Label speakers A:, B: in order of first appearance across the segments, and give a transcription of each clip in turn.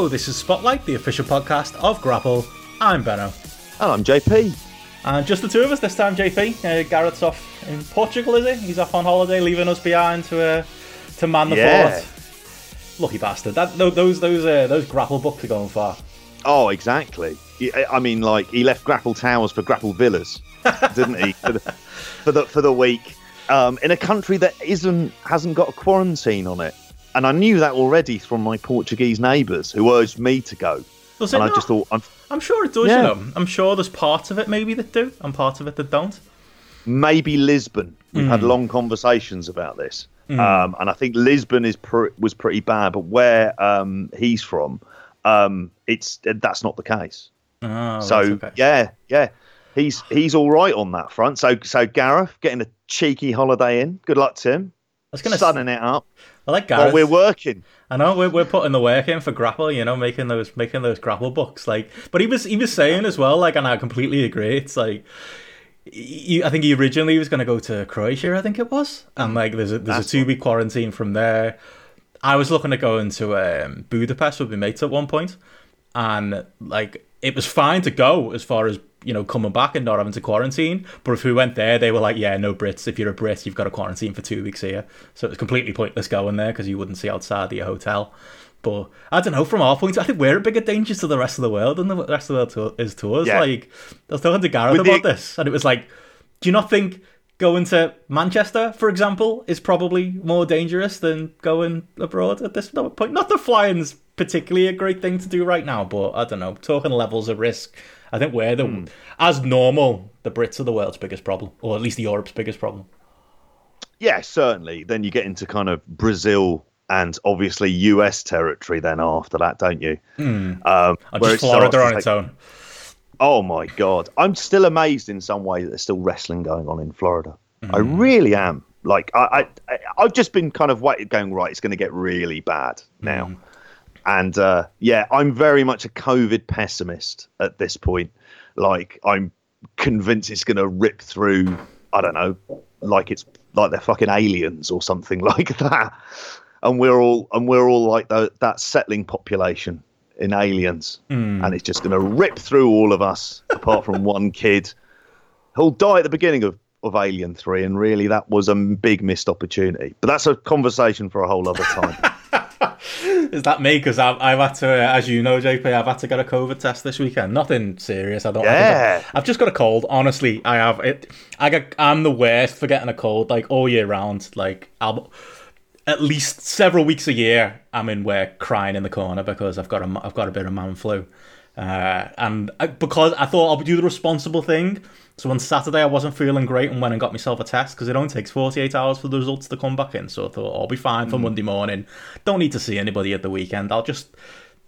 A: Hello, this is Spotlight, the official podcast of Grappl. I'm Benno.
B: And I'm JP.
A: And just the two of us this time, JP. Uh, Gareth's off in Portugal, is he? He's off on holiday, leaving us behind to uh, to man the
B: Yeah.
A: fort. Lucky bastard. That, those those uh, those grapple books are going far.
B: Oh, exactly. I mean, like he left Grappl Towers for Grappl Villas, didn't he? For the for the, for the week um, in a country that isn't hasn't got a quarantine on it. And I knew that already from my Portuguese neighbours who urged me to go.
A: Does it
B: and I
A: not?
B: just thought, I'm,
A: I'm sure it does,
B: Yeah.
A: you know. I'm sure there's parts of it maybe that do, and parts of it that don't.
B: maybe Lisbon. We've
A: Hmm.
B: had long conversations about this, um, and I think Lisbon is pr- was pretty bad. But where um, he's from, um, it's that's not the case.
A: Oh,
B: So
A: okay.
B: yeah, yeah, he's he's all right on that front. So so Gareth getting a cheeky holiday in. Good luck to him.
A: I was gonna. s-
B: it up
A: I like
B: while
A: Gareth.
B: we're working.
A: I know we're, we're putting the work in for grapple, you know, making those making those grapple books. Like, but he was he was saying as well, like, and I completely agree. It's like, he, I think he originally was going to go to Croatia, I think it was, and like there's a there's a two week quarantine from there. I was looking at going to um, Budapest with my mates at one point, and like it was fine to go as far as you know coming back and not having to quarantine. But if we went there, they were like, "Yeah, no Brits. If you're a Brit, you've got to quarantine for two weeks here." So it was completely pointless going there because you wouldn't see outside of your hotel. But I don't know. From our point, I think we're a bigger danger to the rest of the world than the rest of the world to, is to us.
B: Yeah.
A: Like I was talking to Gareth
B: With the-
A: about this, and it was like, do you not think? Going to Manchester, for example, is probably more dangerous than going abroad at this point. Not that flying's particularly a great thing to do right now, but I don't know. Talking levels of risk, I think we're the,
B: Hmm.
A: as normal, the Brits are the world's biggest problem, or at least Europe's biggest problem.
B: Yeah, certainly. Then you get into kind of Brazil and obviously US territory. Then after that, don't you? Um, where
A: just
B: it
A: Florida on its own.
B: Oh my god, I'm still amazed in some way that there's still wrestling going on in Florida. I
A: Mm.
B: really am. Like I, I, I've just been kind of waiting, going right. It's going to get really bad now,
A: Mm.
B: And uh, yeah, I'm very much a COVID pessimist at this point. Like I'm convinced it's going to rip through. I don't know, like it's like they're fucking aliens or something like that, and we're all and we're all like the, that settling population in Aliens, and it's just going to rip through all of us, apart from one kid who'll die at the beginning of, of Alien 3, and really that was a big missed opportunity. But that's a conversation for a whole other time.
A: Is that me? Because I've, I've had to, uh, as you know, JP, I've had to get a COVID test this weekend. Nothing serious. I don't.
B: Yeah.
A: I- I've just got a cold. Honestly, I have it. I get. I'm the worst for getting a cold, like all year round. Like I'll. At least several weeks a year, I'm in work crying in the corner because I've got a I've got a bit of man flu, uh, and I, because I thought I'll do the responsible thing. So on Saturday I wasn't feeling great and went and got myself a test because it only takes 48 hours for the results to come back in. So I thought I'll be fine for Monday morning. Don't need to see anybody at the weekend. I'll just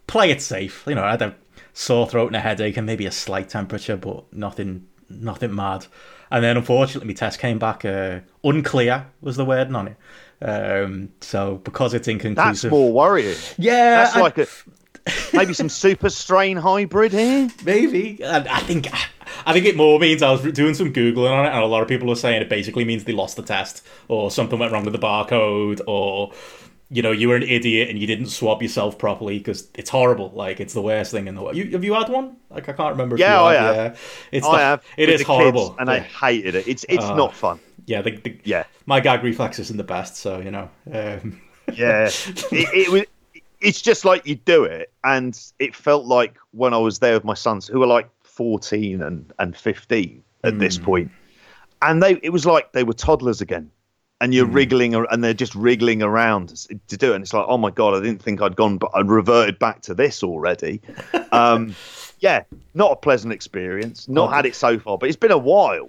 A: play it safe. You know, I had a sore throat and a headache and maybe a slight temperature, but nothing, nothing mad. And then unfortunately, my test came back uh, unclear was the wording on it. Um, so because it's inconclusive, That's
B: more worrying.
A: yeah,
B: That's
A: I-
B: like a maybe some super strain hybrid here.
A: maybe. I, I think. I think it more means I was doing some googling on it, and a lot of people are saying it basically means they lost the test, or something went wrong with the barcode, or you know you were an idiot and you didn't swab yourself properly because it's horrible. Like it's the worst thing in the world. You, have you had one? Like I can't remember. If
B: Yeah,
A: you
B: I
A: have.
B: have.
A: Yeah. It's
B: I
A: the-
B: have.
A: It is horrible.
B: kids, and I hated it. It's it's
A: Uh,
B: not fun.
A: yeah, the, the,
B: Yeah.
A: My gag reflex isn't the best, so you know. Um,
B: Yeah, it, it was. It's just like you do it, and it felt like when I was there with my sons, who were like fourteen and and fifteen at this point, and they it was like they were toddlers again, and you're wriggling and they're just wriggling around to do it, and it's like, oh my god, I didn't think I'd gone, but I'd reverted back to this already. Um, yeah, not a pleasant experience. Not had it so far, but it's been a while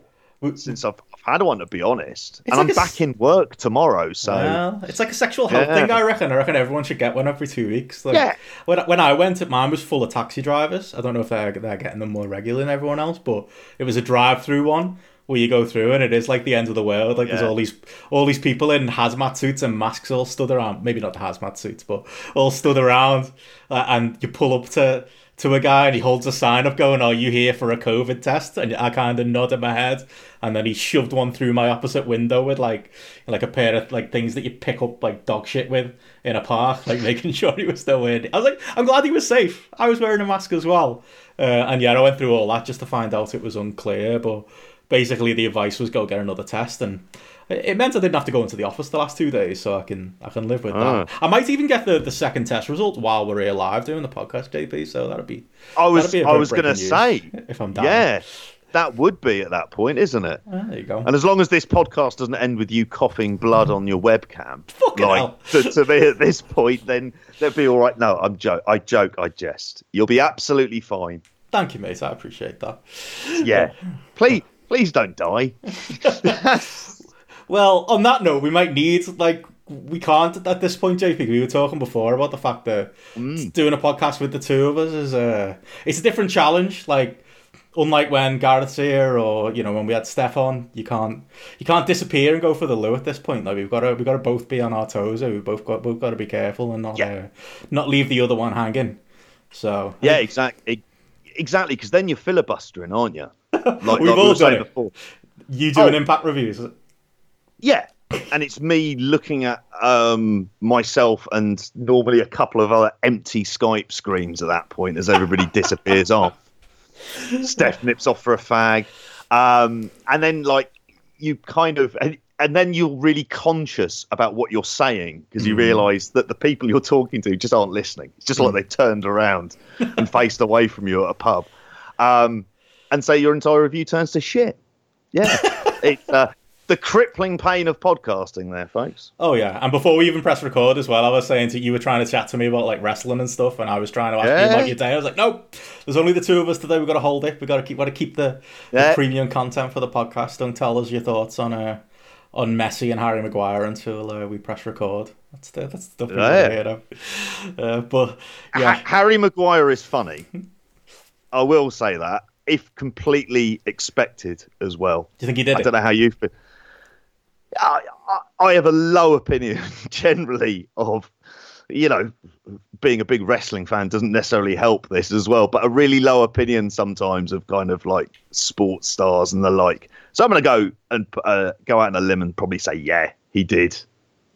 B: since I've, One to be honest, and
A: like
B: I'm
A: s-
B: back in work tomorrow, so.
A: Well, it's like a sexual health
B: Yeah.
A: thing, I reckon. I reckon everyone should get one every two weeks. Like,
B: Yeah.
A: When, when I went, mine was full of taxi drivers. I don't know if they're, they're getting them more regular than everyone else, but it was a drive-through one where you go through and it is like the end of the world. Like there's all these all these people in hazmat suits and masks all stood around. Maybe not the hazmat suits, but all stood around. Uh, and you pull up to to a guy and he holds a sign up going, Are you here for a COVID test? And I kind of nodded my head. And then he shoved one through my opposite window with like like a pair of like things that you pick up like dog shit with in a park, like making sure he was still it. I was like, I'm glad he was safe. I was wearing a mask as well. Uh, and yeah, I went through all that just to find out it was unclear. But basically, the advice was go get another test. And it meant I didn't have to go into the office the last two days, so I can I can live with
B: Ah.
A: that. I might even get the, the second test result while we're here live doing the podcast, JP. So that'd be
B: I was
A: that'd be
B: I was going to say,
A: if I'm down.
B: yeah, that would be at that point, isn't it?
A: Ah, there you go.
B: And as long as this podcast doesn't end with you coughing blood on your webcam,
A: Fucking
B: like
A: hell.
B: to, to me at this point, then they'd be all right. No, I'm joke. I joke. I jest. You'll be absolutely fine.
A: Thank you, mate. I appreciate that.
B: Yeah. please, please don't die.
A: Well, on that note, we might need like we can't at this point, JP. We were talking before about the fact that doing a podcast with the two of us is a it's a different challenge. Like unlike when Gareth's here or you know when we had Steph on, you can't you can't disappear and go for the loo at this point. Like we've got to we've got to both be on our toes. We've both got both got to be careful and not
B: Yeah.
A: uh, not leave the other one hanging. So
B: Yeah, exactly. Exactly, because then you're filibustering, aren't you? Like, like
A: We've
B: we
A: all
B: saying
A: done it.
B: before.
A: you do
B: Oh.
A: impact reviews?
B: Yeah, and it's me looking at um, myself and normally a couple of other empty Skype screens at that point as everybody disappears off. Steph nips off for a fag, um, and then like you kind of. And, and then you're really conscious about what you're saying because you realise that the people you're talking to just aren't listening. It's just like they turned around and faced away from you at a pub, um, and so your entire review turns to shit. Yeah, it's uh, the crippling pain of podcasting, there, folks.
A: Oh yeah, and before we even press record as well, I was saying to you were trying to chat to me about like wrestling and stuff, and I was trying to ask you about your day. I was like, nope, there's only the two of us today. We've got to hold it. We've got to keep, got to keep the,
B: Yeah.
A: the premium content for the podcast. Don't tell us your thoughts on uh, on Messi and Harry Maguire until uh, we press record. That's the that's the stuff we
B: Yeah.
A: yeah. of. Uh, but yeah,
B: Harry Maguire is funny. I will say that, if completely expected as well.
A: do you think he did
B: I
A: it?
B: don't know how you feel. I, have a low opinion generally of, you know, being a big wrestling fan doesn't necessarily help this as well, but a really low opinion sometimes of kind of like sports stars and the like. So I'm going to go and uh, go out on a limb and probably say, yeah, he did.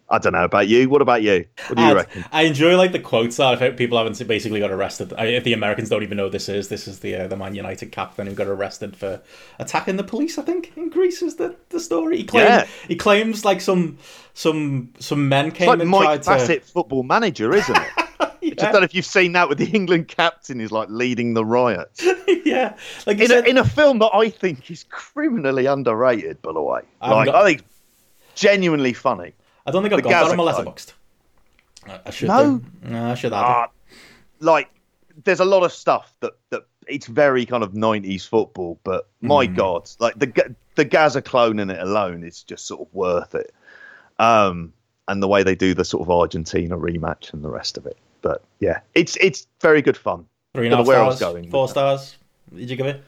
B: I don't know about you. What about you? What do you
A: I,
B: reckon?
A: I enjoy like the quotes that if people haven't basically got arrested. I- If the Americans don't even know this is, this is the uh, the Man United captain who got arrested for attacking the police. I think in Greece is the, the story. He claims
B: Yeah.
A: he claims like some some some men came
B: It's like
A: and
B: Mike Bassett, football manager, isn't it?
A: to.
B: I don't know if you've seen that with the England captain is like leading the riots
A: yeah, like
B: in a, in a film that I think is criminally underrated. By the way, like
A: not-
B: I think genuinely funny.
A: I don't think I've
B: the
A: got that on my
B: Gazza
A: letterboxd. I, should
B: No?
A: No, I should add
B: Uh, like there's a lot of stuff that that it's very kind of 90s football, but my
A: Mm.
B: god, like the the Gazza clone in it alone is just sort of worth it. Um, and the way they do the sort of Argentina rematch and the rest of it. But yeah, it's it's very good fun.
A: Three and a half
B: know where I
A: stars,
B: was going
A: four
B: that.
A: stars. Did you give it?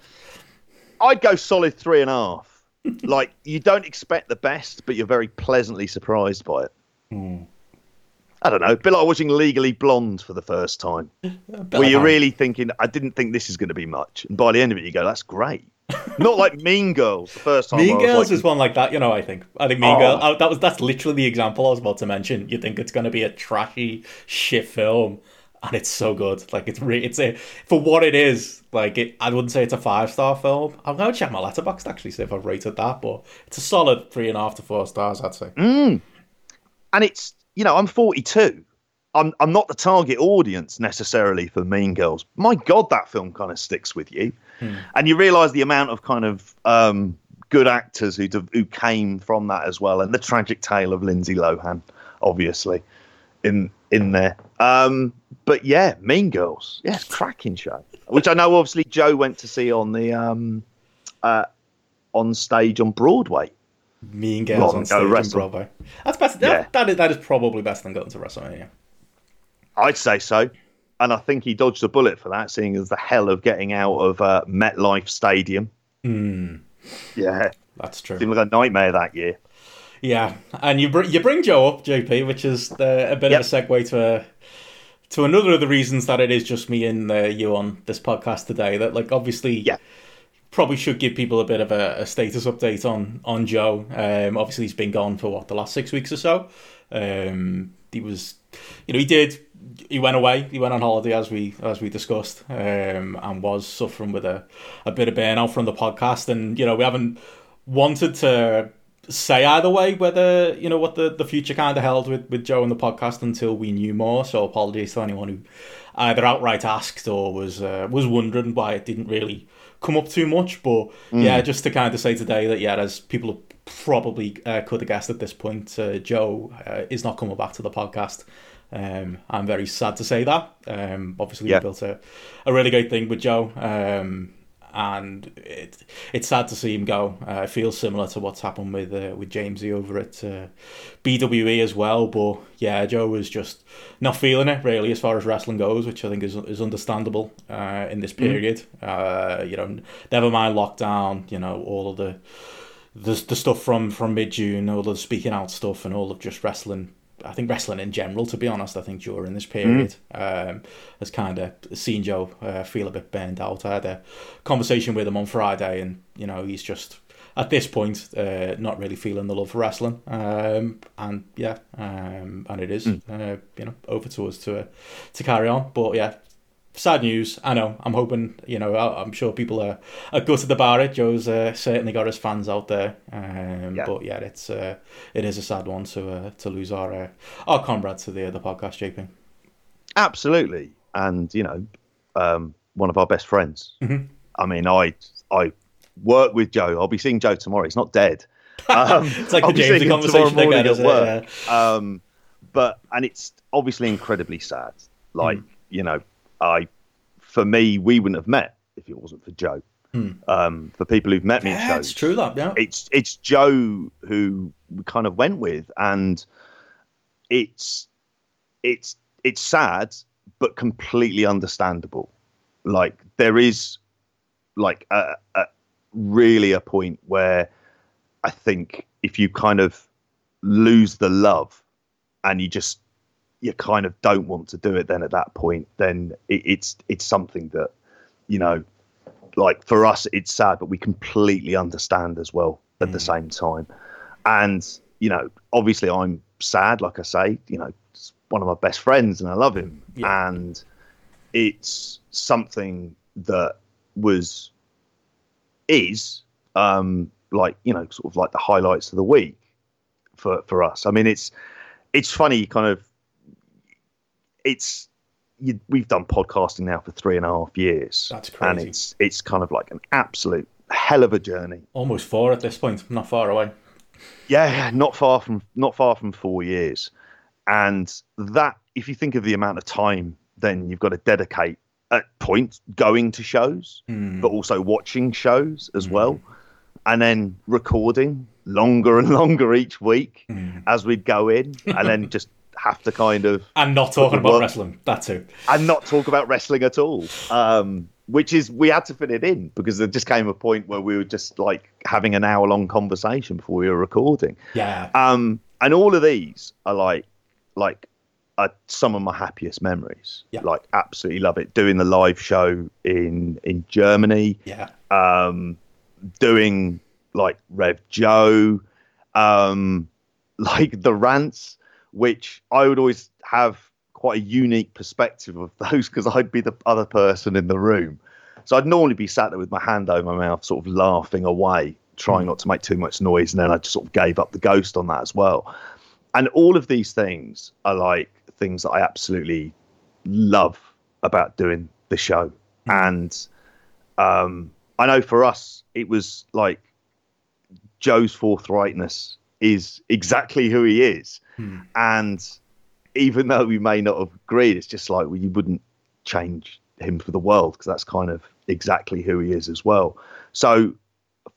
B: I'd go solid three and a half. Like you don't expect the best, but you're very pleasantly surprised by it.
A: Hmm.
B: I don't know, a bit like watching Legally Blonde for the first time, where you're really thinking, I didn't think this is going to be much, and by the end of it, you go, that's great. Not like Mean Girls the first time.
A: Mean
B: where I was
A: Girls
B: like,
A: is one like that, you know. I think. I think Mean
B: Oh.
A: Girls. oh, that was that's literally the example I was about to mention. You think it's going to be a trashy shit film, and it's so good. Like it's re- it's a for what it is. Like it, I wouldn't say it's a five star film. I'm gonna check my Letterboxd to actually see if I've rated that, but it's a solid three and a half to four stars. I'd say.
B: and it's you know I'm 42. I'm I'm not the target audience necessarily for Mean Girls. My God, that film kind of sticks with you, and you realise the amount of kind of um, good actors who who came from that as well, and the tragic tale of Lindsay Lohan, obviously, in in there. Um, but yeah, Mean Girls, yeah, it's a cracking show, which I know obviously Joe went to see on the um, uh, on stage on Broadway.
A: Mean Girls on stage on. Broadway. That's best.
B: Yeah.
A: That, that, is, that is probably best than going to WrestleMania.
B: I'd say so. And I think he dodged a bullet for that, seeing as the hell of getting out of uh, MetLife Stadium. Yeah,
A: That's true.
B: seemed like a nightmare that year.
A: Yeah, and you br- you bring Joe up, JP, which is uh, a bit
B: Yep.
A: of a segue to to another of the reasons that it is just me and uh, you on this podcast today. That like obviously,
B: Yeah.
A: probably should give people a bit of a, a status update on on Joe. Um, obviously, he's been gone for what the last six weeks or so. Um, he was, you know, he did. He went away. He went on holiday as we as we discussed, um, and was suffering with a, a bit of burnout from the podcast. And you know, we haven't wanted to say either way whether you know what the, the future kind of held with, with Joe and the podcast until we knew more. So apologies to anyone who either outright asked or was uh, was wondering why it didn't really come up too much. But yeah, just to kind of say today that yeah, as people probably uh, could have guessed at this point, uh, Joe uh, is not coming back to the podcast. Um, I'm very sad to say that. Um, obviously,
B: Yeah.
A: we built a, a really great thing with Joe. Um, and it, it's sad to see him go. Uh, it feels similar to what's happened with uh, with Jamesy over at uh, BWE as well. But yeah, Joe was just not feeling it really as far as wrestling goes, which I think is is understandable uh, in this period. Uh, you know, never mind lockdown. You know, all of the the, the stuff from from mid June, all of the speaking out stuff, and all of just wrestling. I think wrestling in general, to be honest, I think during this period um, has kind of seen Joe uh, feel a bit burned out. I had a conversation with him on Friday, and you know he's just at this point uh, not really feeling the love for wrestling. Um, and yeah, um, and it is uh, you know over to us to uh, to carry on. But yeah, sad news. I know. I'm hoping. You know. I'm sure people are, are gutted about it. Joe's uh, certainly got his fans out there. Um,
B: Yeah.
A: But yeah, it's uh, it is a sad one to uh, to lose our uh, our comrade to the the podcast, JP.
B: Absolutely, and you know, um, one of our best friends. I mean, I I work with Joe. I'll be seeing Joe tomorrow. He's not dead. Um,
A: It's like
B: I'll
A: the
B: be
A: Jamesy
B: seeing him
A: conversation
B: morning
A: again,
B: at work. Um, but and it's obviously incredibly sad. Like you know, I for me, we wouldn't have met if it wasn't for Joe. Um, for people who've met me
A: Yeah,
B: shows,
A: it's true that. Yeah.
B: it's it's Joe who we kind of went with, and it's it's it's sad, but completely understandable. Like there is like a, a really a point where I think if you kind of lose the love and you just you kind of don't want to do it then at that point then it, it's it's something that you know like for us it's sad but we completely understand as well at the same time. And you know obviously i'm sad like i say you know it's one of my best friends and i love him.
A: Yeah.
B: and it's something that was is um like you know sort of like the highlights of the week for for us. I mean it's it's funny kind of it's you, we've done podcasting now for three and a half years
A: That's crazy.
B: and it's it's kind of like an absolute hell of a journey
A: Almost four at this point. Not far away.
B: yeah not far from not far from four years and that if you think of the amount of time then you've got to dedicate at points going to shows
A: Hmm.
B: but also watching shows as well and then recording longer and longer each week
A: Hmm.
B: as we'd go in and then just have to kind of
A: And not talking about
B: work-
A: wrestling. That too.
B: and not talk about wrestling at all. Um, which is we had to fit it in because there just came a point where we were just like having an hour long conversation before we were recording.
A: Yeah.
B: Um, and all of these are like like are some of my happiest memories.
A: Yeah.
B: Like absolutely love it. Doing the live show in in Germany,
A: yeah.
B: um, doing like Rev Joe, um, like the rants, which I would always have quite a unique perspective of those because I'd be the other person in the room. So I'd normally be sat there with my hand over my mouth, sort of laughing away, trying not to make too much noise, and then I just sort of gave up the ghost on that as well. And all of these things are like things that I absolutely love about doing the show. And um, I know for us, it was like Joe's forthrightness is exactly who he is. And even though we may not have agreed, it's just like, well, you wouldn't change him for the world because that's kind of exactly who he is as well. So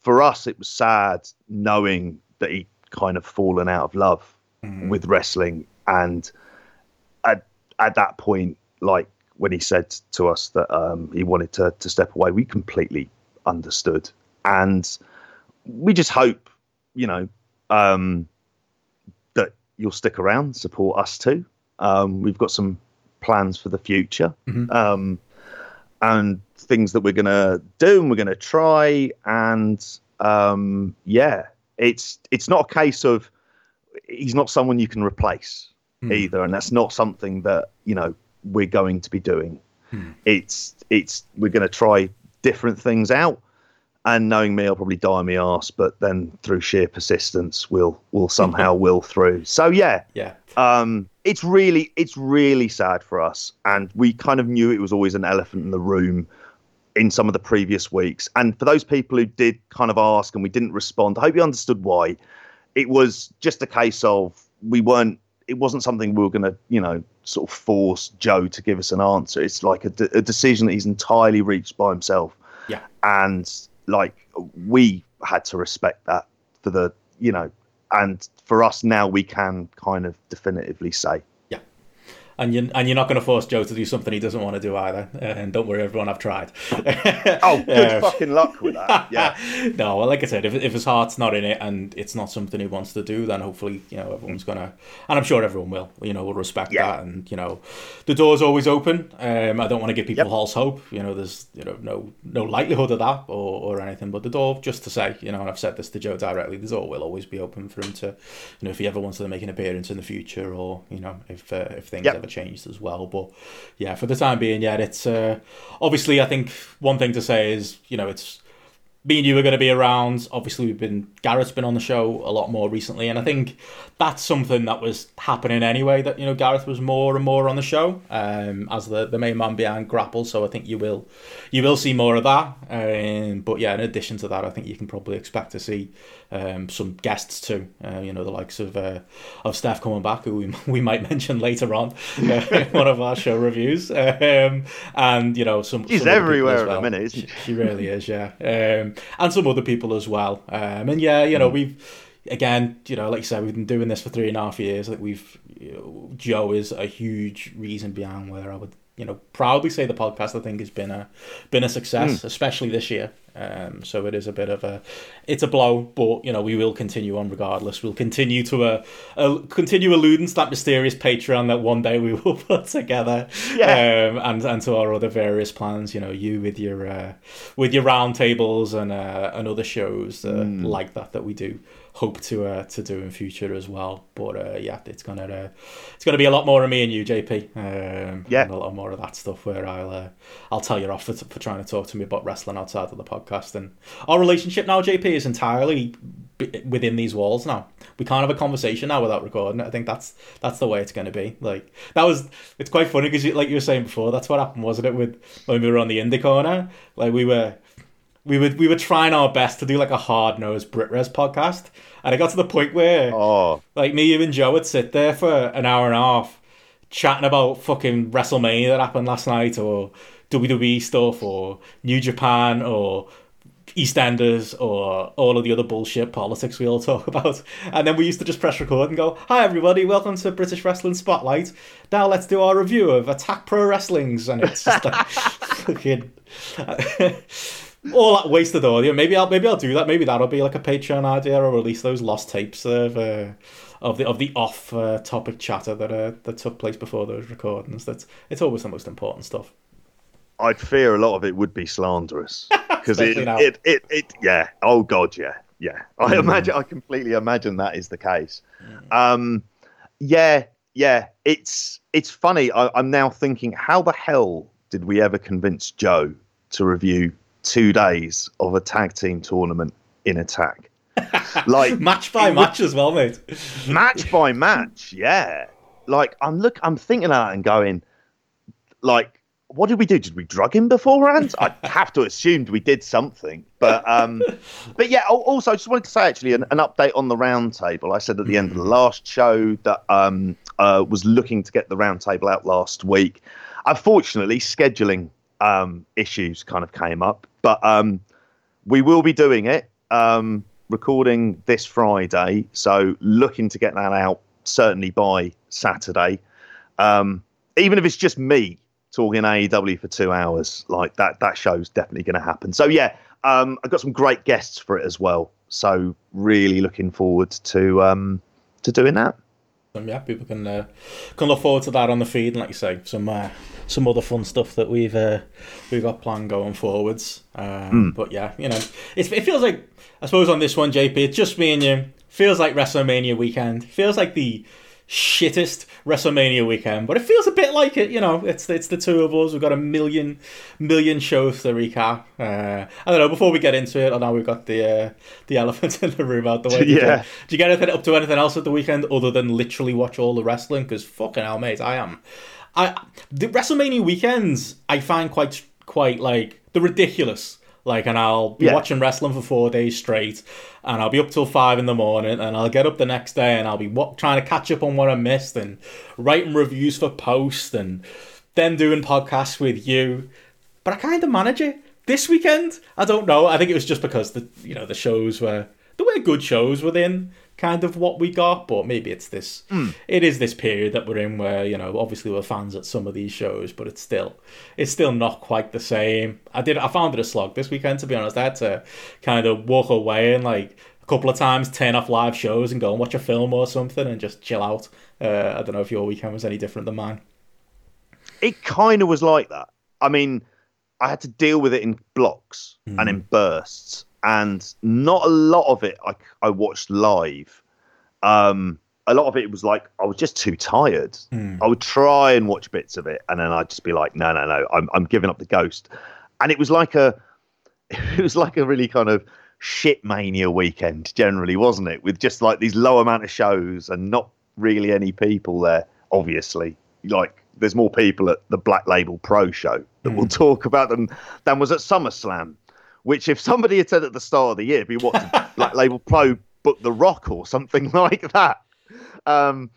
B: for us, it was sad knowing that he kind of fallen out of love with wrestling. And at, at that point, like when he said to us that um, he wanted to, to step away, we completely understood. And we just hope, you know, um, that you'll stick around, support us too. Um, we've got some plans for the future, mm-hmm. um, and things that we're going to do and we're going to try. And um, yeah, it's it's not a case of he's not someone you can replace mm. either, and that's not something that you know we're going to be doing. Mm. It's it's we're going to try different things out and knowing me, I'll probably die on my ass, but then through sheer persistence, we'll we'll somehow will through. So yeah,
A: yeah.
B: Um, it's really it's really sad for us, and we kind of knew it was always an elephant in the room in some of the previous weeks. And for those people who did kind of ask and we didn't respond, I hope you understood why. It was just a case of we weren't. It wasn't something we were going to, you know, sort of force Joe to give us an answer. It's like a, de- a decision that he's entirely reached by himself.
A: Yeah.
B: And like we had to respect that for the you know and for us now we can kind of definitively say
A: and you and you're not going to force Joe to do something he doesn't want to do either. And don't worry, everyone, I've tried.
B: oh, good uh, fucking luck with that. Yeah.
A: no, well, like I said, if if his heart's not in it and it's not something he wants to do, then hopefully you know everyone's gonna, and I'm sure everyone will. You know, will respect yeah. that, and you know, the door's always open. Um, I don't want to give people yep. false hope. You know, there's you know no no likelihood of that or, or anything, but the door, just to say, you know, and I've said this to Joe directly, the door will always be open for him to, you know, if he ever wants to make an appearance in the future, or you know, if uh, if things yep. Ever changed as well. But yeah, for the time being, yeah, it's uh, obviously I think one thing to say is you know it's me and you are going to be around. Obviously, we've been Gareth's been on the show a lot more recently, and I think that's something that was happening anyway. That you know Gareth was more and more on the show um, as the, the main man behind Grappl. So I think you will you will see more of that. Um, but yeah, in addition to that, I think you can probably expect to see um, some guests too. Uh, you know the likes of uh, of Steph coming back, who we, we might mention later on uh, in one of our show reviews. Um, and you know some
B: she's
A: some
B: everywhere
A: well.
B: at a minute, isn't
A: she? She, she really is, yeah. Um, and some other people as well. Um, and yeah, you know, mm. we've again, you know, like you said, we've been doing this for three and a half years. Like we've, you know, Joe is a huge reason behind where I would, you know, proudly say the podcast. I think has been a been a success, mm. especially this year. Um, so it is a bit of a, it's a blow, but you know we will continue on regardless. We'll continue to uh, uh continue alluding to that mysterious Patreon that one day we will put together, yeah. um, and and to our other various plans. You know, you with your uh, with your roundtables and uh, and other shows uh, mm. like that that we do hope to uh, to do in future as well. But uh, yeah, it's gonna uh, it's gonna be a lot more of me and you, JP. Um,
B: yeah,
A: a lot more of that stuff where I'll uh, I'll tell you off for, for trying to talk to me about wrestling outside of the podcast. And our relationship now, JP, is entirely within these walls now. We can't have a conversation now without recording. I think that's that's the way it's going to be. Like that was it's quite funny because like you were saying before, that's what happened, wasn't it? With when we were on the indie corner, like we were we were we were trying our best to do like a hard nosed Brit-Res podcast, and it got to the point where
B: oh.
A: like me, you, and Joe would sit there for an hour and a half chatting about fucking WrestleMania that happened last night, or WWE stuff, or New Japan, or EastEnders or all of the other bullshit politics we all talk about. And then we used to just press record and go, Hi everybody, welcome to British Wrestling Spotlight. Now let's do our review of Attack Pro Wrestling's and it's just like fucking all that wasted audio. Maybe I'll maybe I'll do that. Maybe that'll be like a Patreon idea or release those lost tapes of uh, of the of the off uh, topic chatter that uh, that took place before those recordings. That's it's always the most important stuff.
B: I'd fear a lot of it would be slanderous because it, it, it it yeah oh god yeah yeah I mm. imagine I completely imagine that is the case. Mm. Um, yeah yeah it's it's funny. I, I'm now thinking how the hell did we ever convince Joe to review two days of a tag team tournament in attack.
A: Like match by match as well, mate.
B: match by match, yeah. Like I'm look, I'm thinking that and going, like, what did we do? Did we drug him beforehand? I have to assume we did something, but um, but yeah. Also, I just wanted to say actually an, an update on the roundtable. I said at the end of the last show that um, uh, was looking to get the roundtable out last week. Unfortunately, scheduling um, issues kind of came up. But um, we will be doing it, um, recording this Friday. So looking to get that out certainly by Saturday. Um, even if it's just me talking AEW for two hours, like that, that show's definitely going to happen. So yeah, um, I've got some great guests for it as well. So really looking forward to um, to doing that.
A: Um, yeah, people can uh, can look forward to that on the feed, and like you say, some uh, some other fun stuff that we've uh, we've got planned going forwards. Um, mm. But yeah, you know, it feels like I suppose on this one, JP, it's just me and you. Feels like WrestleMania weekend. Feels like the shittest WrestleMania weekend, but it feels a bit like it. You know, it's it's the two of us. We've got a million million shows to recap. Uh, I don't know. Before we get into it, I know we've got the uh, the elephant in the room out the way.
B: Yeah.
A: Do you get anything up to anything else at the weekend other than literally watch all the wrestling? Because fucking hell, mate, I am. I the WrestleMania weekends I find quite quite like the ridiculous. Like, and I'll be yeah. watching wrestling for four days straight, and I'll be up till five in the morning, and I'll get up the next day, and I'll be what, trying to catch up on what I missed, and writing reviews for post, and then doing podcasts with you. But I kind of manage it. This weekend, I don't know. I think it was just because the you know the shows were there were good shows within kind of what we got, but maybe it's this. Mm. It is this period that we're in where you know, obviously we're fans at some of these shows, but it's still, it's still not quite the same. I did, I found it a slog this weekend to be honest. I had to kind of walk away and like a couple of times turn off live shows and go and watch a film or something and just chill out. Uh, I don't know if your weekend was any different than mine.
B: It kind of was like that. I mean, I had to deal with it in blocks mm. and in bursts and not a lot of it I, I watched live. Um, a lot of it was like I was just too tired. Mm. I would try and watch bits of it, and then I'd just be like, "No, no, no, I'm I'm giving up the ghost." And it was like a, it was like a really kind of shit mania weekend generally, wasn't it? With just like these low amount of shows and not really any people there. Obviously, like there's more people at the Black Label Pro show that mm. we'll talk about than than was at SummerSlam which if somebody had said at the start of the year, be what Black Label Pro book The Rock or something like that. Um,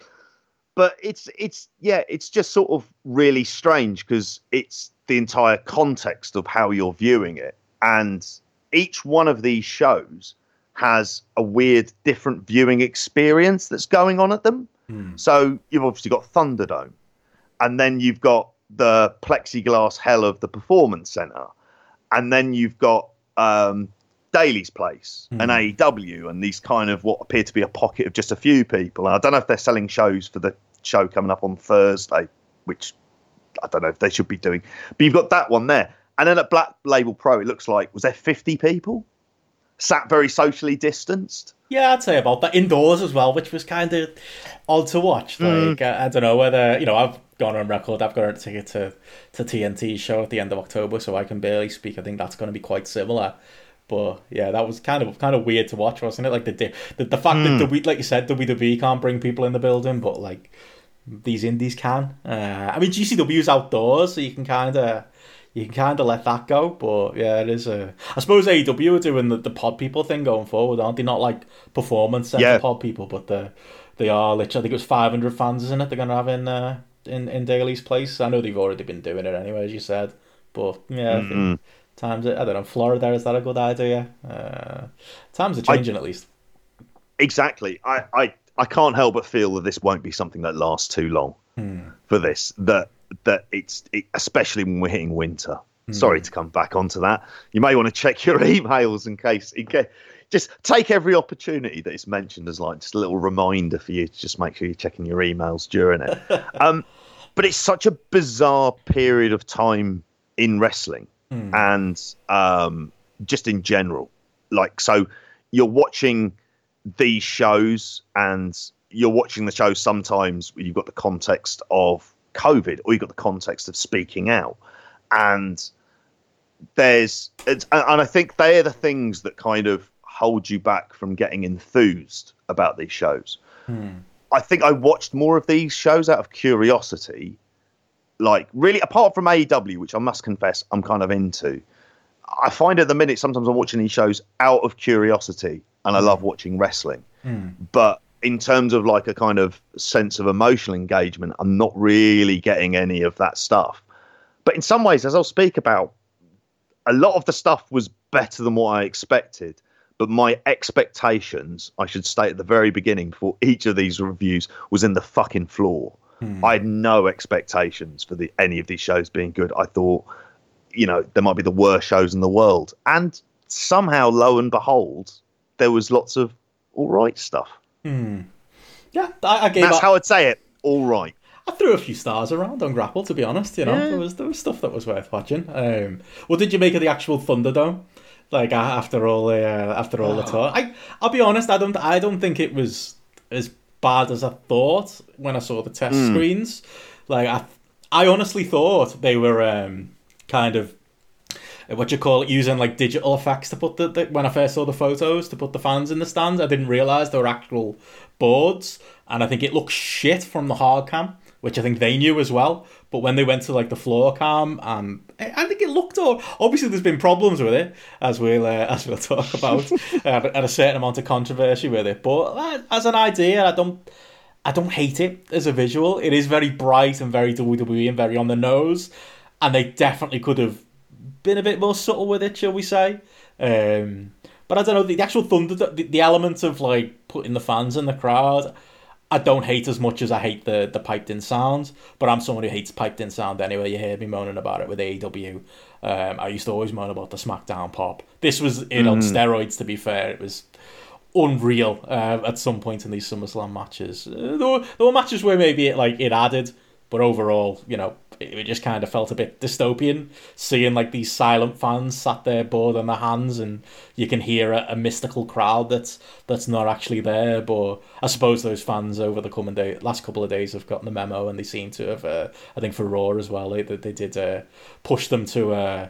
B: but it's it's yeah, it's just sort of really strange because it's the entire context of how you're viewing it, and each one of these shows has a weird, different viewing experience that's going on at them. Hmm. So you've obviously got Thunderdome, and then you've got the plexiglass hell of the Performance Center, and then you've got um, Daily's Place mm. and AEW and these kind of what appear to be a pocket of just a few people. And I don't know if they're selling shows for the show coming up on Thursday, which I don't know if they should be doing. But you've got that one there. And then at Black Label Pro, it looks like, was there 50 people? Sat very socially distanced.
A: Yeah, I'd say about that. Indoors as well, which was kind of odd to watch. Hmm. Like, mm. I, I don't know whether, you know, I've gone on record. I've got a ticket to to TNT show at the end of October, so I can barely speak. I think that's going to be quite similar. But yeah, that was kind of kind of weird to watch, wasn't it? Like the the, the fact mm. that the like you said, WWE can't bring people in the building, but like these indies can. Uh, I mean, GCW's outdoors, so you can kind of you can kind of let that go. But yeah, it is a. I suppose AEW are doing the, the pod people thing going forward, aren't they? Not like performance center yeah. pod people, but the they are literally. I think it was 500 fans, isn't it? They're going to have in uh, in in Daily's place. I know they've already been doing it anyway, as you said. But yeah, mm-hmm. times I don't know. Florida is that a good idea? Uh, times are changing
B: I,
A: at least.
B: Exactly. I, I I can't help but feel that this won't be something that lasts too long hmm. for this. That that it's it, especially when we're hitting winter. Hmm. Sorry to come back onto that. You may want to check your emails in case in case just take every opportunity that is mentioned as like just a little reminder for you to just make sure you're checking your emails during it. um, but it's such a bizarre period of time in wrestling mm. and um, just in general. Like, so you're watching these shows and you're watching the show sometimes you've got the context of COVID or you've got the context of speaking out. And there's, and I think they're the things that kind of hold you back from getting enthused about these shows. Hmm. I think I watched more of these shows out of curiosity. Like, really, apart from AEW, which I must confess I'm kind of into, I find at the minute sometimes I'm watching these shows out of curiosity and I love hmm. watching wrestling. Hmm. But in terms of like a kind of sense of emotional engagement, I'm not really getting any of that stuff. But in some ways, as I'll speak about, a lot of the stuff was better than what I expected but my expectations, I should state at the very beginning before each of these reviews, was in the fucking floor. Hmm. I had no expectations for the any of these shows being good. I thought, you know, there might be the worst shows in the world, and somehow, lo and behold, there was lots of all right stuff.
A: Hmm. Yeah, I, I gave.
B: That's
A: up,
B: how I'd say it. All right.
A: I threw a few stars around on Grappl, to be honest. You know,
B: Yeah.
A: there was there was stuff that was worth watching. Um, what did you make of the actual Thunderdome? Like after all the uh, after all the talk, I I'll be honest. I don't I don't think it was as bad as I thought when I saw the test screens. Like I I honestly thought they were um, kind of what you call it, using like digital effects to put the, the when I first saw the photos to put the fans in the stands. I didn't realize they were actual boards, and I think it looked shit from the hard cam, which I think they knew as well. But when they went to like the floor cam, and I I think it looked all. Obviously, there's been problems with it, as we'll uh, as we'll talk about, and, and a certain amount of controversy with it. But uh, as an idea, I don't. I don't hate it as a visual. It is very bright and very WWE and very on the nose, and they definitely could have been a bit more subtle with it, shall we say? Um, but I don't know the, the actual thunder, the, the element of like putting the fans in the crowd. I don't hate as much as I hate the the piped in sounds, but I'm someone who hates piped in sound anyway. You hear me moaning about it with AEW. Um, I used to always moan about the SmackDown pop. This was it on steroids. To be fair, it was unreal uh, at some point in these SummerSlam matches. Uh, there, were, there were matches where maybe it like it added, but overall, you know, it, just kind of felt a bit dystopian. Seeing like these silent fans sat there bored on their hands, and you can hear a, a mystical crowd that's that's not actually there. But I suppose those fans over the coming day, last couple of days have gotten the memo, and they seem to have. Uh, I think for Raw as well, they they did uh, push them to. Uh,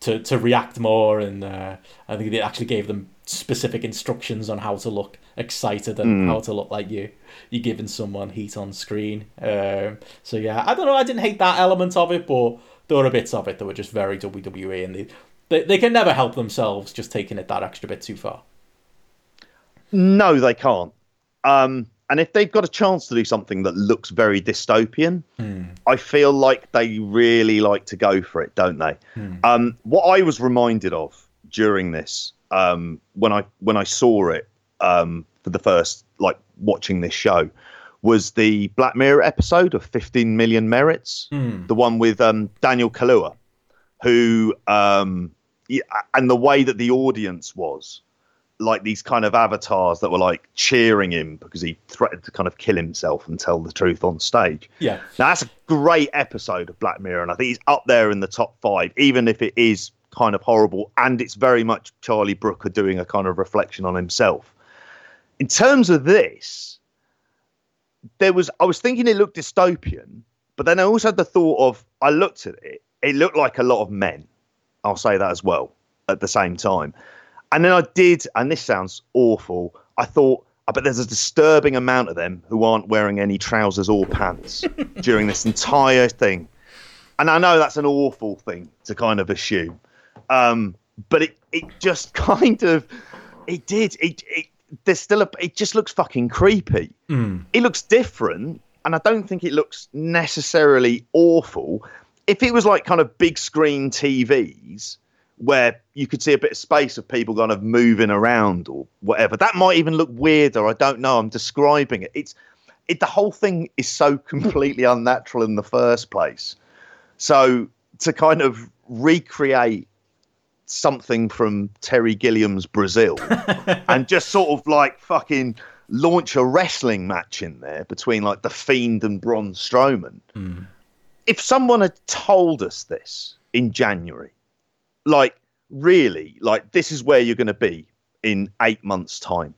A: to, to react more and uh, I think they actually gave them specific instructions on how to look excited and how to look like you. You're giving someone heat on screen. Um, so yeah I don't know I didn't hate that element of it but there were bits of it that were just very WWE and they, they, they can never help themselves just taking it that extra bit too far.
B: No, they can't. Um, and if they've got a chance to do something that looks very dystopian, I feel like they really like to go for it, don't they? Um, what I was reminded of during this, um, when I when I saw it um, for the first, like watching this show, was the Black Mirror episode of 15 Million Merits, the one with um, Daniel Kaluuya, who um, and the way that the audience was like these kind of avatars that were like cheering him because he threatened to kind of kill himself and tell the truth on stage.
A: yeah
B: Now that's a great episode of Black Mirror, and I think he's up there in the top five, even if it is kind of horrible, and it's very much Charlie Brooker doing a kind of reflection on himself. In terms of this, there was I was thinking it looked dystopian, but then I also had the thought of I looked at it, it looked like a lot of men. I'll say that as well at the same time. And then I did, and this sounds awful. I thought, but there's a disturbing amount of them who aren't wearing any trousers or pants during this entire thing. And I know that's an awful thing to kind of assume, um, but it it just kind of it did it. it there's still a it just looks fucking creepy. It looks different, and I don't think it looks necessarily awful. If it was like kind of big screen TVs where you could see a bit of space of people kind of moving around or whatever, that might even look weirder. I don't know. I'm describing it. It's it. The whole thing is so completely unnatural in the first place. So to kind of recreate something from Terry Gilliam's Brazil and just sort of like fucking launch a wrestling match in there between like the Fiend and Braun Strowman. Hmm. If someone had told us this in January, like really, like this is where you're going to be in eight months' time.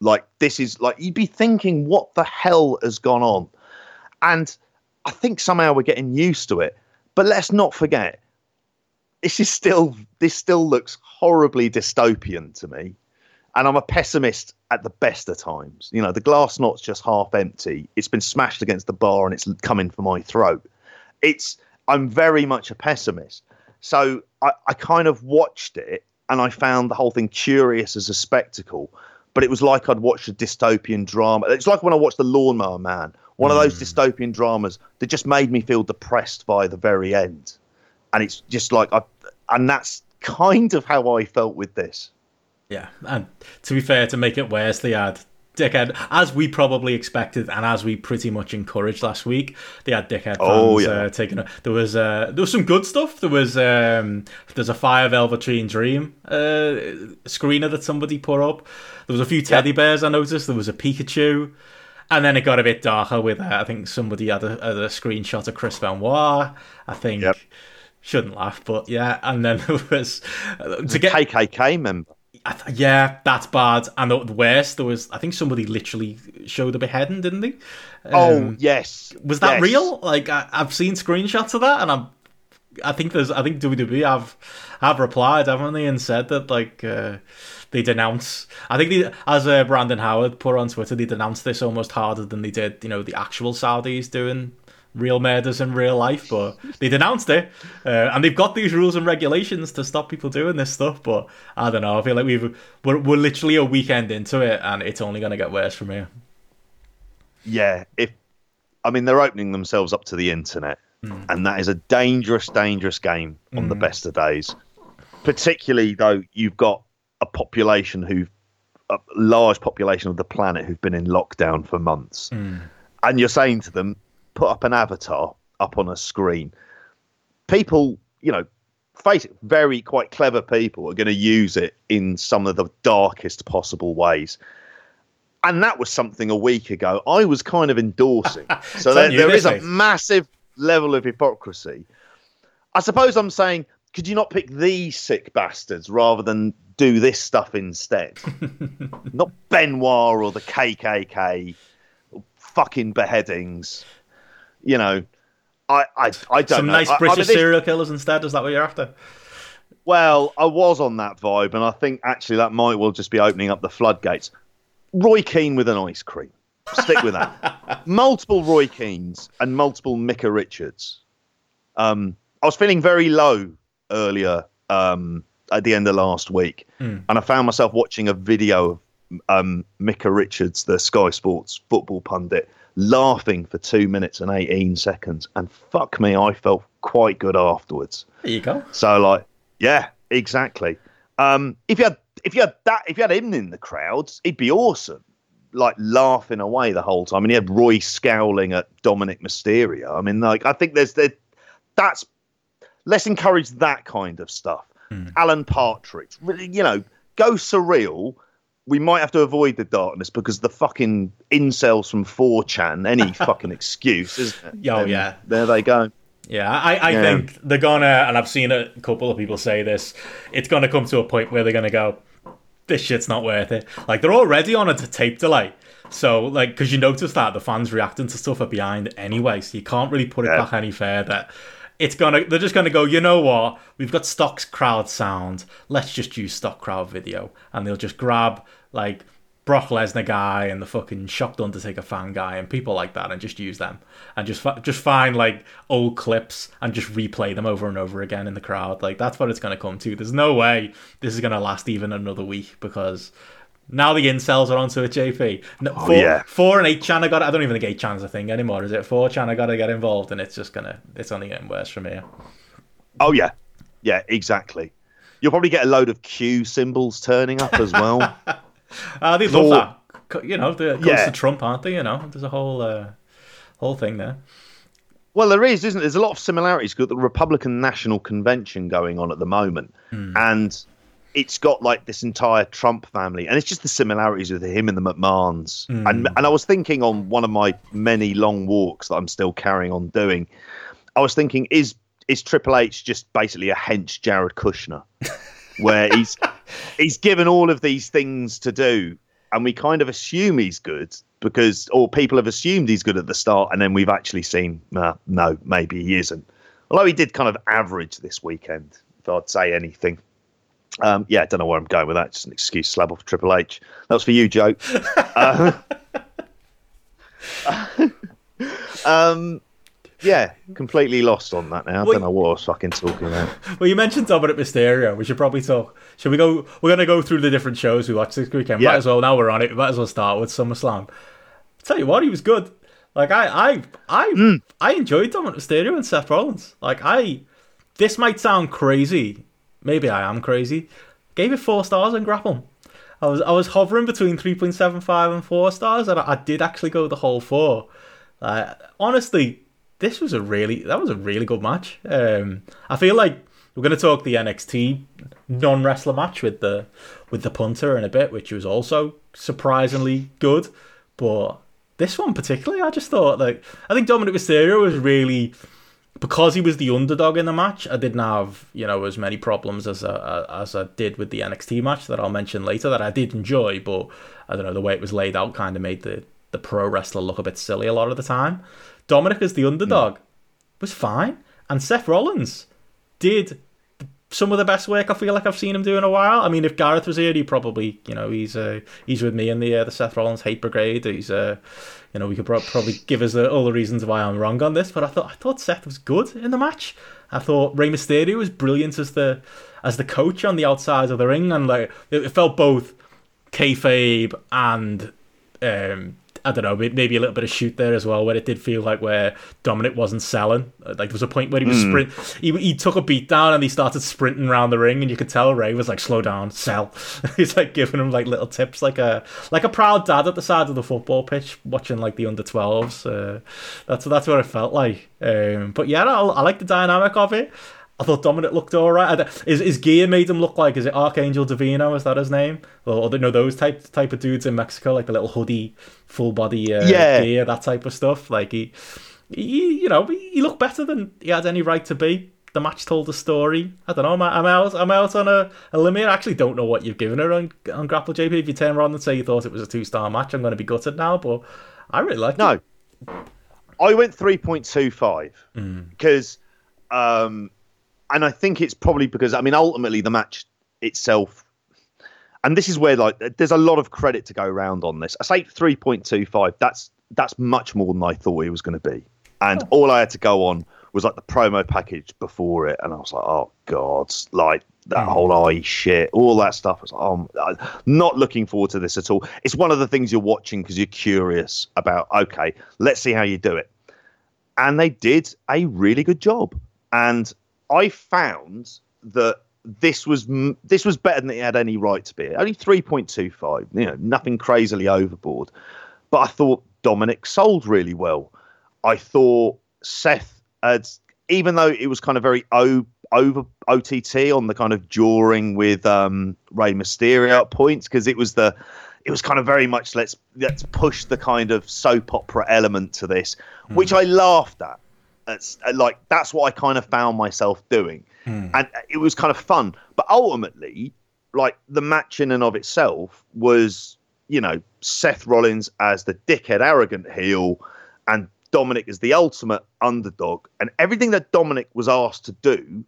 B: Like this is like you'd be thinking, what the hell has gone on? And I think somehow we're getting used to it. But let's not forget, this is still this still looks horribly dystopian to me. And I'm a pessimist at the best of times. You know, the glass not's just half empty. It's been smashed against the bar and it's coming for my throat. It's I'm very much a pessimist. So I, I kind of watched it and I found the whole thing curious as a spectacle. But it was like I'd watched a dystopian drama. It's like when I watched The Lawnmower Man, one of those hmm. dystopian dramas that just made me feel depressed by the very end. And it's just like I, and that's kind of how I felt with this.
A: Yeah, and to be fair, to make it worse, they had dickhead, as we probably expected, and as we pretty much encouraged last week. They had dickhead fans
B: Oh, yeah.
A: uh, taking. A, there was uh, there was some good stuff. There was um, there's a Fire Velveteen Dream uh, screener that somebody put up. There was a few teddy bears I noticed. There was a Pikachu. and then it got a bit darker with uh, I think somebody had a, had a screenshot of Chris Benoit. I think
B: Yep.
A: Shouldn't laugh, but yeah. And then there was uh, to get
B: KKK member.
A: I th- yeah, that's bad. And the the worst, there was I think somebody literally showed a beheading, didn't they?
B: oh
A: Um,
B: yes,
A: was that
B: yes.
A: real? Like I, I've seen screenshots of that, and I'm. I think there's. I think WWE have have replied, haven't they, and said that like uh, they denounce. I think they, as uh, Brandon Howard put on Twitter, they denounced this almost harder than they did, you know, the actual Saudis doing real murders in real life. But they denounced it, uh, and they've got these rules and regulations to stop people doing this stuff. But I don't know. I feel like we've we're, we're literally a weekend into it, and it's only going to get worse from here.
B: Yeah, if I mean they're opening themselves up to the internet, hmm. and that is a dangerous, dangerous game on the hmm. best of days. Particularly though, you've got a population who, a large population of the planet who've been in lockdown for months, hmm. and you're saying to them, put up an avatar up on a screen. People, you know, face it, very quite clever people are going to use it in some of the darkest possible ways. And that was something a week ago I was kind of endorsing. So there, there is a massive level of hypocrisy. I suppose I'm saying, could you not pick these sick bastards rather than do this stuff instead? not Benoit or the KKK, or fucking beheadings. You know, I I, I don't
A: Some
B: know.
A: nice
B: I- I
A: British
B: mean, this-
A: serial killers instead. Is that what you're after?
B: well, I was on that vibe, and I think actually that might well just be opening up the floodgates. Roy Keane with an ice cream. Stick with that. multiple Roy Keanes and multiple Micah Richards. Um, I was feeling very low earlier um, at the end of last week, and I found myself watching a video of um, Micah Richards, the Sky Sports football pundit, laughing for two minutes and 18 seconds. And fuck me, I felt quite good afterwards.
A: There you go.
B: So like, yeah, exactly. Um, if you had if you had that if you had him in the crowds, he'd be awesome. Like laughing away the whole time. and he had Roy scowling at Dominik Mysterio. I mean, like, I think there's there, that's let's encourage that kind of stuff. Alan Partridge, really, you know, go surreal. We might have to avoid the darkness because the fucking incels from 4chan, any fucking excuse, isn't it?
A: Oh,
B: And
A: yeah.
B: There they go.
A: Yeah, I, I
B: Yeah.
A: think they're gonna, and I've seen a couple of people say this. It's gonna come to a point where they're gonna go, "This shit's not worth it." Like they're already on a tape delay, so like because you notice that the fans reacting to stuff are behind anyway, so you can't really put it
B: Yeah.
A: back any further. It's gonna, they're just gonna go. You know what? We've got stock crowd sound. Let's just use stock crowd video, and they'll just grab like Brock Lesnar guy and the fucking shocked Undertaker fan guy and people like that and just use them and just just find like old clips and just replay them over and over again in the crowd. Like that's what it's to come to. There's no way this is to last even another week because now the incels are onto it. JP, no, four,
B: yeah.
A: four and eight chan I got. I don't even think eight chan's a thing anymore. Is it four chan? I got to get involved and it's just gonna. It's only getting worse from here.
B: Oh yeah, yeah, exactly. You'll probably get a load of Q symbols turning up as well.
A: Uh, they love that. You know, they're close
B: Yeah.
A: to Trump, aren't they? You know, there's a whole uh, whole thing there.
B: well, there is, isn't there? There's a lot of similarities. Got the Republican National Convention going on at the moment, and it's got like this entire Trump family, and it's just the similarities with him and the McMahons. And and I was thinking on one of my many long walks that I'm still carrying on doing, I was thinking, is is Triple H just basically a hench Jared Kushner, where he's he's given all of these things to do, and we kind of assume he's good because, or people have assumed he's good at the start, and then we've actually seen, uh, no, maybe he isn't. Although he did kind of average this weekend, if I'd say anything. Um, yeah, I don't know where I'm going with that. Just an excuse slab off Triple H. That was for you, Joe. uh, um, yeah, completely lost on that now. I
A: Well,
B: don't know what I was fucking talking about.
A: Well, you mentioned Dominik Mysterio. We should probably talk. Should we go? We're going to go through the different shows we watched this weekend.
B: Yeah.
A: Might as well. Now we're on it. We might as well start with SummerSlam. Tell you what, he was good. Like I, I, I,
B: Hmm.
A: I enjoyed Dominik Mysterio and Seth Rollins. Like I, this might sound crazy. Maybe I am crazy. Gave it four stars on Grappl. I was I was hovering between three point seven five and four stars, and I, I did actually go the whole four. Uh, honestly, this was a really that was a really good match. Um, I feel like we're going to talk the NXT non wrestler match with the with the punter in a bit, which was also surprisingly good. But this one particularly, I just thought like I think Dominik Mysterio was really because he was the underdog in the match. I didn't have you know as many problems as I, as I did with the NXT match that I'll mention later that I did enjoy, but I don't know the way it was laid out kind of made the the pro wrestler look a bit silly a lot of the time. Dominik as the underdog mm. was fine, and Seth Rollins did some of the best work I feel like I've seen him do in a while. I mean, if Gareth was here, he probably, you know, he's uh, he's with me in the uh, the Seth Rollins hate brigade. He's, uh, you know, we could probably give us all the reasons why I'm wrong on this, but I thought I thought Seth was good in the match. I thought Rey Mysterio was brilliant as the as the coach on the outside of the ring, and like it, it felt both kayfabe and um, I don't know, maybe a little bit of shoot there as well, where it did feel like where Dominik wasn't selling. Like there was a point where he was mm. sprint, he, he took a beat down and he started sprinting around the ring, and you could tell Rey was like, "Slow down, sell." He's like giving him like little tips, like a like a proud dad at the side of the football pitch, watching like the under 12s. Uh, that's that's what it felt like. Um, but yeah, I, I like the dynamic of it. I thought Dominik looked all right. His, his gear made him look like is it Archangel Divino? Is that his name? Or, or know those type type of dudes in Mexico, like the little hoodie, full body uh, yeah. gear, that type of stuff. Like he, he, you know, he looked better than he had any right to be. The match told a story. I don't know. I'm, I'm out. I'm out on a, a here. I actually don't know what you've given her on on Grappl JP. If you turn around and say you thought it was a two star match, I'm going to be gutted now. But I really like
B: no.
A: it.
B: No, I went three point two five mm. because. Um, and I think it's probably because I mean ultimately the match itself, and this is where like there's a lot of credit to go around on this. I say three point two five. That's that's much more than I thought it was going to be, and oh. all I had to go on was like the promo package before it, and I was like, oh god, like that mm. whole eye shit, all that stuff. I was like, oh, I'm not looking forward to this at all. It's one of the things you're watching because you're curious about. Okay, let's see how you do it, and they did a really good job. And I found that this was this was better than it had any right to be. Only three point two five, you know, nothing crazily overboard. But I thought Dominik sold really well. I thought Seth had, even though it was kind of very o, over OTT on the kind of drawing with um, Rey Mysterio at points because it was the it was kind of very much let's let's push the kind of soap opera element to this, mm. which I laughed at. That's uh, like that's what I kind of found myself doing, hmm. and it was kind of fun. But ultimately, like the match in and of itself was, you know, Seth Rollins as the dickhead, arrogant heel, and Dominik as the ultimate underdog, and everything that Dominik was asked to do,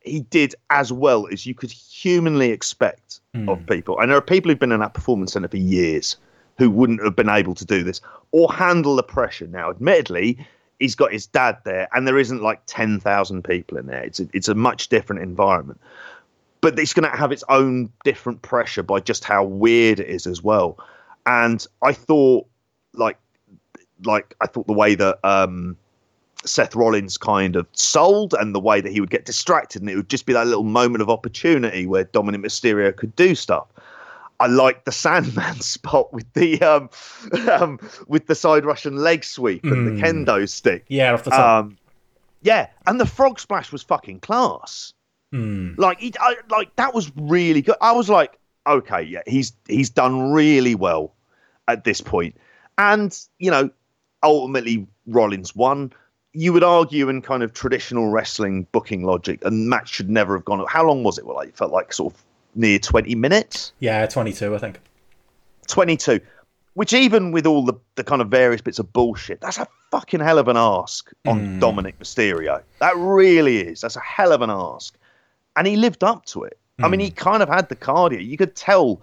B: he did as well as you could humanly expect hmm. of people. And there are people who've been in that performance center for years who wouldn't have been able to do this or handle the pressure. Now, admittedly he's got his dad there, and there isn't like ten thousand people in there. It's a, it's a much different environment, but it's going to have its own different pressure by just how weird it is as well. And I thought, like, like I thought the way that um, Seth Rollins kind of sold, and the way that he would get distracted, and it would just be that little moment of opportunity where Dominik Mysterio could do stuff. I like the Sandman spot with the um, um, with the side Russian leg sweep and mm. the hmm. kendo stick.
A: Yeah, off the top. Um,
B: yeah, and the frog splash was fucking class.
A: Mm.
B: Like, he, I, like that was really good. I was like, okay, yeah, he's he's done really well at this point. point, and you know, ultimately Rollins won. You would argue in kind of traditional wrestling booking logic, and match should never have gone. How long was it? Well, like, it felt like sort of near 20 minutes.
A: Yeah, 22, I think.
B: 22. Which, even with all the, the kind of various bits of bullshit, that's a fucking hell of an ask on mm. Dominik Mysterio. That really is. That's a hell of an ask. And he lived up to it. Mm. I mean, he hmm. kind of had the cardio. You could tell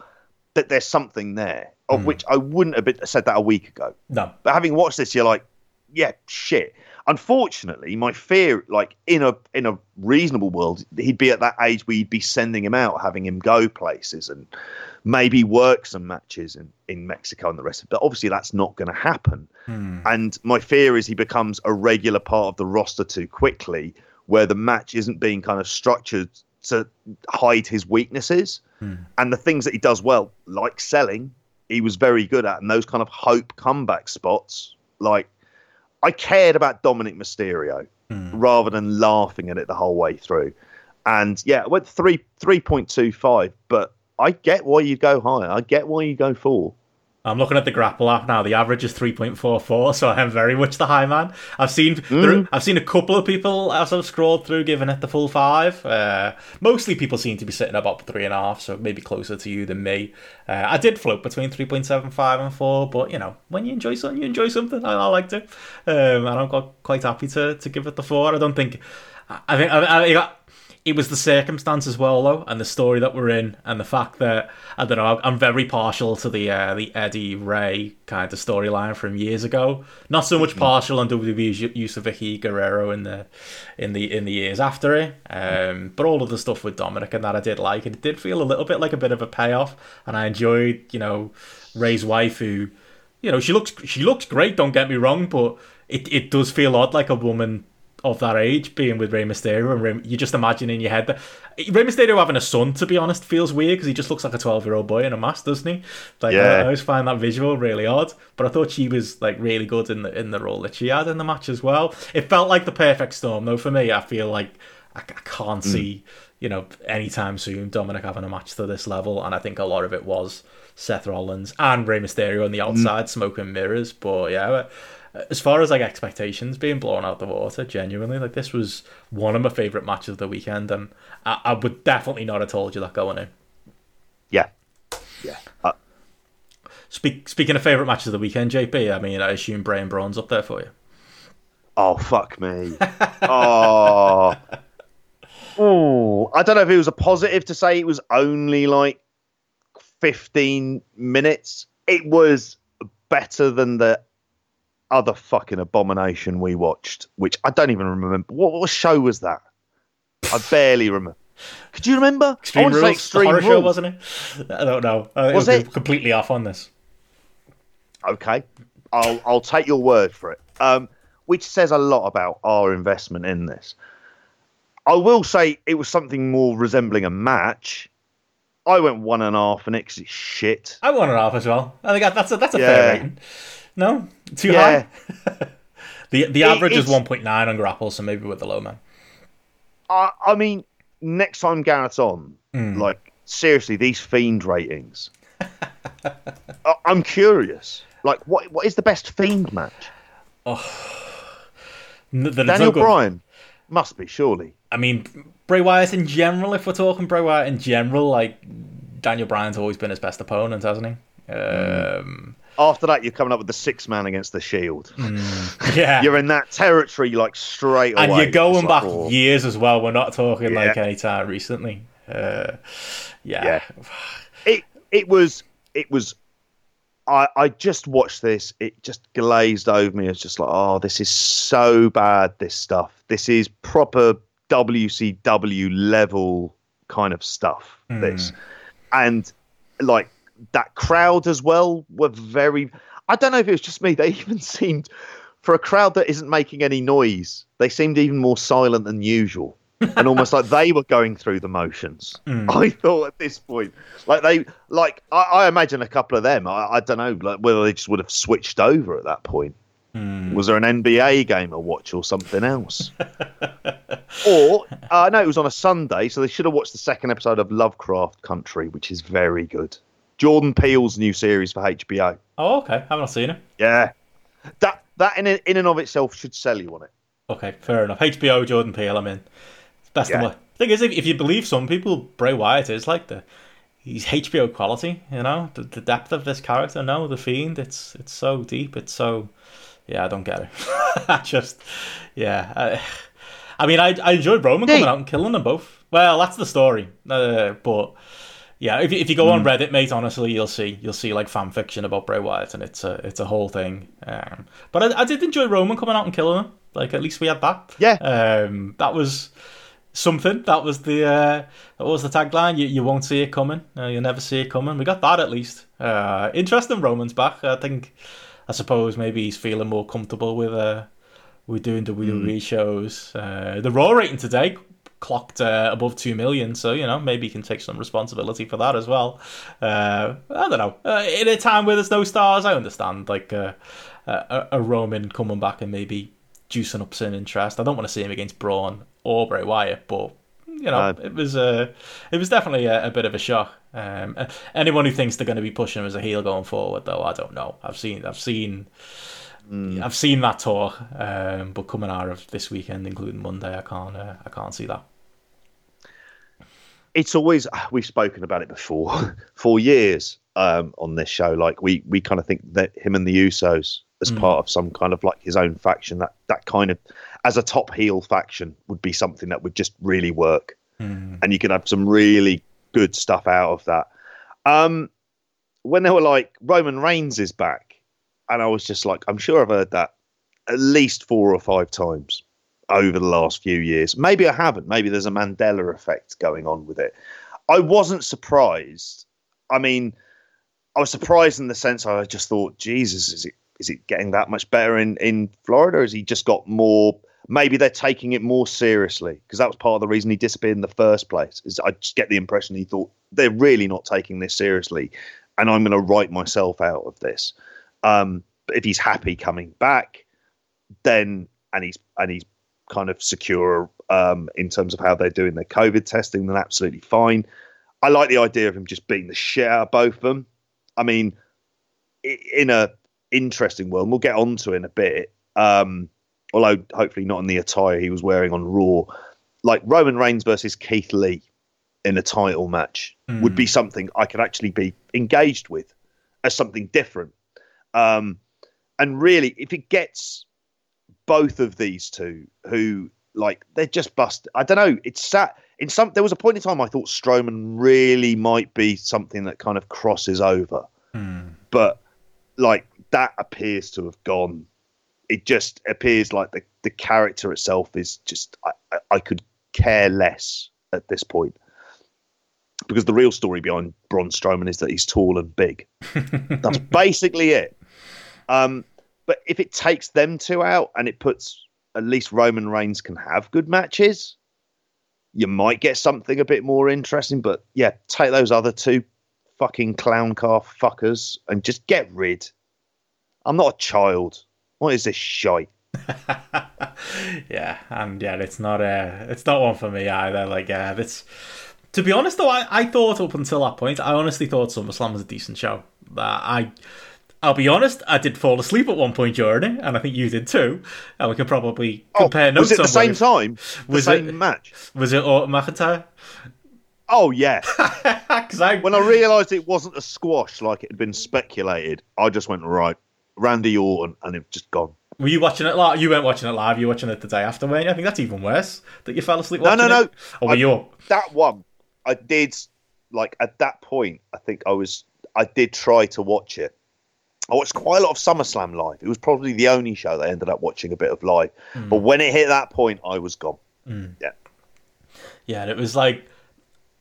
B: that there's something there, of mm. which I wouldn't have said that a week ago.
A: No.
B: But having watched this, you're like, yeah, shit unfortunately, my fear, like in a in a reasonable world, he'd be at that age where you'd be sending him out, having him go places, and maybe work some matches in, in Mexico and the rest of it. But obviously, that's not going to happen.
A: Hmm.
B: And my fear is he becomes a regular part of the roster too quickly, where the match isn't being kind of structured to hide his weaknesses
A: hmm.
B: and the things that he does well, like selling. He was very good at, and those kind of hope comeback spots, like I cared about Dominik Mysterio
A: mm.
B: rather than laughing at it the whole way through. And yeah, it went three three point two five, but I get why you go higher. I get why you go four.
A: I'm looking at the Grappl app now. The average is 3.44, so I am very much the high man. I've seen mm. there, I've seen a couple of people as I've scrolled through giving it the full five. Uh, mostly people seem to be sitting about three and a half, so maybe closer to you than me. Uh, I did float between 3.75 and four, but you know, when you enjoy something, you enjoy something. I, I liked it, um, and I'm quite happy to to give it the four. I don't think. I think I, I, it was the circumstance as well, though, and the story that we're in, and the fact that I don't know. I'm very partial to the uh, the Eddie Rey kind of storyline from years ago. Not so much mm. partial on WWE's use of Vickie Guerrero in the in the in the years after it, um, but all of the stuff with Dominik and that I did like. It did feel a little bit like a bit of a payoff, and I enjoyed, you know, Rey's wife who, you know, she looks she looks great. Don't get me wrong, but it, it does feel odd like a woman of that age being with Rey Mysterio, and Rey, you just imagine in your head that Rey Mysterio having a son, to be honest, feels weird because he just looks like a twelve-year-old boy in a mask, doesn't he? Like yeah. I, I always find that visual really odd. But I thought she was like really good in the in the role that she had in the match as well. It felt like the perfect storm, though. For me, I feel like I, I can't mm. see you know anytime soon Dominik having a match to this level, and I think a lot of it was Seth Rollins and Rey Mysterio on the hmm. outside mm. smoking mirrors. But yeah as far as like expectations being blown out the water, genuinely, like this was one of my favorite matches of the weekend, and I, I would definitely not have told you that going in.
B: Yeah, yeah. Uh,
A: Speak, speaking of favorite matches of the weekend, JP, I mean, I assume Brain Braun's up there for you.
B: Oh fuck me! oh, oh, I don't know if it was a positive to say it was only like fifteen minutes. It was better than the other fucking abomination we watched, which I don't even remember. What, what show was that? I barely remember. Could you remember?
A: Extreme I Rules, Extreme the horror Rules. show, wasn't it? I don't know. I was it completely off on this?
B: Okay, I'll I'll take your word for it. Um, which says a lot about our investment in this. I will say it was something more resembling a match. I went one and a half, and it's shit.
A: I went one and a half as well. I think that's a that's a yeah. fair rating. No, too yeah. high. the the average it, is one point nine on Grappl, so maybe with the low man.
B: I I mean, next time Gareth's on, mm. like seriously, these fiend ratings. I'm curious. Like, what what is the best fiend match? Oh, Daniel no Bryan must be surely.
A: I mean, Bray Wyatt in general. If we're talking Bray Wyatt in general, like Daniel Bryan's always been his best opponent, hasn't he? Mm.
B: After that, you're coming up with the six man against the Shield.
A: Mm, yeah,
B: you're in that territory like straight away.
A: And you're going back oh. years as well. We're not talking yeah. like any time recently. Uh, yeah. yeah,
B: it it was it was. I, I just watched this. It just glazed over me. It's just like, oh, this is so bad. This stuff. This is proper WCW level kind of stuff. Mm. This, and like that crowd as well were very. I don't know if it was just me. They even seemed, for a crowd that isn't making any noise, they seemed even more silent than usual. and almost like they were going through the motions. Mm. I thought at this point, like they, like I, I imagine a couple of them. I, I, don't know, like whether they just would have switched over at that point. Mm. Was there an NBA game to watch or something else? or I uh, know it was on a Sunday, so they should have watched the second episode of Lovecraft Country, which is very good. Jordan Peele's new series for HBO.
A: Oh, okay. I've not seen it.
B: Yeah, that that in in and of itself should sell you on it.
A: Okay, fair enough. HBO Jordan Peele. I mean, best yeah. of luck. Thing is, if, if you believe some people, Bray Wyatt is like the he's HBO quality. You know, the, the depth of this character. No, the fiend. It's it's so deep. It's so yeah. I don't get it. I just yeah. I, I mean, I I enjoyed Roman coming out and killing them both. Well, that's the story. Uh, but yeah, if, if you go mm. on. Reddit, mate, honestly, you'll see you'll see like fan fiction about Bray Wyatt, and it's a it's a whole thing. Um, but I, I, did enjoy Roman coming out and killing him. Like at least we had that.
B: Yeah,
A: um, that was something. That was the uh, that was the tagline. You you won't see it coming. Uh, you'll never see it coming. We got that at least. Uh, interesting. Roman's back. I think. I suppose maybe he's feeling more comfortable with uh, with doing WWE mm. shows. Uh, the Raw rating today clocked uh, above 2 million so you know maybe he can take some responsibility for that as well uh, i don't know uh, in a time where there's no stars i understand like uh, a, a roman coming back and maybe juicing up some interest i don't want to see him against braun or bray wyatt but you know, it was a, it was definitely a, a bit of a shock. Um, anyone who thinks they're going to be pushing him as a heel going forward, though, I don't know. I've seen, I've seen, mm. I've seen that talk, um, but coming out of this weekend, including Monday, I can't, uh, I can't see that.
B: It's always we've spoken about it before for years um, on this show. Like we we kind of think that him and the Usos as mm. part of some kind of like his own faction that that kind of as a top heel faction would be something that would just really work, mm. and you could have some really good stuff out of that. Um, when they were like Roman Reigns is back, and I was just like, I'm sure I've heard that at least four or five times over the last few years. Maybe I haven't. Maybe there's a Mandela effect going on with it. I wasn't surprised. I mean, I was surprised in the sense I just thought, Jesus, is it is it getting that much better in in Florida? Or has he just got more maybe they're taking it more seriously because that was part of the reason he disappeared in the first place. Is I just get the impression he thought they're really not taking this seriously, and I'm going to write myself out of this. Um, but if he's happy coming back, then and he's and he's kind of secure um, in terms of how they're doing their COVID testing, then absolutely fine. I like the idea of him just beating the shit out of both of them. I mean, in a interesting world, we'll get onto in a bit. Um, although hopefully not in the attire he was wearing on Raw, like Roman Reigns versus Keith Lee in a title match mm. would be something I could actually be engaged with as something different. Um, and really, if it gets both of these two, who like they're just busted. I don't know. It's sat in some. There was a point in time I thought Strowman really might be something that kind of crosses over, mm. but like that appears to have gone it just appears like the, the character itself is just I, I could care less at this point because the real story behind Braun Strowman is that he's tall and big. That's basically it. Um, but if it takes them two out and it puts at least Roman Reigns can have good matches, you might get something a bit more interesting. But yeah, take those other two fucking clown car fuckers and just get rid. I'm not a child. What is this shite?
A: yeah, and yeah, it's not a, uh, it's not one for me either. Like, uh, it's. To be honest, though, I, I thought up until that point, I honestly thought SummerSlam was a decent show. That I, I'll be honest, I did fall asleep at one point during it, and I think you did too. And we can probably oh, compare oh, notes.
B: Was it the same time? The was same it, match?
A: Was it Orton McIntyre?
B: Oh yeah. I... When I realised it wasn't a squash like it had been speculated, I just went right. Randy Orton, and it just gone.
A: Were you watching it live? You weren't watching it live. You were watching it the day after, weren't you? I think that's even worse. That you fell asleep.
B: No, no, no. It?
A: Or were I, you up?
B: That one, I did. Like at that point, I think I was. I did try to watch it. I watched quite a lot of SummerSlam live. It was probably the only show that I ended up watching a bit of live. Mm. But when it hit that point, I was gone. Mm. Yeah.
A: Yeah, and it was like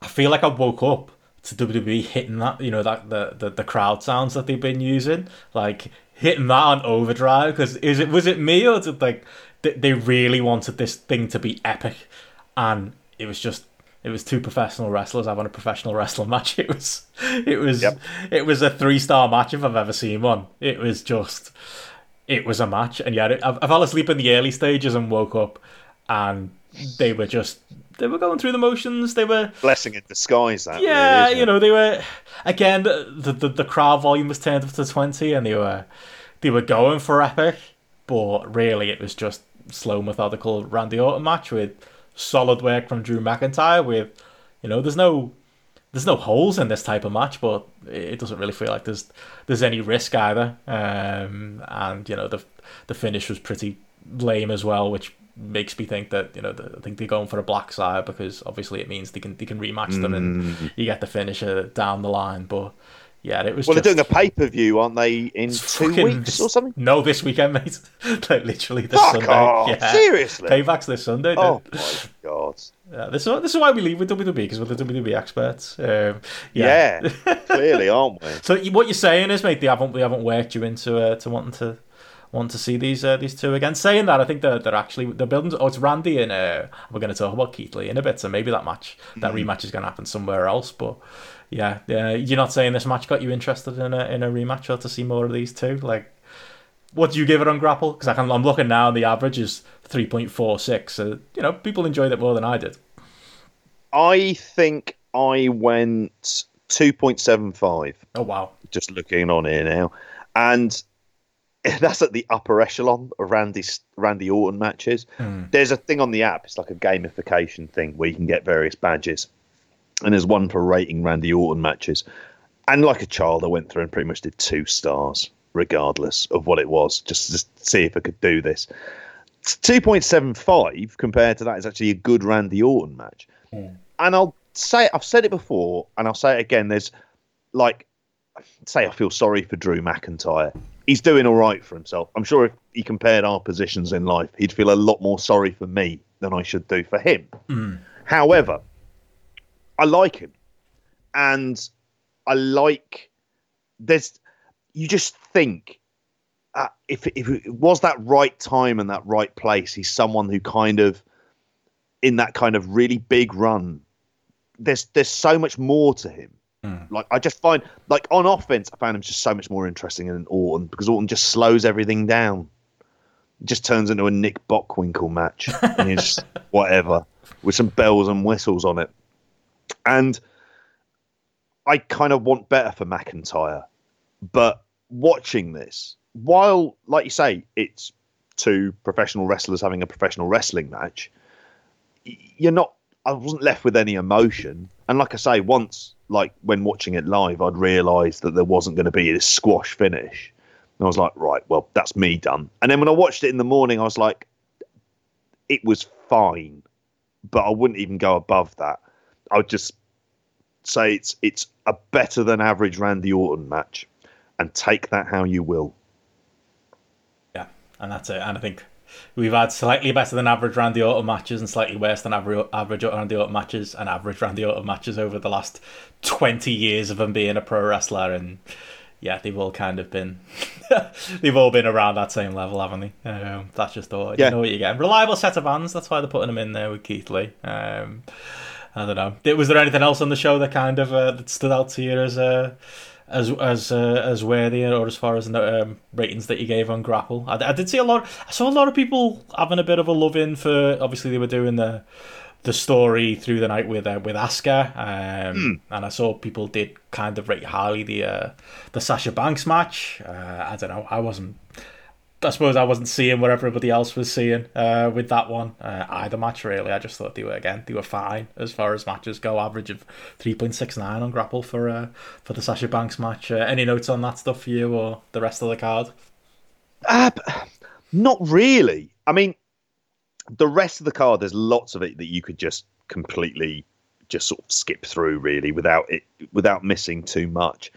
A: I feel like I woke up to WWE hitting that, you know, that the, the, the crowd sounds that they've been using. Like hitting that on overdrive because is it was it me or did like they really wanted this thing to be epic and it was just it was two professional wrestlers having a professional wrestling match it was it was yep. it was a three star match if i've ever seen one it was just it was a match and yeah i fell asleep in the early stages and woke up and they were just they were going through the motions. They were
B: blessing in disguise. That
A: yeah,
B: really,
A: you know, they were again. The, the the crowd volume was turned up to twenty, and they were they were going for epic, but really it was just slow, methodical Randy Orton match with solid work from Drew McIntyre. With you know, there's no there's no holes in this type of match, but it doesn't really feel like there's there's any risk either. Um, and you know the the finish was pretty lame as well, which makes me think that you know the, I think they're going for a black side because obviously it means they can they can rematch them and mm. you get the finisher down the line. But yeah, it was.
B: Well,
A: just...
B: they're doing a pay per view, aren't they? In two fucking... weeks or something?
A: No, this weekend, mate. like literally this
B: Fuck
A: Sunday.
B: Off. Yeah. Seriously,
A: payback's this Sunday.
B: Oh my god.
A: Yeah, this is this is why we leave with WWE because we're the WWE experts. Um,
B: yeah, yeah clearly, aren't we?
A: So what you're saying is, mate, they haven't they haven't worked you into uh, to wanting to want to see these uh, these two again. Saying that, I think they're, they're actually they're building. Oh, it's Randy and uh, we're going to talk about Keith Lee in a bit, so maybe that match, that mm-hmm. rematch is going to happen somewhere else. But yeah, you're not saying this match got you interested in a in a rematch or to see more of these two. Like, what do you give it on Grappl? Because I'm looking now, and the average is three point four six. So you know, people enjoyed it more than I did.
B: I think I went two point seven five.
A: Oh wow!
B: Just looking on here now, and that's at the upper echelon of Randy Randy Orton matches.
A: Mm.
B: There's a thing on the app. It's like a gamification thing where you can get various badges, and there's one for rating Randy Orton matches. And like a child, I went through and pretty much did two stars, regardless of what it was, just to see if I could do this. 2.75 compared to that is actually a good Randy Orton match.
A: Mm.
B: And I'll say, I've said it before, and I'll say it again. There's like, say, I feel sorry for Drew McIntyre. He's doing all right for himself. I'm sure if he compared our positions in life, he'd feel a lot more sorry for me than I should do for him.
A: Mm.
B: However, I like him. And I like, there's, you just think uh, if, if it was that right time and that right place, he's someone who kind of, in that kind of really big run, there's there's so much more to him.
A: Mm.
B: Like I just find, like on offense, I found him just so much more interesting than Orton because Orton just slows everything down. It just turns into a Nick Bockwinkel match, and it's whatever with some bells and whistles on it. And I kind of want better for McIntyre, but watching this, while like you say, it's two professional wrestlers having a professional wrestling match, you're not. I wasn't left with any emotion, and like I say, once like when watching it live, I'd realised that there wasn't going to be this squash finish. And I was like, right, well, that's me done. And then when I watched it in the morning, I was like, it was fine, but I wouldn't even go above that. I would just say it's it's a better than average Randy Orton match, and take that how you will.
A: Yeah, and that's it. And I think we've had slightly better than average Randy Orton matches and slightly worse than average average Randy Orton matches and average Randy Orton matches over the last twenty years of him being a pro wrestler. And yeah, they've all kind of been they've all been around that same level, haven't they? Um, that's just all.
B: Yeah.
A: You know what you get. Reliable set of hands. That's why they're putting him in there with Keith Lee. Um, I don't know. Was there anything else on the show that kind of uh, that stood out to you as uh, as as uh, as worthy or as far as the um, ratings that you gave on Grappl? I, I did see a lot. I saw a lot of people having a bit of a love in for. Obviously, they were doing the the story through the night with uh, with Asuka, um, and I saw people did kind of rate highly the uh, the Sasha Banks match. Uh, I don't know. I wasn't. I suppose I wasn't seeing what everybody else was seeing uh, with that one. Uh, either match really. I just thought they were again they were fine as far as matches go. Average of three point six nine on Grappl for uh, for the Sasha Banks match. Uh, any notes on that stuff for you or the rest of the card?
B: Uh, not really. I mean, the rest of the card, there's lots of it that you could just completely just sort of skip through, really, without it without missing too much.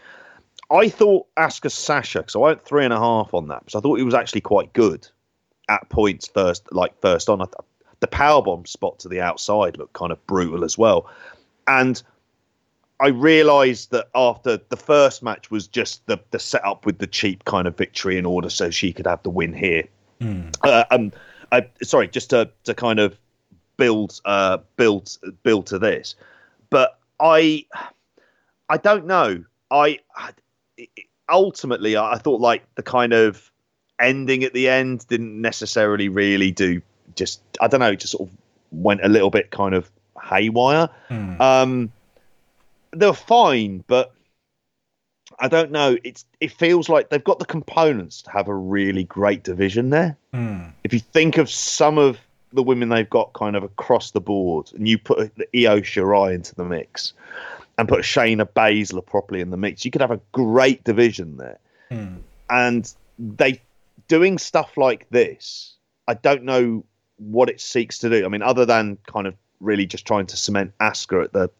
B: I thought Asuka Sasha, so I went three and a half on that because I thought he was actually quite good at points first, like first on. The powerbomb spot to the outside looked kind of brutal as well, and I realised that after the first match was just the the setup with the cheap kind of victory in order so she could have the win here.
A: Mm.
B: Uh, um, I, sorry, just to to kind of build uh build build to this, but I I don't know. I ultimately I thought like the kind of ending at the end didn't necessarily really do just I don't know just sort of went a little bit kind of haywire.
A: Mm.
B: Um, they're fine, but I don't know. It's it feels like they've got the components to have a really great division there.
A: Mm.
B: If you think of some of the women they've got kind of across the board, and you put the Io Shirai into the mix, and put Shayna Baszler properly in the mix, you could have a great division there.
A: Mm.
B: And they doing stuff like this, I don't know what it seeks to do. I mean, other than kind of really just trying to cement Asuka at the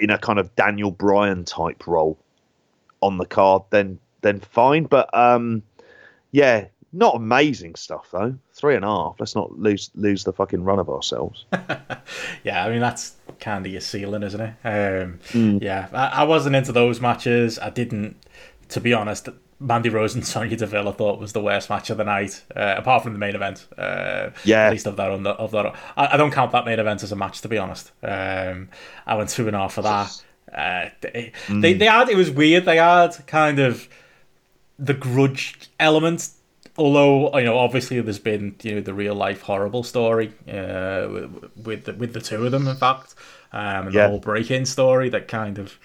B: in a kind of Daniel Bryan type role on the card, then then fine. But um, yeah, not amazing stuff though. Three and a half. Let's not lose lose the fucking run of ourselves.
A: yeah, I mean that's kind of your ceiling, isn't it? Um,
B: Mm.
A: Yeah, I, I wasn't into those matches. I didn't, to be honest. Mandy Rose and Sonya Deville, I thought was the worst match of the night, uh, apart from the main event. Uh,
B: Yeah.
A: at least of that. On the, of that, I, I don't count that main event as a match, to be honest. Um, I went two and a half for that. Uh, they, they they had it was weird. They had kind of the grudge element although you know, obviously, there's been you know the real life horrible story uh, with the, with the two of them, in fact, um, and
B: Yeah.
A: the whole break-in story that kind of,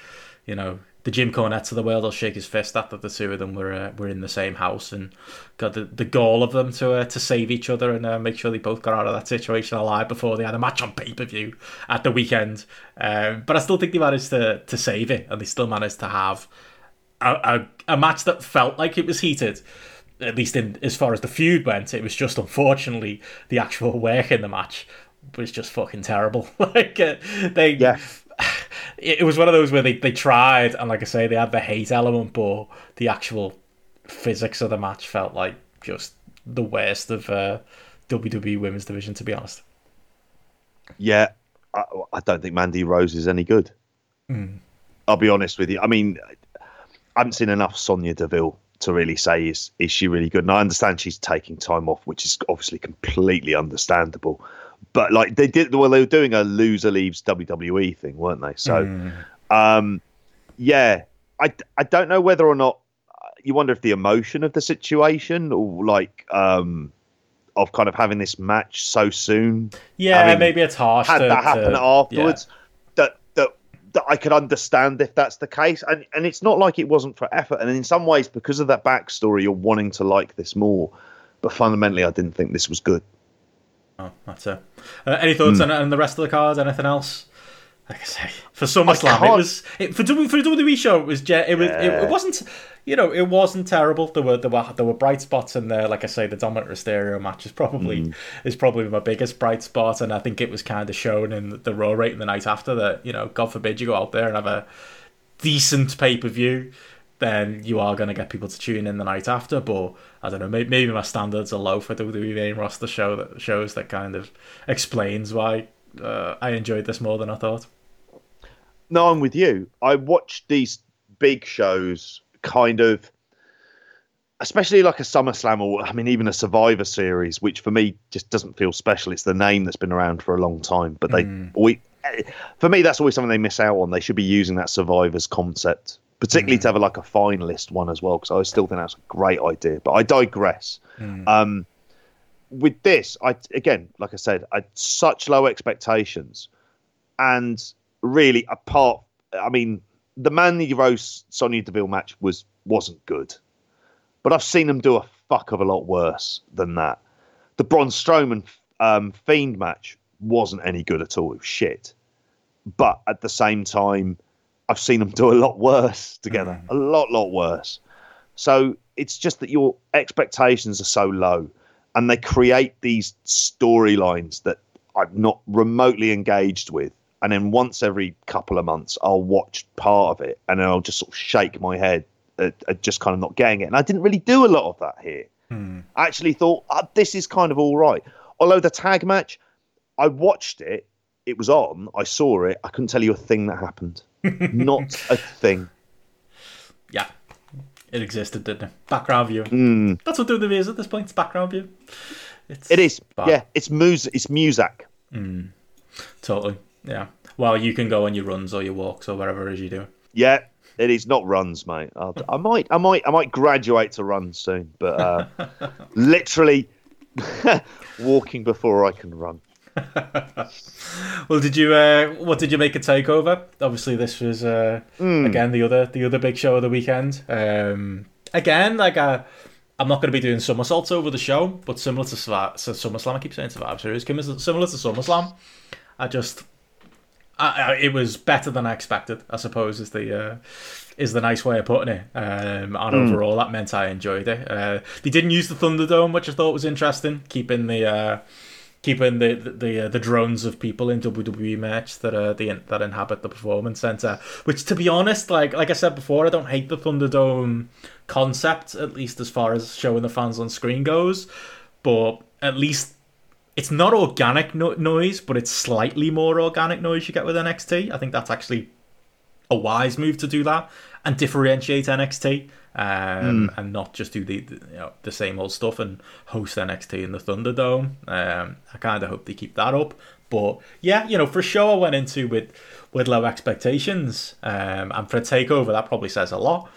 A: you know, the Jim Cornettes of the world will shake his fist at that the two of them were uh, were in the same house and got the, the goal of them to uh, to save each other and uh, make sure they both got out of that situation alive before they had a match on pay per view at the weekend. Um, but I still think they managed to to save it and they still managed to have a, a, a match that felt like it was heated. At least in as far as the feud went, it was just unfortunately the actual work in the match was just fucking terrible. like uh, they,
B: Yeah.
A: it, it was one of those where they, they tried and like I say, they had the hate element, but the actual physics of the match felt like just the worst of uh, WWE Women's Division, to be honest.
B: Yeah, I, I don't think Mandy Rose is any good. I'll be honest with you. I mean, I haven't seen enough Sonya Deville to really say is is she really good. And I understand she's taking time off, which is obviously completely understandable. But like they did, well, they were doing a loser leaves WWE thing, weren't they? So, um, yeah, I I don't know whether or not you wonder if the emotion of the situation or like um of kind of having this match so soon
A: Yeah, maybe it's harsh.
B: had
A: to,
B: that happen
A: to-
B: afterwards that that I could understand if that's the case and and it's not like it wasn't for effort and in some ways because of that backstory you're wanting to like this more but fundamentally I didn't think this was good
A: Oh, that's it. Uh, any thoughts on, on the rest of the cards? Anything else? Like I say, for SummerSlam, it was it, for for the WWE show. It was it was it, it wasn't you know it wasn't terrible. There were there were there were bright spots in there. Like I say, the Dominik Mysterio match is probably
B: Hmm.
A: is probably my biggest bright spot, and I think it was kind of shown in the Raw rate in the night after that. You know, God forbid you go out there and have a decent pay per view. Then you are going to get people to tune in the night after, but I don't know. Maybe, maybe my standards are low for the WWE main roster show that shows that kind of explains why uh, I enjoyed this more than I thought.
B: no I'm with you I watched these big shows kind of especially like a SummerSlam or I mean even a Survivor series which for me just doesn't feel special. It's the name that's been around for a long time but they hmm. we for me that's always something they miss out on. They should be using that Survivors concept particularly to hmm. have a, like a finalist one as well because I still think that's a great idea but I digress. Hmm. Um with this I again like I said I had such low expectations. And really apart I mean the Mandy Rose Sonya Deville match was wasn't good but I've seen them do a fuck of a lot worse than that. The Braun Strowman um, Fiend match wasn't any good at all. It was shit. But at the same time, I've seen them do a lot worse together. A lot, lot worse. So it's just that your expectations are so low and they create these storylines that I'm not remotely engaged with. And then once every couple of months, I'll watch part of it and then I'll just sort of shake my head at, at just kind of not getting it. And I didn't really do a lot of that here. I actually thought "Ah, this is kind of all right. Although the tag match, I watched it, it was on, I saw it, I couldn't tell you a thing that happened. not a thing.
A: Yeah, it existed, didn't it? Background view.
B: Mm.
A: That's what WWE is at this point. It's background view. It's
B: It is,
A: bad.
B: yeah. It's mus, it's Muzak.
A: totally. Yeah. Well, you can go on your runs or your walks or whatever it is you do.
B: Yeah, it is not runs, mate. I'll, I might, I might, I might graduate to runs soon, but uh, literally walking before I can run.
A: Well, did you? Uh, what did you make a takeover? Obviously, this was uh,
B: Hmm.
A: again the other the other big show of the weekend. Um, again, like uh, I'm not going to be doing somersaults over the show, but similar to, Survi- to SummerSlam, I keep saying Survivor Series, similar to SummerSlam. I just, I, it was better than I expected. I suppose is the uh, is the nice way of putting it. Um, and overall, that meant I enjoyed it. Uh, they didn't use the Thunderdome, which I thought was interesting, keeping the. Uh, keeping the the the, uh, the drones of people in WWE merch that uh the that inhabit the performance center. Which, to be honest, like like I said before, I don't hate the Thunderdome concept, at least as far as showing the fans on screen goes. But at least it's not organic no- noise, but it's slightly more organic noise you get with NXT. I think that's actually a wise move to do that and differentiate NXT um, and not just do the, the you know the same old stuff and host NXT in the Thunderdome. Um, I kind of hope they keep that up. But yeah, you know, for a show I went into with with low expectations, um, and for a takeover, that probably says a lot.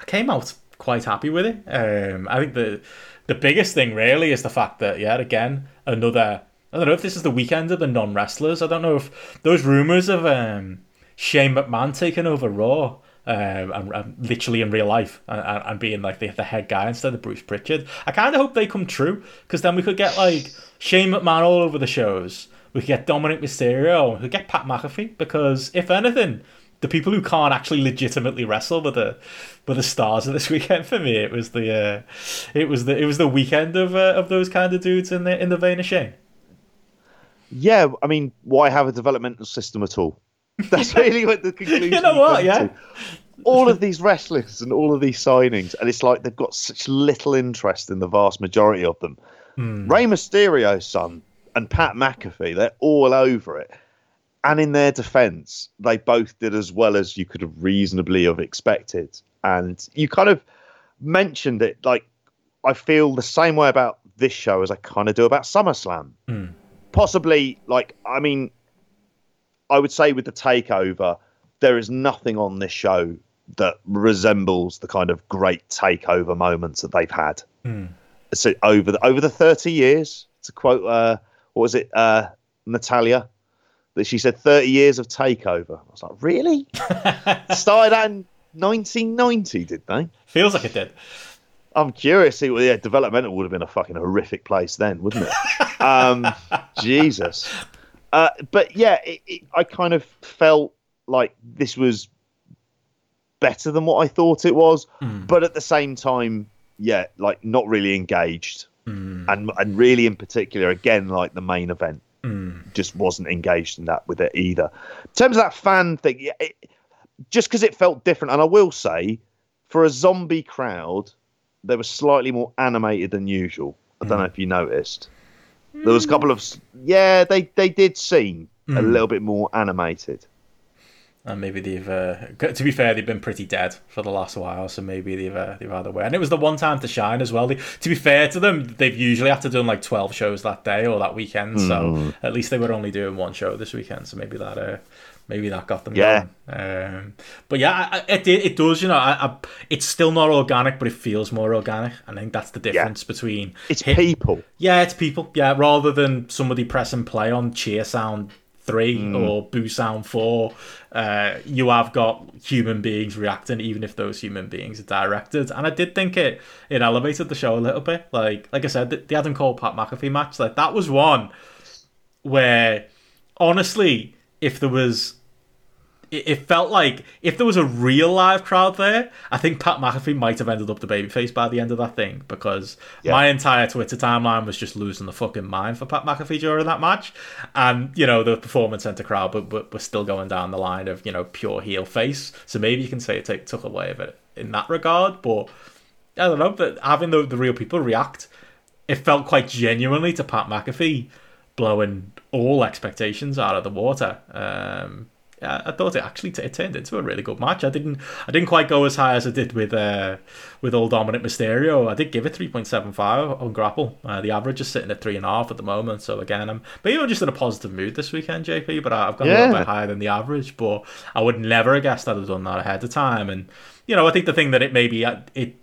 A: I came out quite happy with it. Um, I think the the biggest thing really is the fact that yeah, again another. I don't know if this is the weekend of the non wrestlers. I don't know if those rumors of um, Shane McMahon taking over Raw. Um, and, and, literally in real life and, and being like the, the head guy instead of Bruce Pritchard. I kind of hope they come true because then we could get like Shane McMahon all over the shows. We could get Dominik Mysterio. We could get Pat McAfee because if anything, the people who can't actually legitimately wrestle were the were the stars of this weekend for me. It was the uh, it was the it was the weekend of uh, of those kind of dudes in the in the vein of Shane.
B: Yeah, I mean, why have a developmental system at all? That's really what the conclusion. Is.
A: You know what? Yeah.
B: To. All of these wrestlers and all of these signings, and it's like they've got such little interest in the vast majority of them. Mm. Rey Mysterio's son and Pat McAfee, they're all over it and in their defense, they both did as well as you could have reasonably have expected. And you kind of mentioned it like I feel the same way about this show as I kind of do about SummerSlam. Mm. Possibly, like, I mean, I would say with the takeover, there is nothing on this show that resembles the kind of great takeover moments that they've had. Mm. So over the over the thirty years, to quote, uh, what was it, uh, Natalya? That she said 30 years of takeover. I was like, really? Started out in 1990, did they?
A: Feels like it did.
B: I'm curious. yeah, developmental would have been a fucking horrific place then, wouldn't it? um, Jesus. Uh, but yeah, it, it, I kind of felt like this was better than what I thought it was, mm. but at the same time, yeah, like not really engaged, mm. and and really in particular, again, like the main event mm. just wasn't engaged in that with it either. In terms of that fan thing, it, just because it felt different, and I will say, for a zombie crowd, they were slightly more animated than usual. I don't mm. know if you noticed. There was a couple of yeah, they they did seem mm. a little bit more animated
A: and maybe they've uh, to be fair they've been pretty dead for the last while so maybe they've uh, they've had a way and it was the one time to shine as well they, to be fair to them they've usually had to do like 12 shows that day or that weekend mm. so hmm. at least they were only doing one show this weekend so maybe that uh, maybe that got them yeah um, but yeah it, it does you know I, I, it's still not organic but it feels more organic I think that's the difference yeah. between
B: it's hit, people
A: yeah it's people yeah rather than somebody press and play on cheer sound three mm. or Boo Sound four, uh, you have got human beings reacting, even if those human beings are directed. And I did think it it elevated the show a little bit. Like like I said, the, the Adam Cole Pat McAfee match, like that was one where honestly, if there was it, it felt like if there was a real live crowd there, I think Pat McAfee might have ended up the babyface by the end of that thing because yeah. my entire Twitter timeline was just losing the fucking mind for Pat McAfee during that match, and you know the performance center crowd, but, but we're still going down the line of you know pure heel face. So maybe you can say it take, took away of it in that regard, but I don't know. But having the the real people react, it felt quite genuinely to Pat McAfee blowing all expectations out of the water. Um, I thought it actually t- it turned into a really good match. I didn't I didn't quite go as high as I did with uh, with old Dominik Mysterio. I did give it three point seven five on Grappl. Uh, the average is sitting at three and a half at the moment. So again, I'm but you're just in a positive mood this weekend, JP. But I've gone yeah. a little bit higher than the average. But I would never have guessed I'd have done that ahead of time. And you know, I think the thing that it maybe uh, it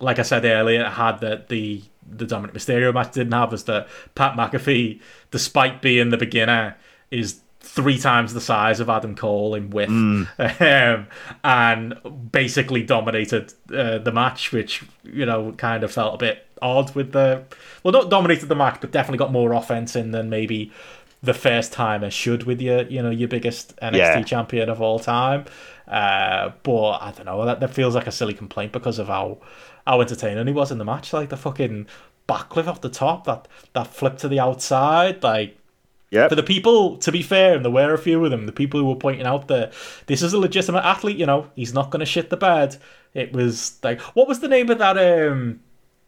A: like I said earlier, had that the the Dominik Mysterio match didn't have was that Pat McAfee, despite being the beginner, is three times the size of Adam Cole in width, mm. um, and basically dominated uh, the match, which you know kind of felt a bit odd with the well, not dominated the match, but definitely got more offense in than maybe the first timer should with your you know your biggest NXT yeah. champion of all time. Uh, but I don't know that that feels like a silly complaint because of how how entertaining he was in the match. Like the fucking backflip off the top, that that flip to the outside, like
B: yeah.
A: For the people, to be fair, and there were a few of them, the people who were pointing out that this is a legitimate athlete, you know, he's not going to shit the bed. It was like, what was the name of that um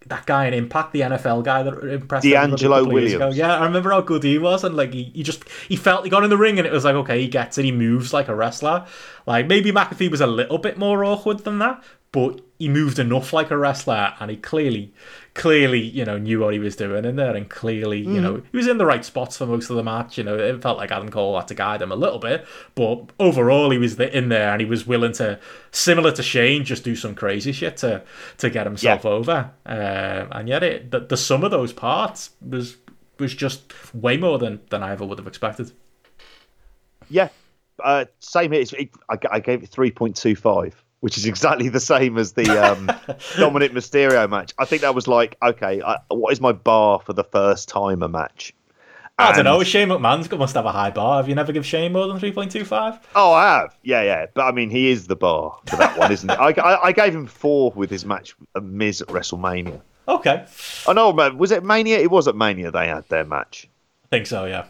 A: that guy in Impact, the NFL guy that impressed
B: DeAngelo Williams.
A: Yeah, I remember how good he was, and like he, he just he felt he got in the ring, and it was like okay, he gets it, he moves like a wrestler. Like maybe McAfee was a little bit more awkward than that, but he moved enough like a wrestler, and he clearly, clearly, you know, knew what he was doing in there, and clearly, you know, he was in the right spots for most of the match. You know, it felt like Adam Cole had to guide him a little bit, but overall, he was in there, and he was willing to, similar to Shane, just do some crazy shit to to get himself
B: Yeah.
A: over. Uh, and yet, it the, the sum of those parts was was just way more than than I ever would have expected.
B: Yeah, uh, same here. It, I, I gave it three point two five, which is exactly the same as the um, Dominik Mysterio match. I think that was like, okay, I, what is my bar for the first timer match?
A: I don't know. Shane McMahon's got must have a high bar. Have you never give Shane more than three point two five?
B: Oh, I have. Yeah, yeah. But I mean, he is the bar for that one, isn't it? I, I, I gave him four with his match with Miz at WrestleMania.
A: Okay,
B: I know. man, was it Mania? It was at Mania they had their match.
A: I think so. Yeah.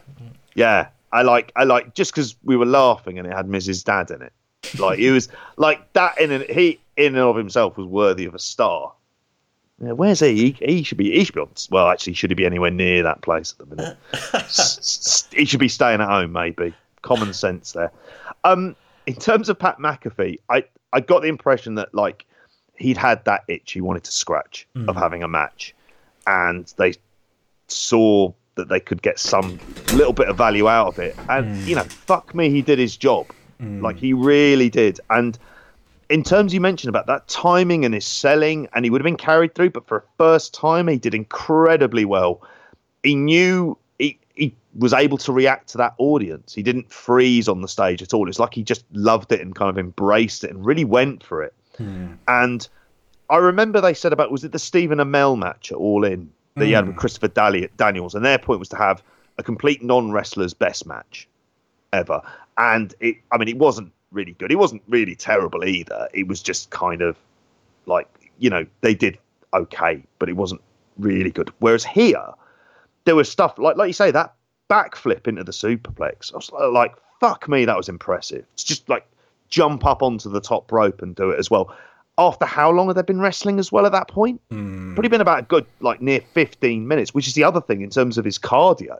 B: Yeah, I like, I like, just because we were laughing and it had Miz's dad in it. Like he was like that in and he in and of himself was worthy of a star. Yeah, where's he? he? He should be. He should be on. Well, actually, should he be anywhere near that place at the minute? S- he should be staying at home, maybe. Common sense there. Um, in terms of Pat McAfee, I I got the impression that like he'd had that itch he wanted to scratch of having a match, and they saw that they could get some little bit of value out of it. And you know, fuck me, he did his job. Mm. Like he really did. And in terms you mentioned about that timing and his selling, and he would have been carried through, but for a first time, he did incredibly well. He knew he, he was able to react to that audience. He didn't freeze on the stage at all. It's like he just loved it and kind of embraced it and really went for it. Hmm. And I remember they said about was it the Stephen Amell match at All In that he had with hmm. Christopher Dali- Daniels, and their point was to have a complete non wrestler's best match ever. And it, I mean, it wasn't really good. It wasn't really terrible either. It was just kind of like you know they did okay, but it wasn't really good. Whereas here, there was stuff like like you say that backflip into the superplex. I was like, fuck me, that was impressive. It's just like jump up onto the top rope and do it as well. After how long had they been wrestling as well at that point? Hmm. Probably been about a good like near 15 minutes, which is the other thing in terms of his cardio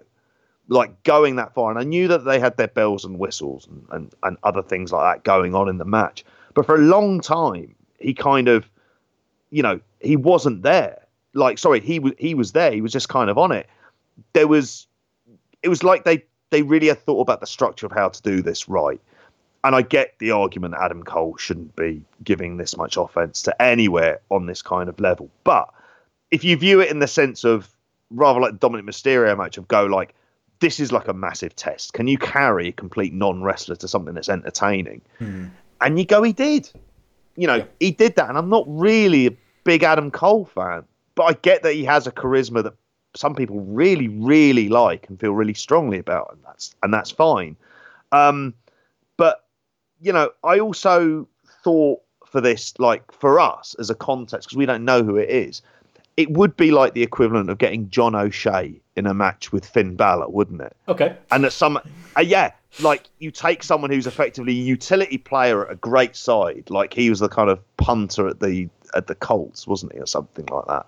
B: like going that far. And I knew that they had their bells and whistles and, and, and other things like that going on in the match. But for a long time, he kind of, you know, he wasn't there. Like, sorry, he was he was there. He was just kind of on it. There was, it was like they they really had thought about the structure of how to do this right. And I get the argument Adam Cole shouldn't be giving this much offense to anywhere on this kind of level. But if you view it in the sense of rather like the Dominik Mysterio match of go like this is like a massive test. Can you carry a complete non wrestler to something that's entertaining? And you go, he did. You know,
A: Yeah.
B: he did that. And I'm not really a big Adam Cole fan, but I get that he has a charisma that some people really, really like and feel really strongly about, and that's and that's fine. Um, but you know, I also thought for this, like for us as a context, because we don't know who it is, it would be like the equivalent of getting John O'Shea in a match with Finn Balor, wouldn't it?
A: Okay.
B: And that some, uh, yeah, like you take someone who's effectively a utility player at a great side, like he was the kind of punter at the at the Colts, wasn't he, or something like that?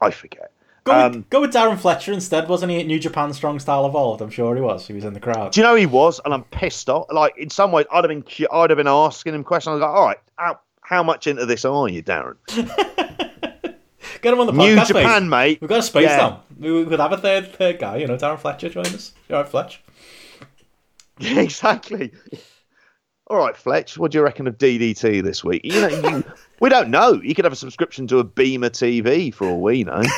B: I forget.
A: Go,
B: Um,
A: with, go with Darren Fletcher instead, wasn't he? At New Japan Strong Style Evolved. I'm sure he was. He was in the crowd.
B: Do you know he was? And I'm pissed off. Like in some ways, I'd have been, I'd have been asking him questions. I was like, all right, how, how much into this are you, Darren?
A: Get him on the podcast.
B: New Japan,
A: mate.
B: mate.
A: We've got a space
B: Yeah.
A: down. We could have a third third guy. You know, Darren Fletcher join us. You all right, Fletch?
B: Yeah, exactly. All right, Fletch, what do you reckon of DDT this week? You know, you, we don't know. You could have a subscription to a Beamer TV for all we know.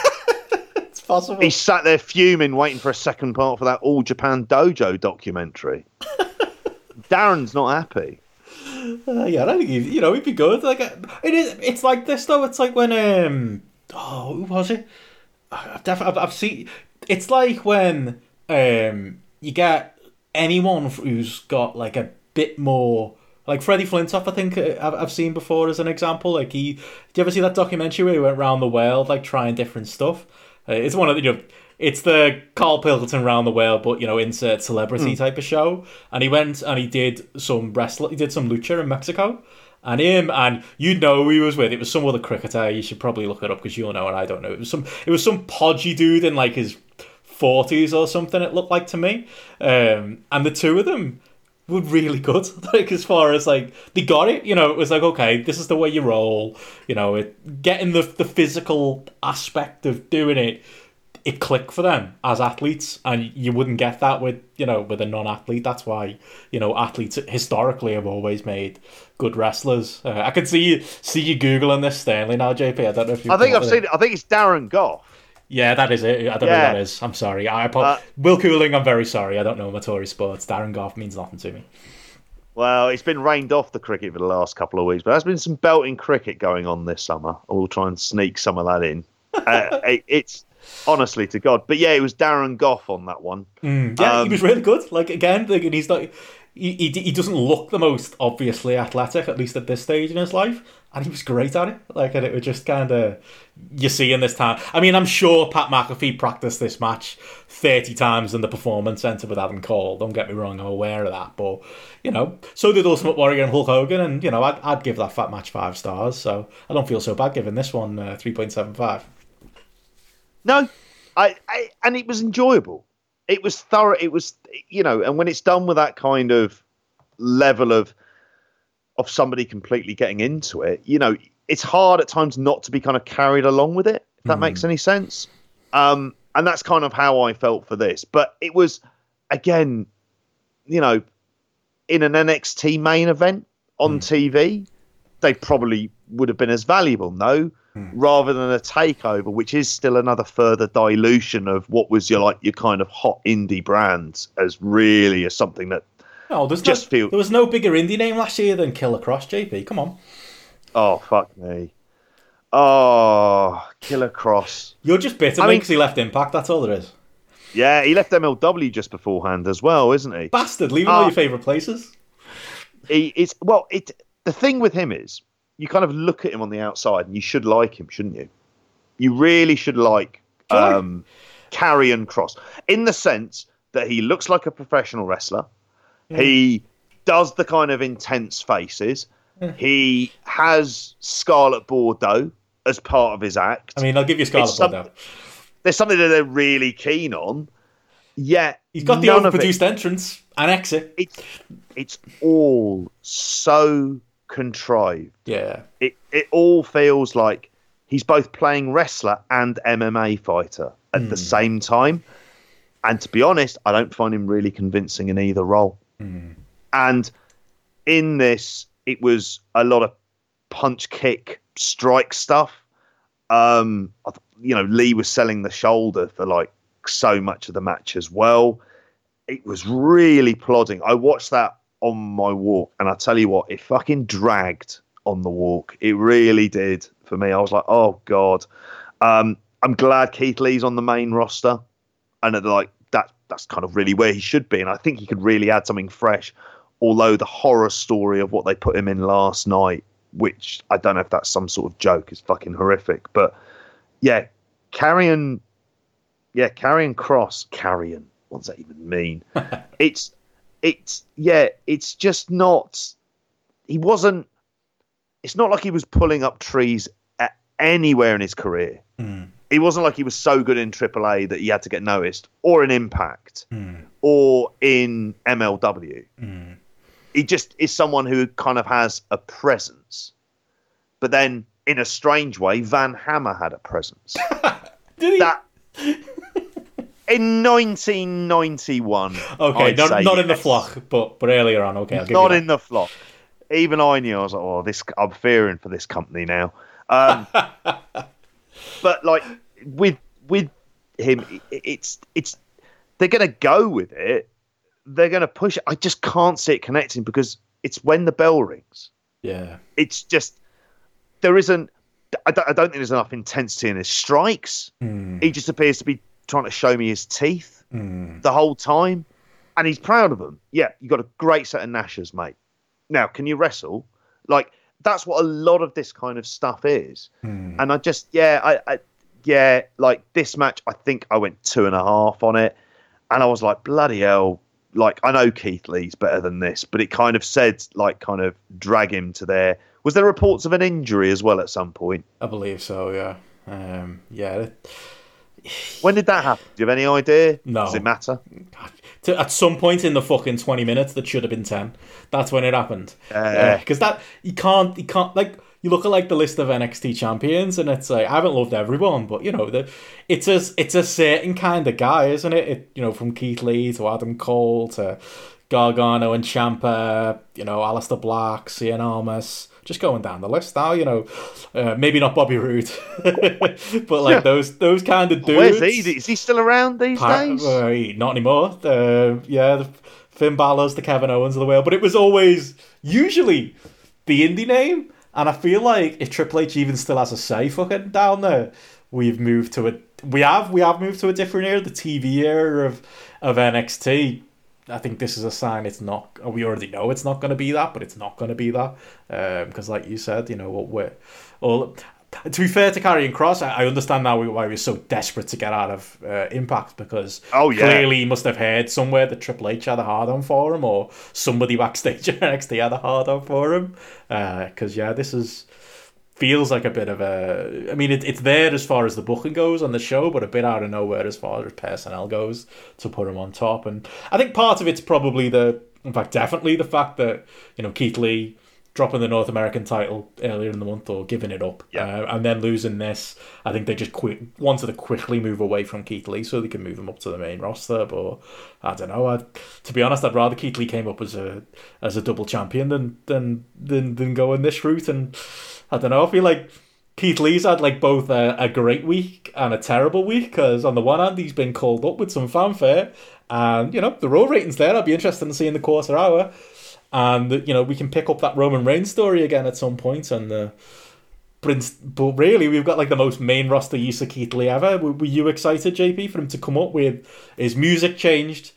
A: It's possible.
B: He sat there fuming, waiting for a second part for that All Japan Dojo documentary. Darren's not happy.
A: Uh, yeah, I don't think he, you know he'd be good. Like uh, it is. It's like this though. It's like when um oh who was it? I've definitely I've, I've seen. It's like when um you get anyone who's got like a bit more. Like Freddie Flintoff, I think uh, I've, I've seen before as an example. Like he, do you ever see that documentary where he went around the world like trying different stuff? Uh, it's one of the, you know, it's the Carl Pilkington round the world, but you know, insert celebrity type of show. And he went and he did some wrestling, he did some lucha in Mexico. And him and you'd know who he was with. It was some other cricketer. You should probably look it up because you'll know and I don't know. It was some. It was some podgy dude in like his forties or something. It looked like to me. Um, and the two of them were really good. Like as far as like they got it, you know, it was like okay, this is the way you roll. You know, it, getting the the physical aspect of doing it, it clicked for them as athletes, and you wouldn't get that with you know with a non-athlete. That's why you know athletes historically have always made good wrestlers. Uh, I can see you see you googling this Stanley now, JP. I don't know if you.
B: I think I've seen it. I think it's Darren Gough.
A: Yeah, that is it. I don't know
B: Yeah.
A: who that is. I'm sorry. I apo-
B: Uh,
A: Will Cooling, I'm very sorry. I don't know Matori sports. Darren Gough means nothing to me.
B: Well, it's been rained off the cricket for the last couple of weeks, but there's been some belting cricket going on this summer. I will try and sneak some of that in. uh, it, it's honestly to God, but yeah, it was Darren Gough on that one.
A: Yeah, he
B: Um,
A: was really good. Like again, like, he's not. He, he he doesn't look the most obviously athletic, at least at this stage in his life, and he was great at it. Like, and it was just kind of you see in this time. I mean, I'm sure Pat McAfee practiced this match thirty times in the performance center with Adam Cole. Don't get me wrong, I'm aware of that, but you know, so did Ultimate Warrior and Hulk Hogan, and you know, I'd, I'd give that fat match five stars. So I don't feel so bad giving this one uh, three point seven five.
B: No, I, I and it was enjoyable. It was thorough. It was you know, and when it's done with that kind of level of of somebody completely getting into it, you know, it's hard at times not to be kind of carried along with it. If that makes any sense. Um, and that's kind of how I felt for this. But it was again, you know, in an NXT main event on TV, they probably would have been as valuable, no, rather than a takeover, which is still another further dilution of what was your like your kind of hot indie brands as really as something that
A: No, there's
B: Just
A: no,
B: feel-
A: there was no bigger indie name last year than Killer Kross. JP, come on.
B: oh fuck me. Oh, Killer Kross.
A: You're just bitter because he left Impact. That's all there is.
B: Yeah, he left MLW just beforehand as well, isn't he?
A: Bastard, leaving all
B: Ah.
A: your favourite places.
B: he is well it the thing with him is you kind of look at him on the outside and you should like him shouldn't you? You really should like um Karrion Kross in the sense that he looks like a professional wrestler. He does the kind of intense faces. He has Scarlett Bordeaux as part of his act.
A: I mean, I'll give you Scarlett
B: It's some-
A: Bordeaux.
B: there's something that they're really keen on yet
A: He's got the
B: it-
A: entrance and exit.
B: it's it's all so contrived
A: Yeah.
B: it it all feels like he's both playing wrestler and MMA fighter at the same time. And to be honest, I don't find him really convincing in either role. And in this, it was a lot of punch, kick, strike stuff. Um, you know, Lee was selling the shoulder for like so much of the match as well. It was really plodding. I watched that on my walk, and I tell you what, it fucking dragged on the walk. It really did for me. I was like, oh god. Um, I'm glad Keith Lee's on the main roster, and like that that's kind of really where he should be. And I think he could really add something fresh. Although the horror story of what they put him in last night, which I don't know if that's some sort of joke, is fucking horrific. But yeah, Karrion, yeah, Karrion Kross, Karrion. What does that even mean? it's, it's, yeah, it's just not. He wasn't. It's not like he was pulling up trees at anywhere in his career. Hmm. It wasn't like he was so good in AAA that he had to get noticed, or in Impact, hmm. or in MLW. Hmm. He just is someone who kind of has a presence. But then, in a strange way, Van Hammer had a presence.
A: Did he?
B: that in 1991.
A: okay,
B: I'd
A: not, not in the flock, but but earlier on. Okay, I'll give
B: Not
A: you that.
B: in the flock. Even I knew I was like, "Oh, this." I'm fearing for this company now. Um, but like with with him, it's it's they're going to go with it. They're going to push it. I just can't see it connecting because it's when the bell rings.
A: Yeah.
B: It's just there isn't. I don't, I don't think there's enough intensity in his strikes. He just appears to be trying to show me his teeth the whole time, and he's proud of them. Yeah, you got a great set of nashers, mate. Now, can you wrestle? Like that's what a lot of this kind of stuff is. And I just, yeah, I, I, yeah, like this match, I think I went two and a half on it, and I was like, bloody hell. Like I know Keith Lee's better than this, but it kind of said like kind of drag him to there. Was there reports of an injury as well at some point?
A: I believe so. Yeah. Um. Yeah.
B: When did that happen? Do you have any idea?
A: No.
B: Does it matter?
A: To at some point in the fucking twenty minutes that should have been ten. That's when it happened.
B: Uh,
A: Because that you can't you can't like you look at like the list of NXT champions and it's like I haven't loved everyone, but you know the it's a it's a certain kind of guy, isn't it? it you know from Keith Lee to Adam Cole to Gargano and Ciampa, you know Aleister Black, Cien Almas. Just going down the list now, you know, uh, maybe not Bobby Roode, but like
B: Yeah.
A: those those kind of dudes.
B: Where's he? Is he still around these days?
A: uh, not anymore. Uh, yeah, the Finn Balor's, the Kevin Owens of the world, but it was always usually the indie name. And I feel like if Triple H even still has a say fucking down there, we've moved to a we have we have moved to a different era, the TV era of of NXT. I think this is a sign it's not. We already know it's not going to be that, but it's not going to be that because, like you said, you know what we're all. To be fair to Karrion Kross, I I understand now why he was so desperate to get out of uh, Impact because
B: Oh, yeah.
A: clearly he must have heard somewhere that Triple H had a hard on for him, or somebody backstage at NXT had a hard on for him. Because yeah, this is feels like a bit of a. I mean, it, it's there as far as the booking goes on the show, but a bit out of nowhere as far as personnel goes to put him on top. And I think part of it's probably the, in fact, definitely the fact that you know Keith Lee dropping the North American title earlier in the month or giving it up,
B: Yeah.
A: uh, and then losing this. I think they just quick wanted to quickly move away from Keith Lee so they could move him up to the main roster. But I don't know. I, to be honest, I'd rather Keith Lee came up as a as a double champion than than than, than going this route. And I don't know. I feel like Keith Lee's had like both a, a great week and a terrible week because on the one hand he's been called up with some fanfare, and you know the raw ratings there. I'd be interested in seeing the quarter hour, and you know we can pick up that Roman Reigns story again at some point and. Uh, but, but really, we've got like the most main roster use of Keith Lee ever. Were you excited, JP, for him to come up with his music changed,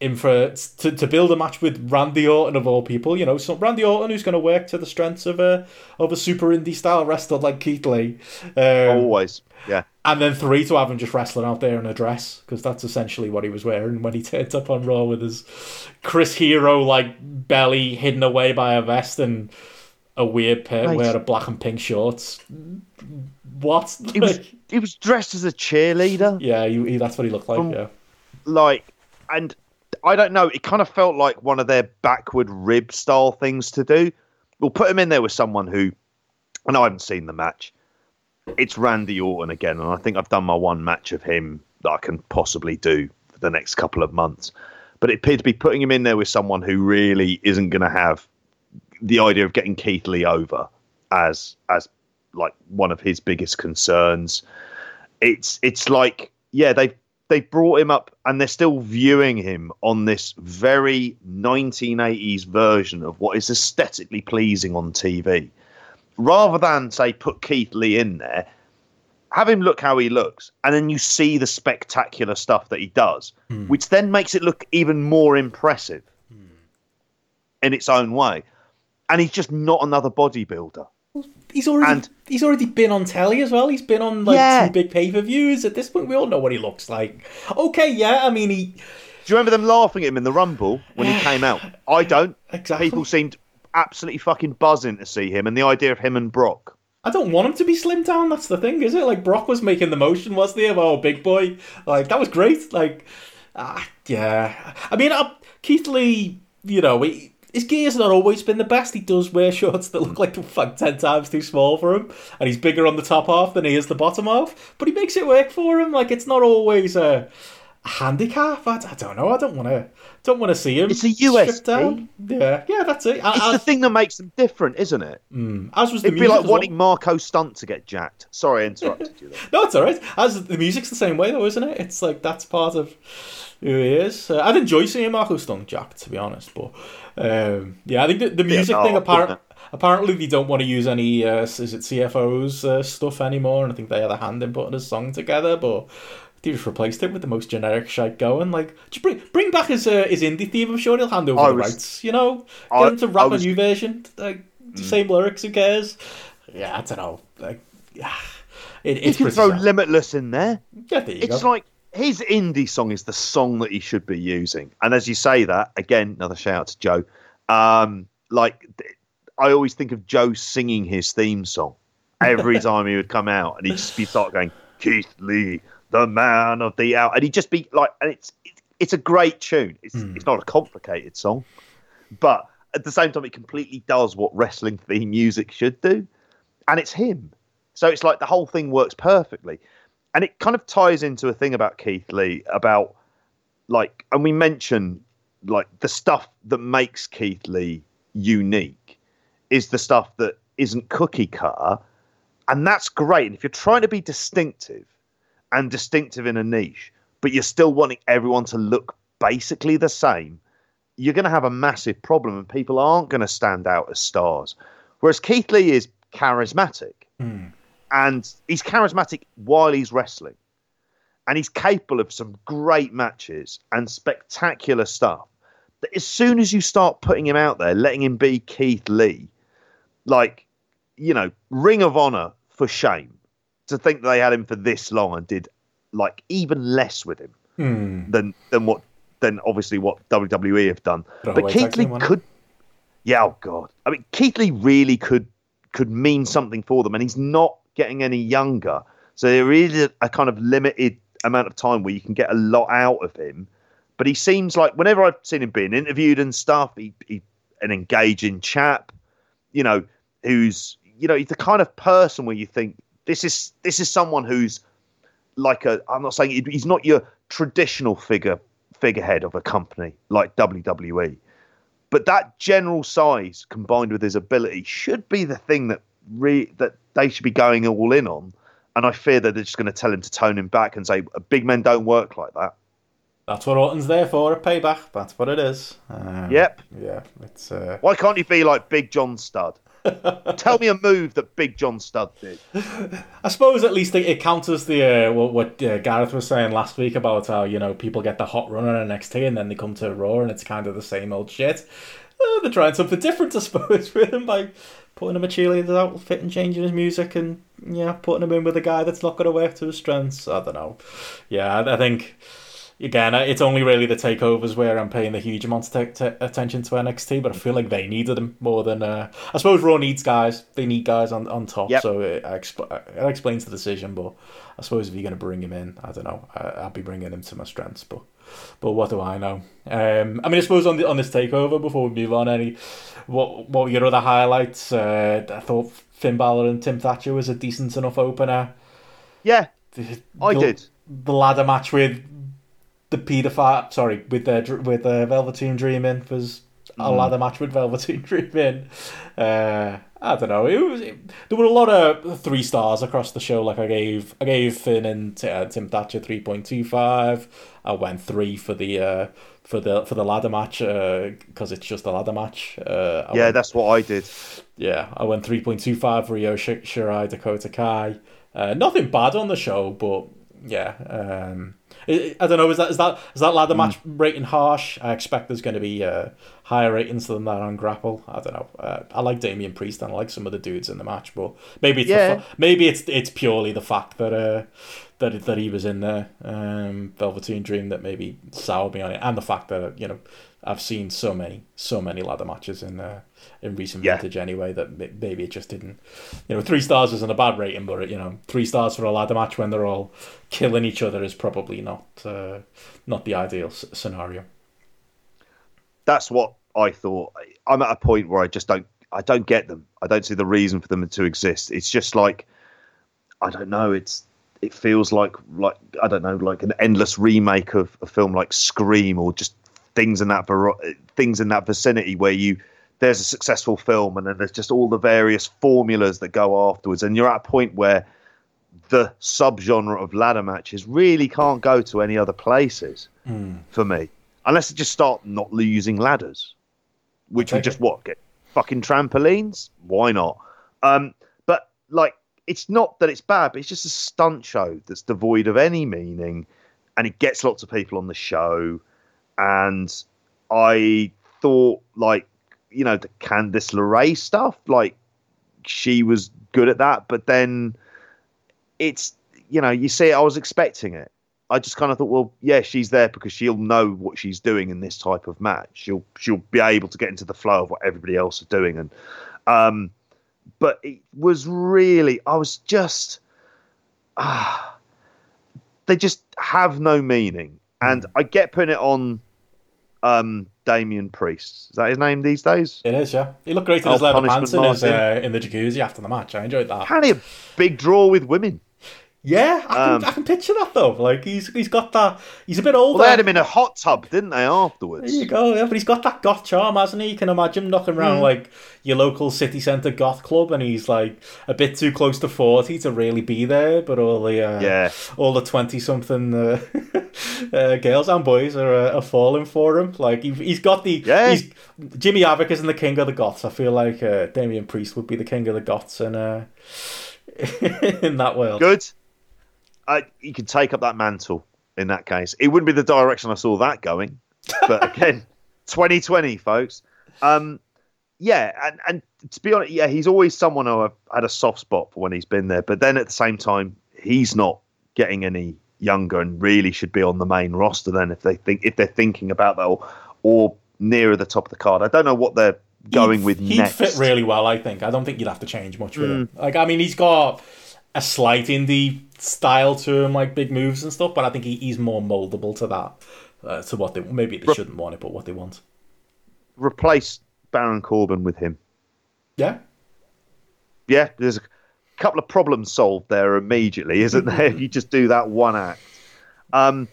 A: in for to, to build a match with Randy Orton of all people? You know, so Randy Orton who's going to work to the strengths of a of a super indie style wrestler like Keith Lee, um,
B: Always. Yeah.
A: and then three to have him just wrestling out there in a dress because that's essentially what he was wearing when he turned up on Raw with his Chris Hero like belly hidden away by a vest and a weird pair
B: Right.
A: wear of black and pink shorts. What?
B: He was he was dressed as a cheerleader.
A: yeah, he, he- that's what he looked like.
B: From-
A: yeah,
B: like and I don't know, it kind of felt like one of their backward rib style things to do. We'll put him in there with someone who and I haven't seen the match. It's Randy Orton again, and I think I've done my one match of him that I can possibly do for the next couple of months. But it appeared to be putting him in there with someone who really isn't going to have the idea of getting Keith Lee over as as like one of his biggest concerns. It's it's like yeah they they brought him up and they're still viewing him on this very 1980s version of what is aesthetically pleasing on TV. Rather than say put Keith Lee in there, have him look how he looks, and then you see the spectacular stuff that he does, hmm. which then makes it look even more impressive hmm. in its own way. And he's just not another bodybuilder.
A: He's already
B: And-
A: he's already been on telly as well. He's been on like
B: Yeah.
A: two big pay per views. At this point, we all know what he looks like. Okay, yeah, I mean he
B: Do you remember them laughing at him in the Rumble when he came out? I don't.
A: Exactly.
B: People seemed absolutely fucking buzzing to see him and the idea of him and Brock.
A: I don't want him to be slimmed down. That's the thing, is it? Like Brock was making the motion, wasn't he? Of oh, big boy, like that was great. Like, ah, yeah. I mean, uh, Keith Lee, you know, he, his gear's not always been the best. He does wear shorts that look like like ten times too small for him, and he's bigger on the top half than he is the bottom half. But he makes it work for him. Like it's not always a. handicap. I, I don't know. I don't want to. Don't want to see him.
B: It's a
A: down. Yeah, yeah, that's it.
B: It's
A: I,
B: the thing that makes them different, isn't it?
A: I, as was the
B: It'd be like
A: as well.
B: wanting Marco Stunt to get jacked. Sorry, I interrupted you there.
A: No, it's all right. As the music's the same way though, isn't it? It's like that's part of who he is. Uh, I'd enjoy seeing Marco Stunt Jack, to be honest, but um, yeah, I think the, the music
B: no,
A: thing apparently. Apparently, they don't want to use any uh, is it CFO's uh, stuff anymore, and I think they had a hand in putting a song together. But they just replaced it with the most generic shit going. Like, just bring bring back his uh, his indie theme. I'm sure he'll hand over
B: I
A: the
B: was-
A: rights. You know, get
B: I-
A: him to rap
B: was-
A: a new version. Like, the same lyrics. Who cares? Yeah, I don't know. Like, yeah, it,
B: You can throw
A: sad.
B: Limitless in there.
A: Yeah, there you
B: It's
A: go.
B: like his indie song is the song that he should be using. And as you say that, again, another shout out to Joe. Um, like I always think of Joe singing his theme song every time he would come out, and he'd just be start going, Keith Lee, the man of the hour, and he'd just be like, and it's. It's a great tune. It's mm. it's not a complicated song, but at the same time, it completely does what wrestling theme music should do, and it's him. So it's like the whole thing works perfectly, and it kind of ties into a thing about Keith Lee about like, and we mention like the stuff that makes Keith Lee unique is the stuff that isn't cookie cutter, and that's great. And if you're trying to be distinctive and distinctive in a niche, but you're still wanting everyone to look basically the same, you're going to have a massive problem, and people aren't going to stand out as stars. Whereas Keith Lee is charismatic, mm. And he's charismatic while he's wrestling, and he's capable of some great matches and spectacular stuff. But as soon as you start putting him out there, letting him be Keith Lee, like you know, Ring of Honor for shame to think they had him for this long and did like even less with him mm. than than what than obviously what WWE have done. but Keith Lee could, yeah, oh god, I mean Keith Lee really could could mean something for them, and he's not getting any younger, so there is a, kind of limited amount of time where you can get a lot out of him. But he seems like whenever I've seen him being interviewed and stuff, he, he an engaging chap, you know, who's you know he's the kind of person where you think this is this is someone who's like a. I'm not saying he's not your traditional figure figurehead of a company like WWE, but that general size combined with his ability should be the thing that re, that they should be going all in on. And I fear that they're just going to tell him to tone him back and say big men don't work like that.
A: That's what Orton's there for, a payback. That's what it is.
B: Um, yep.
A: Yeah. It's. Uh...
B: Why can't you be like Big John Studd? Tell me a move that Big John Studd did.
A: I suppose at least it, counters the uh, what, what uh, Gareth was saying last week about how you know people get the hot run on NXT and then they come to Raw and it's kind of the same old shit. Uh, they're trying something different, I suppose, with him by putting him a cheerleader's outfit and changing his music and yeah, putting him in with a guy that's not going to work to his strengths. I don't know. Yeah, I, think again, uh, it's only really the takeovers where I'm paying the huge amounts of t- t- attention to NXT, but I feel like they needed him more than uh, I suppose Raw needs guys. They need guys on, on top, yep. so it, exp- it, explains the decision. But I suppose if you're going to bring him in, I don't know. I, will be bringing him to my strengths, but but what do I know? Um, I mean, I suppose on the, on this takeover before we move on, any what what were your other highlights? Uh, I thought Finn Balor and Tim Thatcher was a decent enough opener.
B: Yeah, the, I did
A: the ladder match with the Peter Fart, sorry, with the with the Velveteen Dreaming was a mm. ladder match with Velveteen Dreaming. Uh, I don't know. It was it, there were a lot of three stars across the show. Like I gave I gave Finn and uh, Tim Thatcher three point two five. I went three for the uh, for the for the ladder match because uh, it's just a ladder match. Uh,
B: yeah, went, that's what I did.
A: Yeah, I went three point two five for Io Shirai Dakota Kai. Uh, nothing bad on the show, but yeah. Um, I don't know. Is that is that is that ladder match mm. rating harsh? I expect there's going to be uh, higher ratings than that on Grappl. I don't know. Uh, I like Damian Priest and I like some of the dudes in the match, but maybe it's yeah. maybe it's it's purely the fact that uh, that that he was in there, um, Velveteen Dream, that maybe soured me on it, and the fact that you know I've seen so many so many ladder matches in uh, in recent yeah. vintage anyway that maybe it just didn't. You know, three stars isn't a bad rating, but you know, three stars for a ladder match when they're all killing each other is probably not uh, not the ideal scenario.
B: That's what I thought. I'm at a point where I just don't I don't get them. I don't see the reason for them to exist. It's just like I don't know. It's it feels like like I don't know, like an endless remake of a film like Scream or just things in that things in that vicinity where you there's a successful film and then there's just all the various formulas that go afterwards and you're at a point where the subgenre of ladder matches really can't go to any other places mm. for me unless it just start not using ladders which would just what get fucking trampolines why not um, but like it's not that it's bad but it's just a stunt show that's devoid of any meaning and it gets lots of people on the show and i thought like you know the Candice LeRae stuff. Like she was good at that, but then it's you know you see I was expecting it. I just kind of thought, well, yeah, she's there because she'll know what she's doing in this type of match. She'll she'll be able to get into the flow of what everybody else is doing, and um, but it was really I was just ah, they just have no meaning and I get putting it on um, Damian Priest. Is that his name these days?
A: It is, yeah. He looked great in
B: Oh,
A: his leather pants in, his, uh, in the jacuzzi after the match. I enjoyed that.
B: Apparently, a big draw with women.
A: Yeah, I can,
B: Um,
A: I can picture that though. Like he's he's got that. He's a bit older.
B: Well, they had him in a hot tub, didn't they? Afterwards.
A: There you go, yeah. But he's got that goth charm, hasn't he? You can imagine knocking
B: Mm.
A: around like your local city centre goth club, and he's like a bit too close to forty to really be there. But all the uh,
B: Yeah.
A: all the twenty something uh, uh, girls and boys are, uh, are falling for him. Like he, he's got the
B: Yeah.
A: He's, Jimmy Havoc isn't the king of the goths. I feel like uh, Damian Priest would be the king of the goths, and uh, in that world.
B: Good. Uh, you could take up that mantle in that case. It wouldn't be the direction I saw that going. But again, 2020, folks. Um, yeah, and, and to be honest, yeah, he's always someone who I've had a soft spot for when he's been there. But then at the same time, he's not getting any younger and really should be on the main roster. Then if they think if they're thinking about that or, or nearer the top of the card, I don't know what they're going
A: He'd-
B: with
A: he'd
B: next.
A: fit really well, I think. I don't think you'd have to change much with him.
B: Mm.
A: Like, I mean, he's got a slight indie style to him, like big moves and stuff, but I think he, he's more moldable to that. Uh, to what they maybe they shouldn't want it, but what they want.
B: Replace Baron Corbin with him.
A: Yeah,
B: yeah, there's a couple of problems solved there immediately, isn't there? if you just do that one act. Um,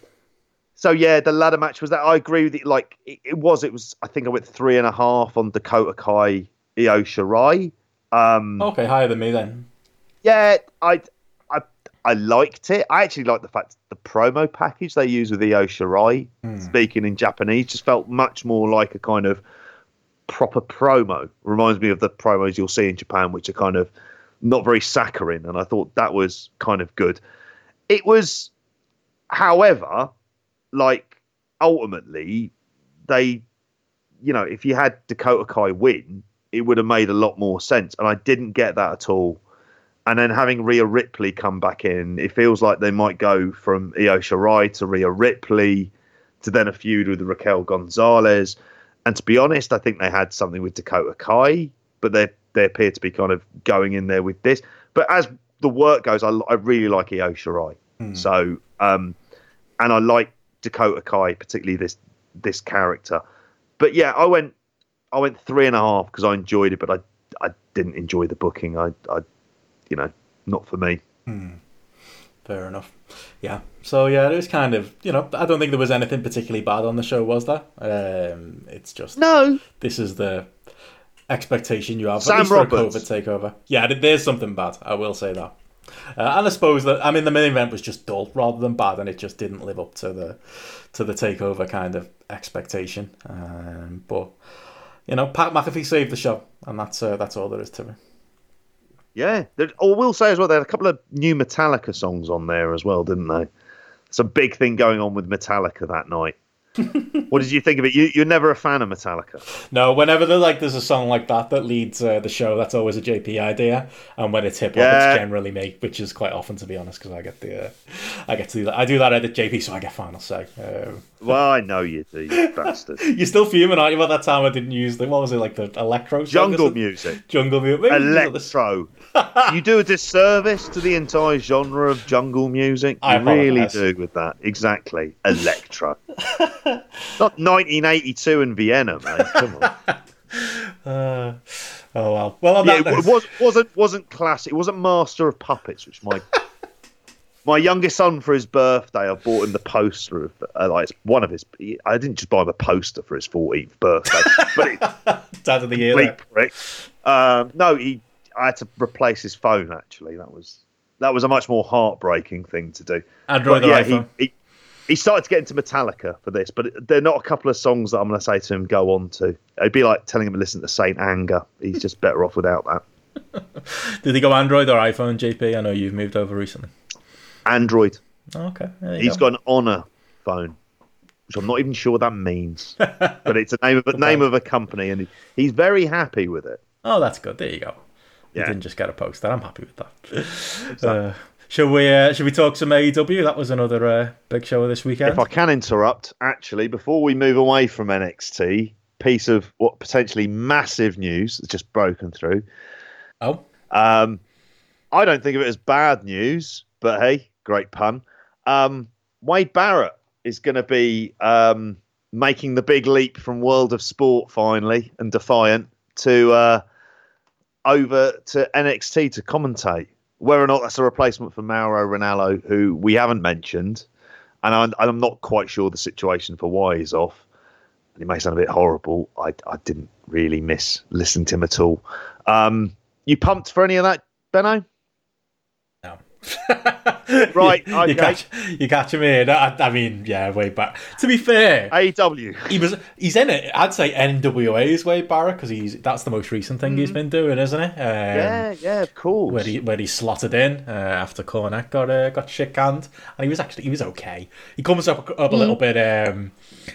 B: so yeah, the ladder match was that. I agree with it. Like it, it was. It was. I think I went three and a half on Dakota Kai, Io Shirai. Um,
A: okay, higher than me then.
B: Yeah, I, I, I liked it. I actually liked the fact the promo package they use with Io Shirai, hmm. speaking in Japanese, just felt much more like a kind of proper promo. Reminds me of the promos you'll see in Japan, which are kind of not very saccharine, and I thought that was kind of good. It was, however, like ultimately they, you know, if you had Dakota Kai win, it would have made a lot more sense, and I didn't get that at all. And then having Rhea Ripley come back in, it feels like they might go from Io Shirai to Rhea Ripley to then a feud with Raquel Gonzalez. And to be honest, I think they had something with Dakota Kai, but they they appear to be kind of going in there with this. But as the work goes, I, I really like Io Shirai. So, um, and I like Dakota Kai, particularly this this character. But yeah, I went I went three and a half because I enjoyed it, but I I didn't enjoy the booking. I I you know not for me.
A: Fair enough. Yeah. So yeah, it was kind of you know I don't think there was anything particularly bad on the show, was there? Um, it's just
B: No,
A: this is the expectation you have
B: Sam
A: at least for a
B: Roberts.
A: COVID takeover. Yeah, there's something bad. I will say that. Uh, and I suppose that I mean the main event was just dull rather than bad, and it just didn't live up to the to the takeover kind of expectation. Um, but you know, Pat McAfee saved the show, and that's uh, that's all there is to it.
B: Yeah, there, I will say as well, they had a couple of new Metallica songs on there as well, didn't they? It's a big thing going on with Metallica that night. what did you think of it? You, you're never a fan of Metallica.
A: No, whenever like there's a song like that that leads uh, the show, that's always a JP idea. And when it's hip hop,
B: Yeah.
A: it's generally me, which is quite often to be honest, because I get the uh, I get to do that. I do that edit JP, so I get final say. Um,
B: Well, I know you do, you bastard.
A: you're still fuming, aren't you? About that time I didn't use the what was it like the electro
B: Jungle music,
A: jungle music, Maybe you use this-
B: electro. You do a disservice to the entire genre of jungle music. You
A: I
B: really do with that. Exactly, electro. Not 1982 in Vienna, mate. Come on.
A: Uh, oh well, well
B: yeah,
A: that
B: it was, wasn't wasn't classic. It wasn't Master of Puppets, which my my youngest son for his birthday, I bought him the poster of uh, like it's one of his. I didn't just buy him a poster for his 14th birthday, but it,
A: dad of the year.
B: prick. Um, no, he. I had to replace his phone. Actually, that was that was a much more heartbreaking thing to do.
A: Android
B: But
A: or
B: yeah, he,
A: iPhone.
B: he he started to get into Metallica for this, but they're not a couple of songs that I'm going to say to him go on to. It'd be like telling him to listen to Saint Anger. He's just better off without that.
A: Did he go Android or iPhone? JP, I know you've moved over recently.
B: Android.
A: Okay,
B: He's
A: go.
B: got an Honor phone, which I'm not even sure what that means, but it's a name of a name of a company, and he, he's very happy with it.
A: Oh, that's good. There you go. You
B: Yeah.
A: didn't just get a poster. I'm happy with that. Uh, should we? Uh, should we talk some AEW? That was another uh, big show this weekend.
B: If I can interrupt, actually, before we move away from NXT, piece of what potentially massive news that's just broken through.
A: Oh,
B: Um, I don't think of it as bad news, but hey, great pun. Um, Wade Barrett is going to be um, making the big leap from World of Sport finally and Defiant to uh, over to NXT to commentate. Whether or not that's a replacement for Mauro Ranallo, who we haven't mentioned, and I'm, I'm not quite sure the situation for why he's off. And it may sound a bit horrible. I, I didn't really miss listening to him at all. Um, you pumped for any of that, Benno? Right,
A: you,
B: okay.
A: you catch you catch him in. I, I mean, yeah, way back. To be fair,
B: AEW.
A: he was he's in it. I'd say NWA's Wade Barrett because he's that's the most recent thing he's been doing, isn't it? Um,
B: Yeah, yeah, of course.
A: Where he where he slotted in uh, after Cornette got uh, got shit canned, and he was actually he was okay. He comes up up a little bit. Um,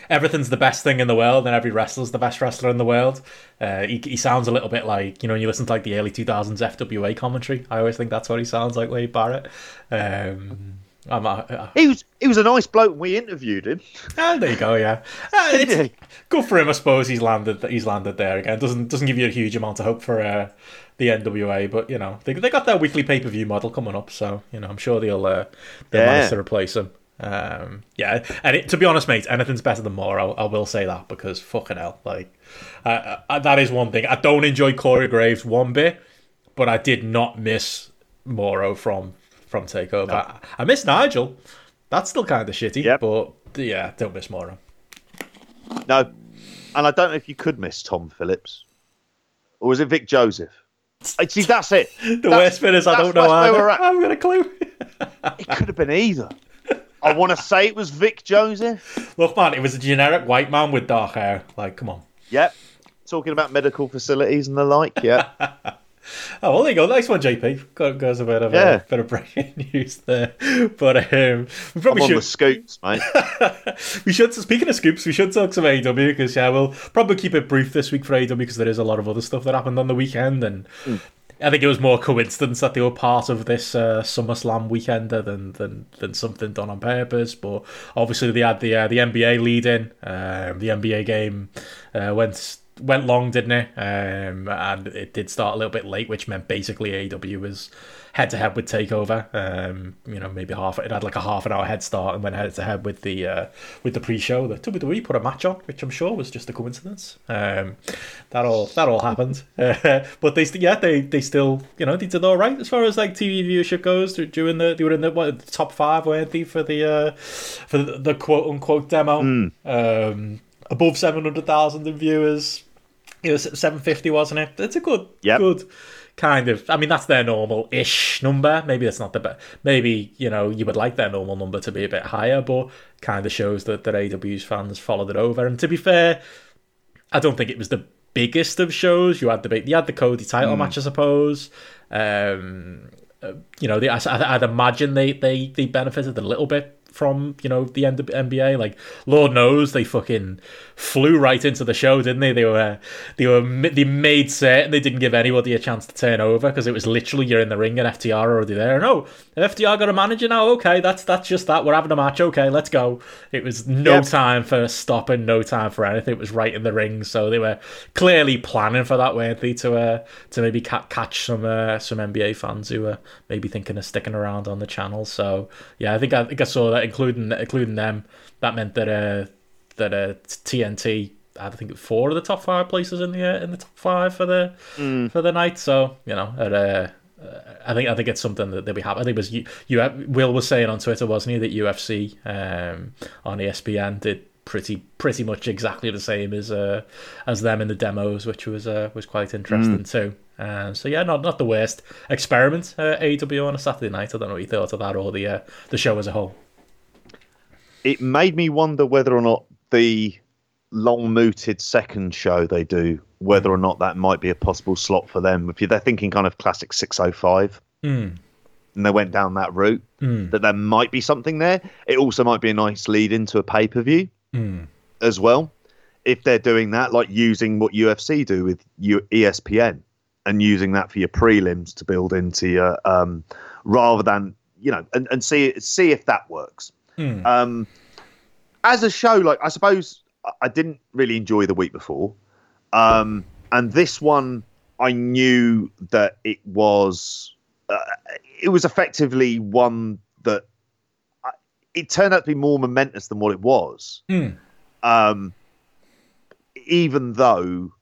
A: everything's the best thing in the world, and every wrestler's the best wrestler in the world. Uh, he, he sounds a little bit like you know when you listen to like the early two thousands FWA commentary. I always think that's what he sounds like, Wade Barrett. Um, I'm, uh, uh,
B: He was he was a nice bloke when we interviewed him.
A: Ah, there you go. Yeah, Ah,
B: Yeah.
A: good for him. I suppose he's landed. He's landed there again. Doesn't doesn't give you a huge amount of hope for uh, the NWA, but you know they they got their weekly pay per view model coming up, so you know I'm sure they'll uh, they'll
B: Yeah.
A: manage to replace him. Um, yeah, and it, to be honest, mate, anything's better than more. I, I will say that because fucking hell, like uh, uh, that is one thing. I don't enjoy Corey Graves one bit, but I did not miss Mauro from from Takeover. I, I miss Nigel. That's still kind of shitty,
B: Yep.
A: but yeah, don't miss Mauro.
B: No, and I don't know if you could miss Tom Phillips, or was it Vic Joseph? I see. That's it.
A: The
B: That's-
A: worst bit is I don't know
B: where
A: either.
B: we're at.
A: I haven't got a clue.
B: It could have been either. I want to say it was Vic Joseph.
A: Look, man, it was a generic white man with dark hair. Like, come on.
B: Yep. Talking about medical facilities and the like. Yeah.
A: Oh, well, there you go. Nice one, JP. Got, got us a bit of
B: Yeah.
A: a bit of breaking news there. But um, we
B: I'm
A: probably
B: on the
A: should.
B: scoops, mate.
A: we should. Speaking of scoops, we should talk some AEW because yeah, we'll probably keep it brief this week for AEW because there is a lot of other stuff that happened on the weekend, and I think it was more coincidence that they were part of this uh, SummerSlam weekender than, than than something done on purpose. But obviously, they had the uh, the NBA lead in. Um, the NBA game uh, went went long, didn't it? Um, and it did start a little bit late, which meant basically AEW was head to head with Takeover. Um, you know, maybe half it had like a half an hour head start and went head to head with the uh, with the pre-show. The WWE put a match on, which I'm sure was just a coincidence. Um, that all that all happened, uh, but they yeah they they still you know they did all right as far as like TV viewership goes. During the they were in the, what, the top five, weren't they, for the uh, for the, the quote unquote demo. Um, above seven hundred thousand in viewers. It was seven fifty, wasn't it? It's a good,
B: Yep.
A: good kind of. I mean, that's their normal-ish number. Maybe that's not the best. Maybe you know you would like their normal number to be a bit higher, but kind of shows that that AEW's fans followed it over. And to be fair, I don't think it was the biggest of shows. You had the big- you had the Cody title match, I suppose. Um, uh, you know, they, I, I'd imagine they, they they benefited a little bit from you know the end of NBA. Like Lord knows they fucking flew right into the show, didn't they? They were they were they made certain they didn't give anybody a chance to turn over because it was literally you're in the ring and FTR are already there. No, FTR got a manager now. Okay, that's that's just that. We're having a match. Okay, let's go. It was no
B: Yep.
A: time for stopping, no time for anything. It was right in the ring, so they were clearly planning for that, weren't they? To uh, to maybe ca- catch some uh, some NBA fans who were maybe thinking of sticking around on the channel. So yeah, I think I think I saw that, including including them. That meant that uh, that uh, TNT. had, I think four of the top five places in the uh, in the top five for the for the night. So you know, at, uh, uh, I think I think it's something that they'll be happy. I think it was you, you. Will was saying on Twitter, wasn't he, that UFC um, on ESPN did pretty pretty much exactly the same as uh, as them in the demos, which was uh, was quite interesting too. Um, so yeah, not not the worst experiment. Uh, AEW on a Saturday night. I don't know what you thought of that or the uh, the show as a whole.
B: It made me wonder whether or not the long mooted second show they do, whether or not that might be a possible slot for them. If they're thinking kind of classic 605
A: Mm.
B: and they went down that route, that there might be something there. It also might be a nice lead into a pay per view
A: Mm.
B: as well. If they're doing that, like using what UFC do with ESPN and using that for your prelims to build into your, um, rather than, you know, and, and see, see if that works.
A: Mm.
B: Um, as a show, like I suppose I- didn't really enjoy the week before, um, and this one I knew that it was uh, it was effectively one that I, it turned out to be more momentous than what it was.
A: Mm.
B: Um, even though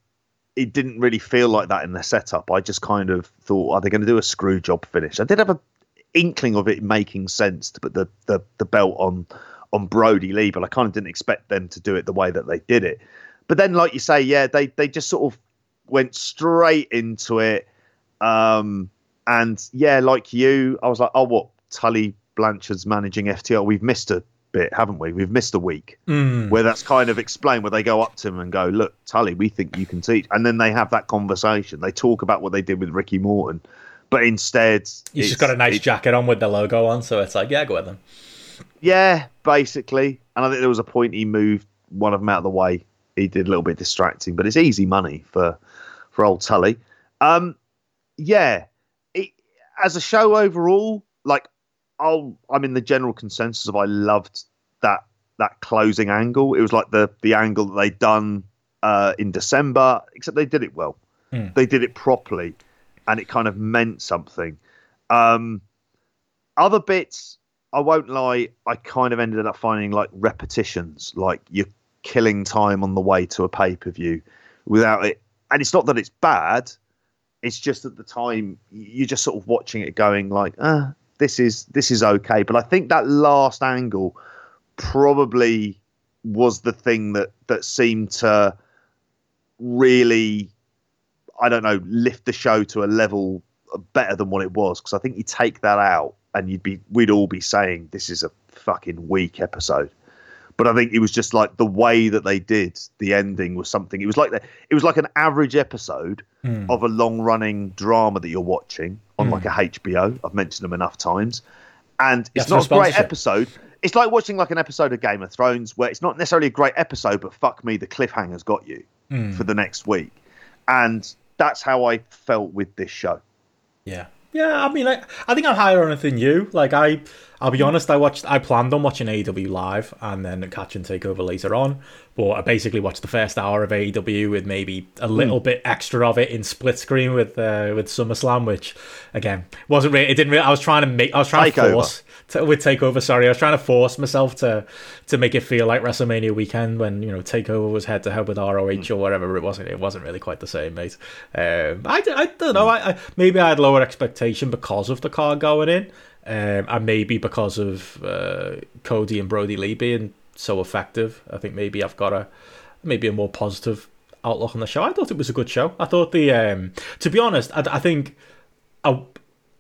B: it didn't really feel like that in the setup, I just kind of thought, are they going to do a screw job finish? I did have a inkling of it making sense to put the, the, the belt on on Brodie Lee, but I kind of didn't expect them to do it the way that they did it. But then, like you say, yeah, they they just sort of went straight into it. Um, and yeah, like you, I was like, oh, what Tully Blanchard's managing FTR? We've missed a bit, haven't we? We've missed a week
A: Mm.
B: where that's kind of explained, where they go up to him and go, look, Tully, we think you can teach, and then they have that conversation. They talk about what they did with Ricky Morton, but instead,
A: He's just got a nice
B: it-
A: jacket on with the logo on, so it's like, yeah, go with them.
B: Yeah, basically. And I think there was a point he moved one of them out of the way. He did a little bit distracting, but it's easy money for for old Tully. Um, yeah, it, as a show overall, like I'll, I'm in the general consensus of I loved that that closing angle. It was like the the angle that they'd done uh, in December, except they did it well.
A: Hmm.
B: They did it properly, and it kind of meant something. Um, other bits, I won't lie, I kind of ended up finding like repetitions, like you're killing time on the way to a pay per view without it. And it's not that it's bad, it's just at the time you're just sort of watching it going like, ah, this is this is okay. But I think that last angle probably was the thing that that seemed to really I don't know, lift the show to a level better than what it was. Because I think you take that out and you'd be, we'd all be saying this is a fucking weak episode. But I think it was just like the way that they did the ending was something. It was like the, it was like an average episode
A: Hmm.
B: of a long running drama that you're watching on like a HBO. I've mentioned them enough times, and it's
A: That's
B: not a great episode. It's like watching like an episode of Game of Thrones where it's not necessarily a great episode, but fuck me, the cliffhanger's got you
A: Hmm.
B: for the next week, and that's how I felt with this show.
A: Yeah. Yeah, I mean, I, I think I'm higher on it than you. Like, I, I'll be honest, I watched, I planned on watching AEW live and then catching Takeover later on, but I basically watched the first hour of AEW with maybe a little bit extra of it in split screen with, uh, with SummerSlam, which again wasn't really, it didn't really. I was trying to make, I was trying to force with Takeover. Sorry, I was trying to force myself to, to make it feel like WrestleMania weekend when you know Takeover was head to head with ROH or whatever. It wasn't. It wasn't really quite the same, mate. Um, I, I don't know. I, I maybe I had lower expectation because of the car going in, um, and maybe because of uh, Cody and Brodie Lee being so effective. I think maybe I've got a maybe a more positive outlook on the show. I thought it was a good show. I thought the um, to be honest, I, I think I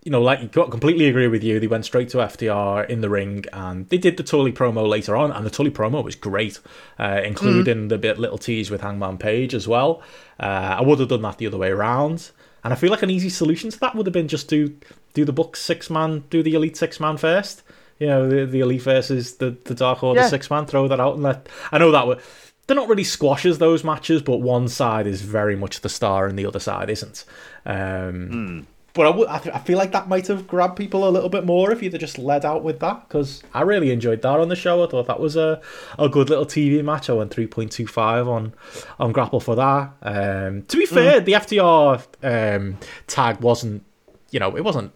A: you know, like got completely agree with you. They went straight to FTR in the ring, and they did the Tully promo later on, and the Tully promo was great, uh, including the bit little tease with Hangman Page as well. Uh, I would have done that the other way around, and I feel like an easy solution to that would have been just do do the book six man, do the elite six man first. You know, the, the elite versus the the Dark Order
B: Yeah.
A: six man. Throw that out and let. I know that would. They're not really squashes those matches, but one side is very much the star and the other side isn't. Um, but I, th- I feel like that might have grabbed people a little bit more if you'd have just led out with that because I really enjoyed that on the show. I thought that was a, a good little TV match. I went three point two five on on Grappl for that. Um, to be fair, the FTR um, tag wasn't you know it wasn't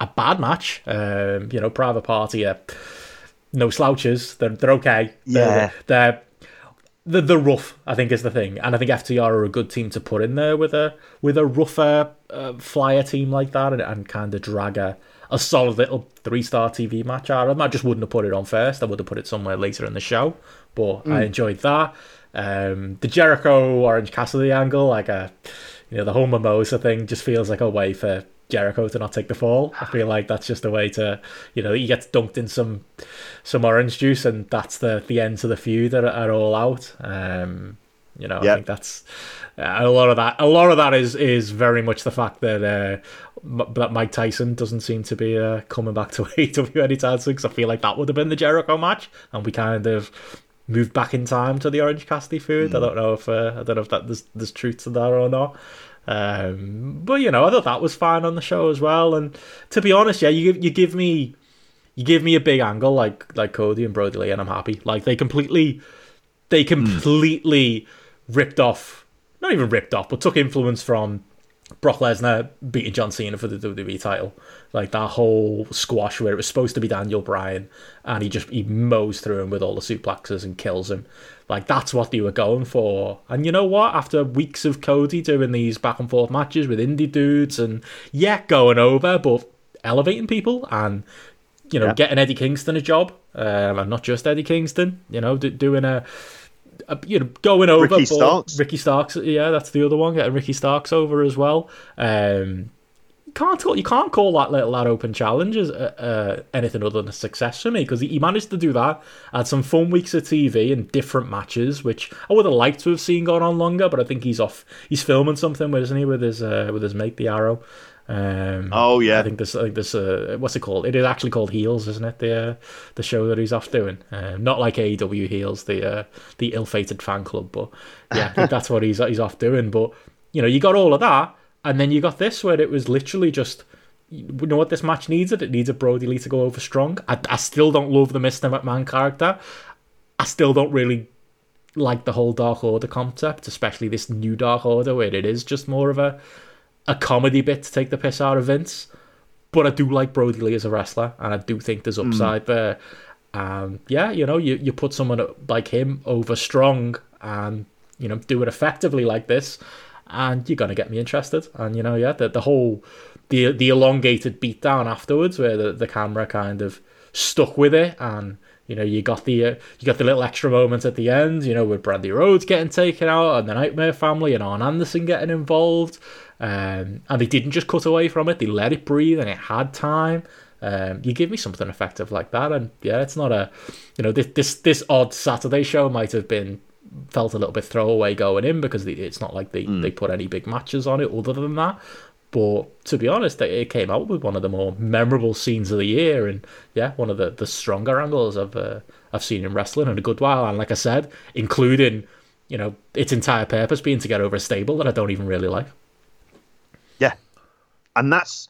A: a bad match. Um, you know, Private Party are no slouches. They're they're okay.
B: Yeah.
A: they're, they're the the rough, I think, is the thing, and I think FTR are a good team to put in there with a with a rougher uh, flyer team like that, and, and kind of drag a, a solid little three star TV match out of them. I just wouldn't have put it on first. I would have put it somewhere later in the show, but I enjoyed that. Um, the Jericho Orange Cassidy angle, like a you know the whole Mimosa thing, just feels like a way for Jericho to not take the fall. I feel like that's just a way to, you know, he gets dunked in some some orange juice, and that's the the end to the feud at, at all out. Um, you know, I think that's uh, a lot of that. A lot of that is is very much the fact that uh, M- that Mike Tyson doesn't seem to be uh, coming back to AEW anytime soon. Because I feel like that would have been the Jericho match, and we kind of moved back in time to the Orange Cassidy feud. I don't know if uh, I don't know if that there's, there's truth to that or not. Um, but you know, I thought that was fine on the show as well. And to be honest, yeah, you give you give me you give me a big angle like like Cody and Brodie Lee, and I'm happy. Like they completely they completely ripped off, not even ripped off, but took influence from Brock Lesnar beating John Cena for the WWE title. Like that whole squash where it was supposed to be Daniel Bryan and he just he mows through him with all the suplexes and kills him. Like that's what they were going for. And you know what? After weeks of Cody doing these back and forth matches with indie dudes and yeah, going over, but elevating people and you know yeah. getting Eddie Kingston a job, um, and not just Eddie Kingston. You know, doing a you know, going over
B: Ricky Starks.
A: Ricky Starks, yeah, that's the other one. Getting Ricky Starks over as well. Um, can't call, you can't call that little that open challenge as uh, uh, anything other than a success for me because he, he, managed to do that. Had some fun weeks of TV and different matches, which I would have liked to have seen going on longer. But I think he's off. He's filming something, isn't he, with his uh, with his mate, the Arrow. Um,
B: oh yeah,
A: I think this. I think this. Uh, what's it called? It is actually called Heels, isn't it? The uh, the show that he's off doing. Uh, not like AEW Heels, the uh, the ill-fated fan club, but yeah, I think that's what he's he's off doing. But you know, you got all of that, and then you got this where it was literally just. You know what this match needs? It. It needs a Brodie Lee to go over strong. I, I still don't love the Mr. McMahon character. I still don't really like the whole Dark Order concept, especially this new Dark Order where it is just more of a a comedy bit to take the piss out of Vince. But I do like Brodie Lee as a wrestler, and I do think there's hmm. upside mm. there. Yeah, you know, you, you put someone like him over strong and, you know, do it effectively like this, and you're going to get me interested. And, you know, yeah, the, the whole, the the elongated beatdown afterwards where the, the camera kind of stuck with it and you know, you got the uh, you got the little extra moments at the end, you know, with Brandi Rhodes getting taken out and the Nightmare Family and Arn Anderson getting involved, um, and they didn't just cut away from it; they let it breathe and it had time. Um, you give me something effective like that, and yeah, it's not a, you know, this this this odd Saturday show might have been felt a little bit throwaway going in because it's not like they, mm. they put any big matches on it other than that. But to be honest, it came out with one of the more memorable scenes of the year, and yeah, one of the, the stronger angles I've uh, I've seen in wrestling in a good while. And like I said, including you know its entire purpose being to get over a stable that I don't even really like.
B: And that's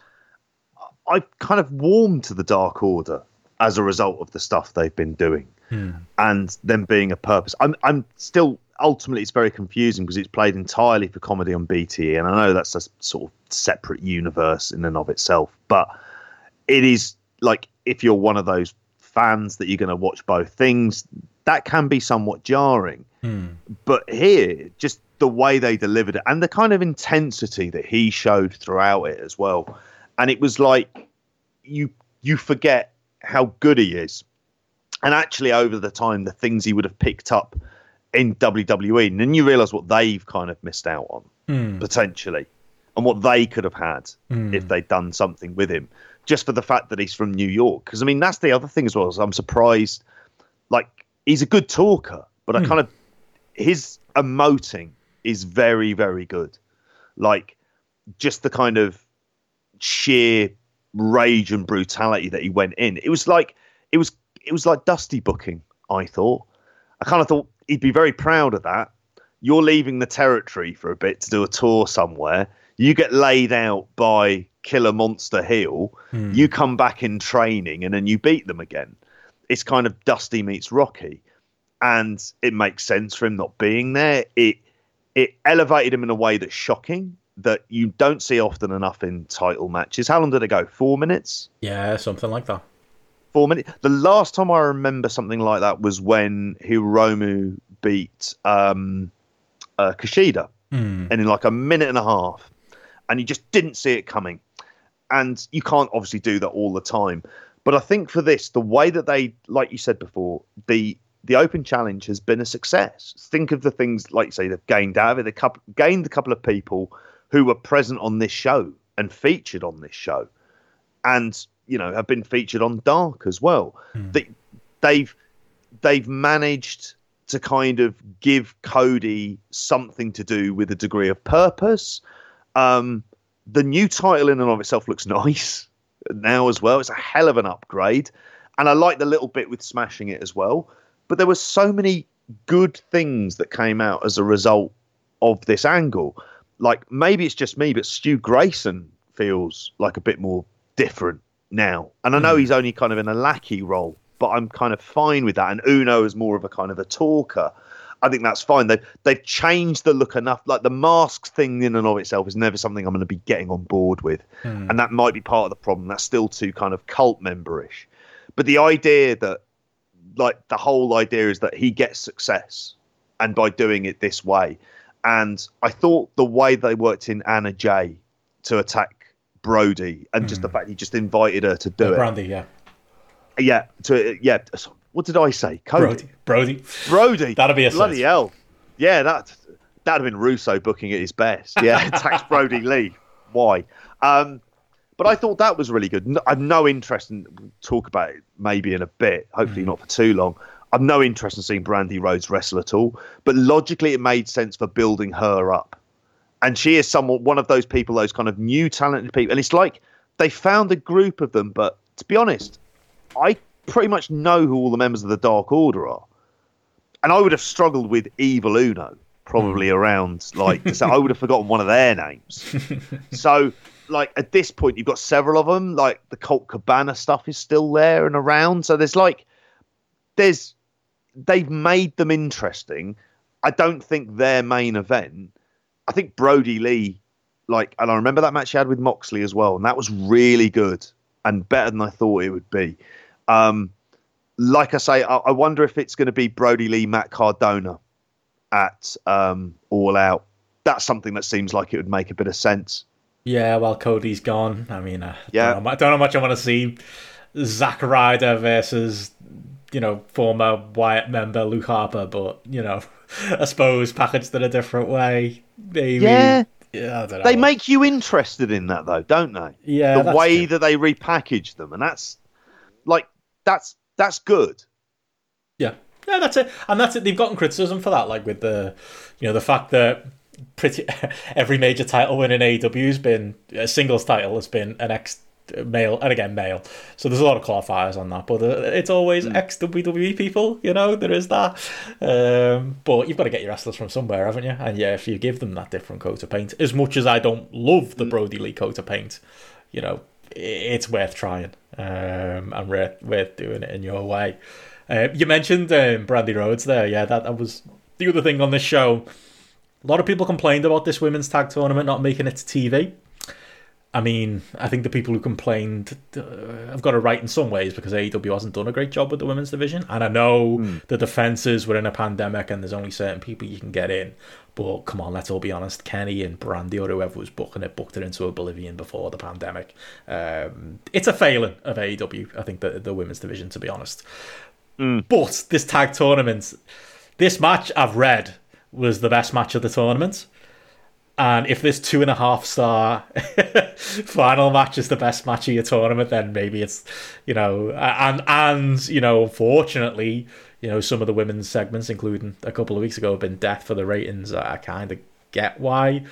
B: I've kind of warmed to the Dark Order as a result of the stuff they've been doing, hmm. and them being a purpose. I'm I'm still ultimately it's very confusing because it's played entirely for comedy on BTE, and I know that's a sort of separate universe in and of itself, but it is like if you're one of those fans that you're going to watch both things, that can be somewhat jarring. Hmm. But here, just the way they delivered it and the kind of intensity that he showed throughout it as well, and it was like you you forget how good he is. And actually, over the time, the things he would have picked up in WWE, and then you realise what they've kind of missed out on mm. potentially, and what they could have had mm. if they'd done something with him, just for the fact that he's from New York. Because I mean, that's the other thing as well. I'm surprised. Like he's a good talker, but. I hmm. kind of his emoting is very very good. Like just the kind of sheer rage and brutality that he went in. It was like it was it was like Dusty booking. I thought. I kind of thought he'd be very proud of that. You're leaving the territory for a bit to do a tour somewhere. You get laid out by Killer Monster Hill. Mm. You come back in training and then you beat them again. It's kind of Dusty meets Rocky, and it makes sense for him not being there. It it elevated him in a way that's shocking that you don't see often enough in title matches. How long did it go? Four minutes?
A: Yeah, something like that
B: four minutes. The last time I remember something like that was when Hiromu beat um, uh, Kushida, and in like a minute and a half, and you just didn't see it coming. And you can't obviously do that all the time, but I think for this, the way that they, like you said before, the the open challenge has been a success. Think of the things like you say they've gained out of it. They gained a couple of people who were present on this show and featured on this show, and you know have been featured on Dark as well. Mm. They, they've they've managed to kind of give Cody something to do with a degree of purpose. Um, the new title in and of itself looks nice now as well. It's a hell of an upgrade, and I like the little bit with smashing it as well. But there were so many good things that came out as a result of this angle. Like maybe it's just me, but Stu Grayson feels like a bit more different now. And I know mm. he's only kind of in a lackey role, but I'm kind of fine with that. And Uno is more of a kind of a talker. I think that's fine. They they've changed the look enough. Like the mask thing in and of itself is never something I'm going to be getting on board with,
A: Hmm.
B: and that might be part of the problem. That's still too kind of cult memberish. But the idea that like the whole idea is that he gets success, and by doing it this way, and I thought the way they worked in Anna Jay to attack Brody, and just the fact he just invited her to do it,
A: Brandi, yeah.
B: yeah, to yeah. What did I say? Cody.
A: Brody. Brody.
B: Brody.
A: That'd be a
B: bloody
A: sis.
B: hell. Yeah, that that'd have been Russo booking at his best. Yeah, tax Brodie Lee. Why? Um, but I thought that was really good. No, I've no interest in talk about it maybe in a bit. Hopefully mm. not for too long. I've no interest in seeing Brandi Rhodes wrestle at all. But logically, it made sense for building her up. And she is somewhat one of those people, those kind of new talented people. And it's like they found a group of them. But to be honest, I pretty much know who all the members of the Dark Order are and I would have struggled with Evil Uno probably mm. around like so I would have forgotten one of their names. so like at this point you've got several of them. Like the Colt Cabana stuff is still there and around. So there's like there's they've made them interesting. I don't think their main event. I think Brodie Lee, like, and I remember that match he had with Moxley as well, and that was really good and better than I thought it would be. Um, like I say, I, I wonder if it's going to be Brodie Lee, Matt Cardona at um, All Out. That's something that seems like it would make a bit of sense.
A: Yeah, well, Cody's gone. I mean, uh,
B: Yeah.
A: don't know, I don't know how much I want to see Zack Ryder versus, you know, former Wyatt member Luke Harper, but, you know, I suppose packaged in a different way. Maybe.
B: Yeah.
A: Yeah, I don't know.
B: They make you interested in that, though, don't they?
A: Yeah,
B: the way
A: true.
B: that they repackage them, and that's like that's that's good.
A: Yeah, yeah, that's it, and that's it. They've gotten criticism for that, like with the, you know, the fact that pretty every major title win in AEW has been a singles title has been an ex male and again male. So there's a lot of qualifiers on that, but uh, it's always ex WWE people. You know, there is that. Um, but you've got to get your wrestlers from somewhere, haven't you? And yeah, if you give them that different coat of paint, as much as I don't love the Brodie Lee coat of paint, you know, it's worth trying um, and worth, worth doing it in your way. Uh, you mentioned um, Brandi Rhodes there. Yeah, that, that was the other thing on this show. A lot of people complained about this women's tag tournament not making it to TV. I mean, I think the people who complained uh, have got it right in some ways because AEW hasn't done a great job with the women's division. And I know the defenses were in a pandemic and there's only certain people you can get in. But come on, let's all be honest. Kenny and Brandi or whoever was booking it booked it into oblivion before the pandemic. Um, it's a failing of AEW, I think, the, the women's division, to be honest. But this tag tournament, this match I've read was the best match of the tournament. And if this two and a half star final match is the best match of your tournament, then maybe it's, you know, and and you know, unfortunately, you know, some of the women's segments, including a couple of weeks ago, have been death for the ratings. I kind of get why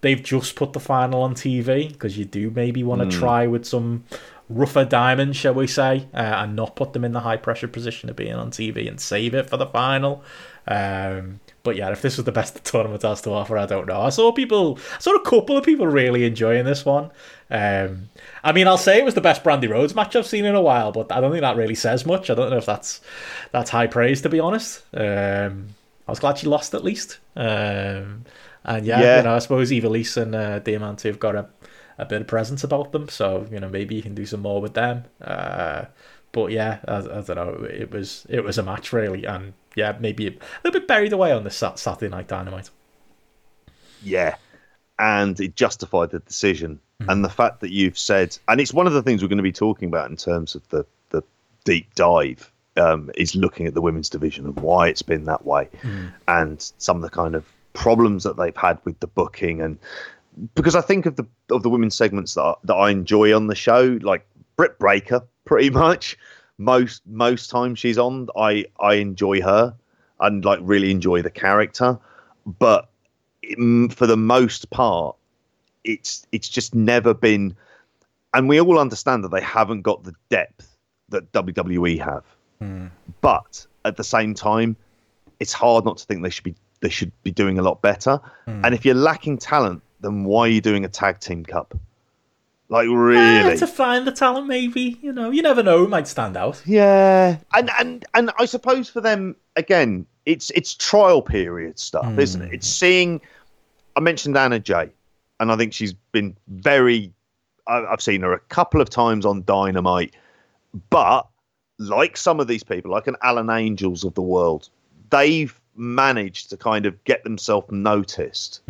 A: they've just put the final on TV because you do maybe want to try with some rougher diamonds, shall we say, uh, and not put them in the high pressure position of being on TV and save it for the final. Um, but yeah, if this was the best the tournament has to offer, I don't know. I saw people, I saw a couple of people really enjoying this one. Um, I mean, I'll say it was the best Brandi Rhodes match I've seen in a while, but I don't think that really says much. I don't know if that's that's high praise to be honest. Um, I was glad she lost at least. Um, and yeah,
B: Yeah.
A: you know, I suppose Ivelisse and uh, Diamante have got a, a bit of presence about them, so you know maybe you can do some more with them. Uh, but yeah, I, I don't know. It was it was a match really, and yeah, maybe a little bit buried away on the Sat- Saturday Night Dynamite.
B: Yeah. And it justified the decision. And the fact that you've said, and it's one of the things we're going to be talking about in terms of the, the deep dive, um, is looking at the women's division and why it's been that way and some of the kind of problems that they've had with the booking. And because I think of the of the women's segments that I, that I enjoy on the show, like Britt Baker, pretty much most most times she's on, I I enjoy her and like really enjoy the character, but mm, for the most part, it's it's just never been. And we all understand that they haven't got the depth that WWE have, but at the same time, it's hard not to think they should be they should be doing a lot better. And if you're lacking talent, then why are you doing a tag team cup? Like really
A: Eh, to find the talent, maybe you know, you never know who might stand out.
B: Yeah, and and and I suppose for them again, it's it's trial period stuff, isn't it? It's seeing. I mentioned Anna Jay, and I think she's been very. I've seen her a couple of times on Dynamite, but like some of these people, like an Alan Angels of the world, they've managed to kind of get themselves noticed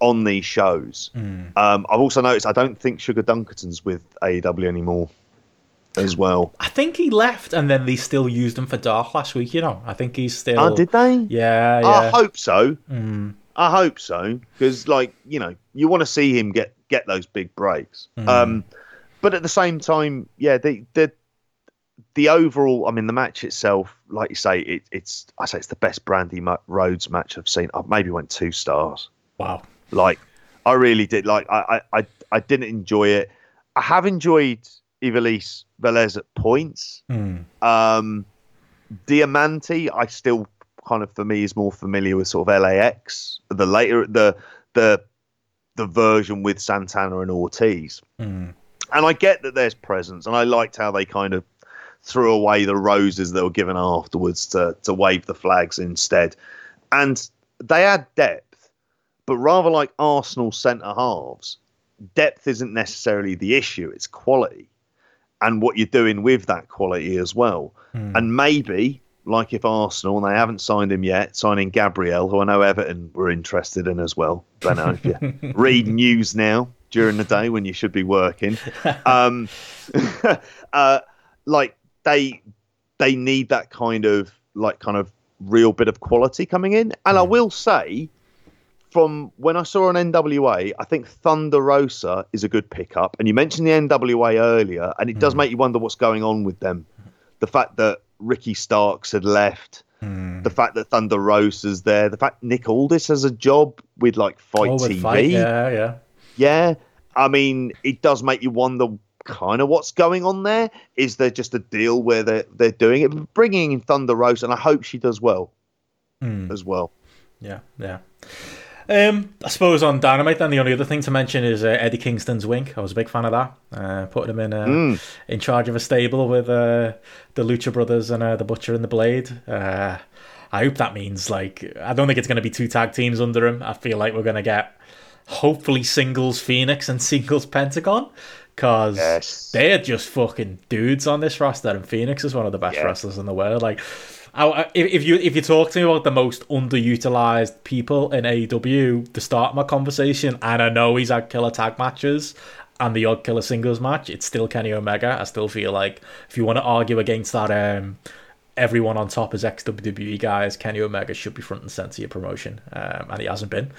B: on these shows. Um, I've also noticed I don't think Sugar Dunkerton's with AEW anymore as well.
A: I think he left, and then they still used him for Dark last week. You know, I think he's still.
B: Oh, did they?
A: Yeah, yeah.
B: I hope so. I hope so because, like, you know, you want to see him get get those big breaks. Um, but at the same time, yeah, the the the overall, I mean, the match itself, like you say, it, it's I say it's the best Brandi Rhodes match I've seen. I maybe went two stars.
A: Wow.
B: Like, I really did. Like, I I I, didn't enjoy it. I have enjoyed Ivelisse Velez at points. Um, Diamante, I still kind of for me is more familiar with sort of LAX, the later the the the version with Santana and Ortiz. And I get that there's presence, and I liked how they kind of threw away the roses that were given afterwards to to wave the flags instead. And they had depth, but rather like Arsenal centre halves, depth isn't necessarily the issue; it's quality and what you're doing with that quality as well. And maybe, like if Arsenal, and they haven't signed him yet, signing Gabriel, who I know Everton were interested in as well. Don't know if you read news now during the day when you should be working. Um, uh, like they they need that kind of like kind of real bit of quality coming in. And I will say, from when I saw an NWA, I think Thunder Rosa is a good pickup. And you mentioned the NWA earlier, and it does hmm. make you wonder what's going on with them. The fact that Ricky Starks had left, hmm. the fact that Thunder Rosa's there, the fact Nick Aldis has a job with like Fight
A: Oh, with
B: TV.
A: fight, yeah, yeah.
B: Yeah, I mean, it does make you wonder kind of what's going on there. Is there just a deal where they're they're doing it, But bringing in Thunder Rosa, and I hope she does well hmm. as well.
A: Yeah, yeah. Um, I suppose on Dynamite, then the only other thing to mention is uh, Eddie Kingston's wink. I was a big fan of that. Uh, putting him in uh, in charge of a stable with uh, the Lucha Brothers and uh, the Butcher and the Blade. Uh, I hope that means like I don't think it's going to be two tag teams under him. I feel like we're going to get hopefully singles Fénix and singles Pentagon because
B: Yes.
A: they're just fucking dudes on this roster, and Fénix is one of the best
B: Yeah.
A: wrestlers in the world. Like, I, I- if, if you if you talk to me about the most underutilized people in AEW, to start of my conversation, and I know he's had killer tag matches and the odd killer singles match, it's still Kenny Omega. I still feel like if you want to argue against that, um, everyone on top is ex WWE guys. Kenny Omega should be front and center of your promotion, um, and he hasn't been.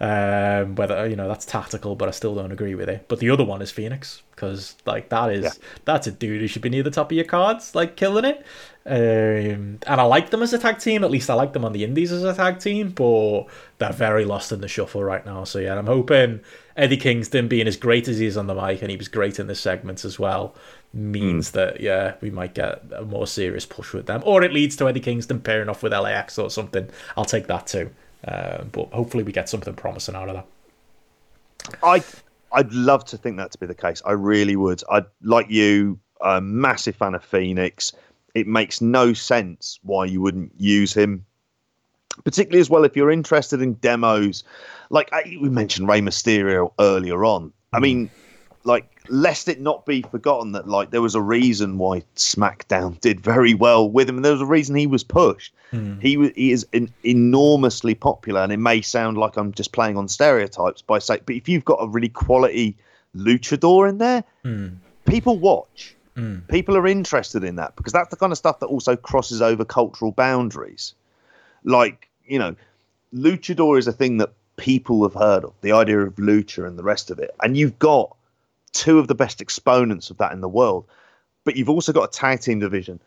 A: Um, whether you know that's tactical, but I still don't agree with it. But the other one is Fénix because like that is
B: Yeah.
A: that's a dude who should be near the top of your cards, like killing it. Um, and I like them as a tag team. At least I like them on the Indies as a tag team, but they're very lost in the shuffle right now. So yeah, I'm hoping Eddie Kingston being as great as he is on the mic, and he was great in this segment as well, means that yeah, we might get a more serious push with them, or it leads to Eddie Kingston pairing off with LAX or something. I'll take that too. Uh, but hopefully we get something promising out of that.
B: I I'd love to think that to be the case. I really would. I'd like you, a massive fan of Fénix. It makes no sense why you wouldn't use him, particularly as well if you're interested in demos. Like I, we mentioned Rey Mysterio earlier on. I mean, like lest it not be forgotten that like there was a reason why SmackDown did very well with him, and there was a reason he was pushed. Hmm. He wa- he is enormously popular, and it may sound like I'm just playing on stereotypes by saying, but if you've got a really quality luchador in there, hmm. people watch. Mm. People are interested in that because that's the kind of stuff that also crosses over cultural boundaries. Like you know, luchador is a thing that people have heard of. The idea of lucha and the rest of it, and you've got two of the best exponents of that in the world. But you've also got a tag team division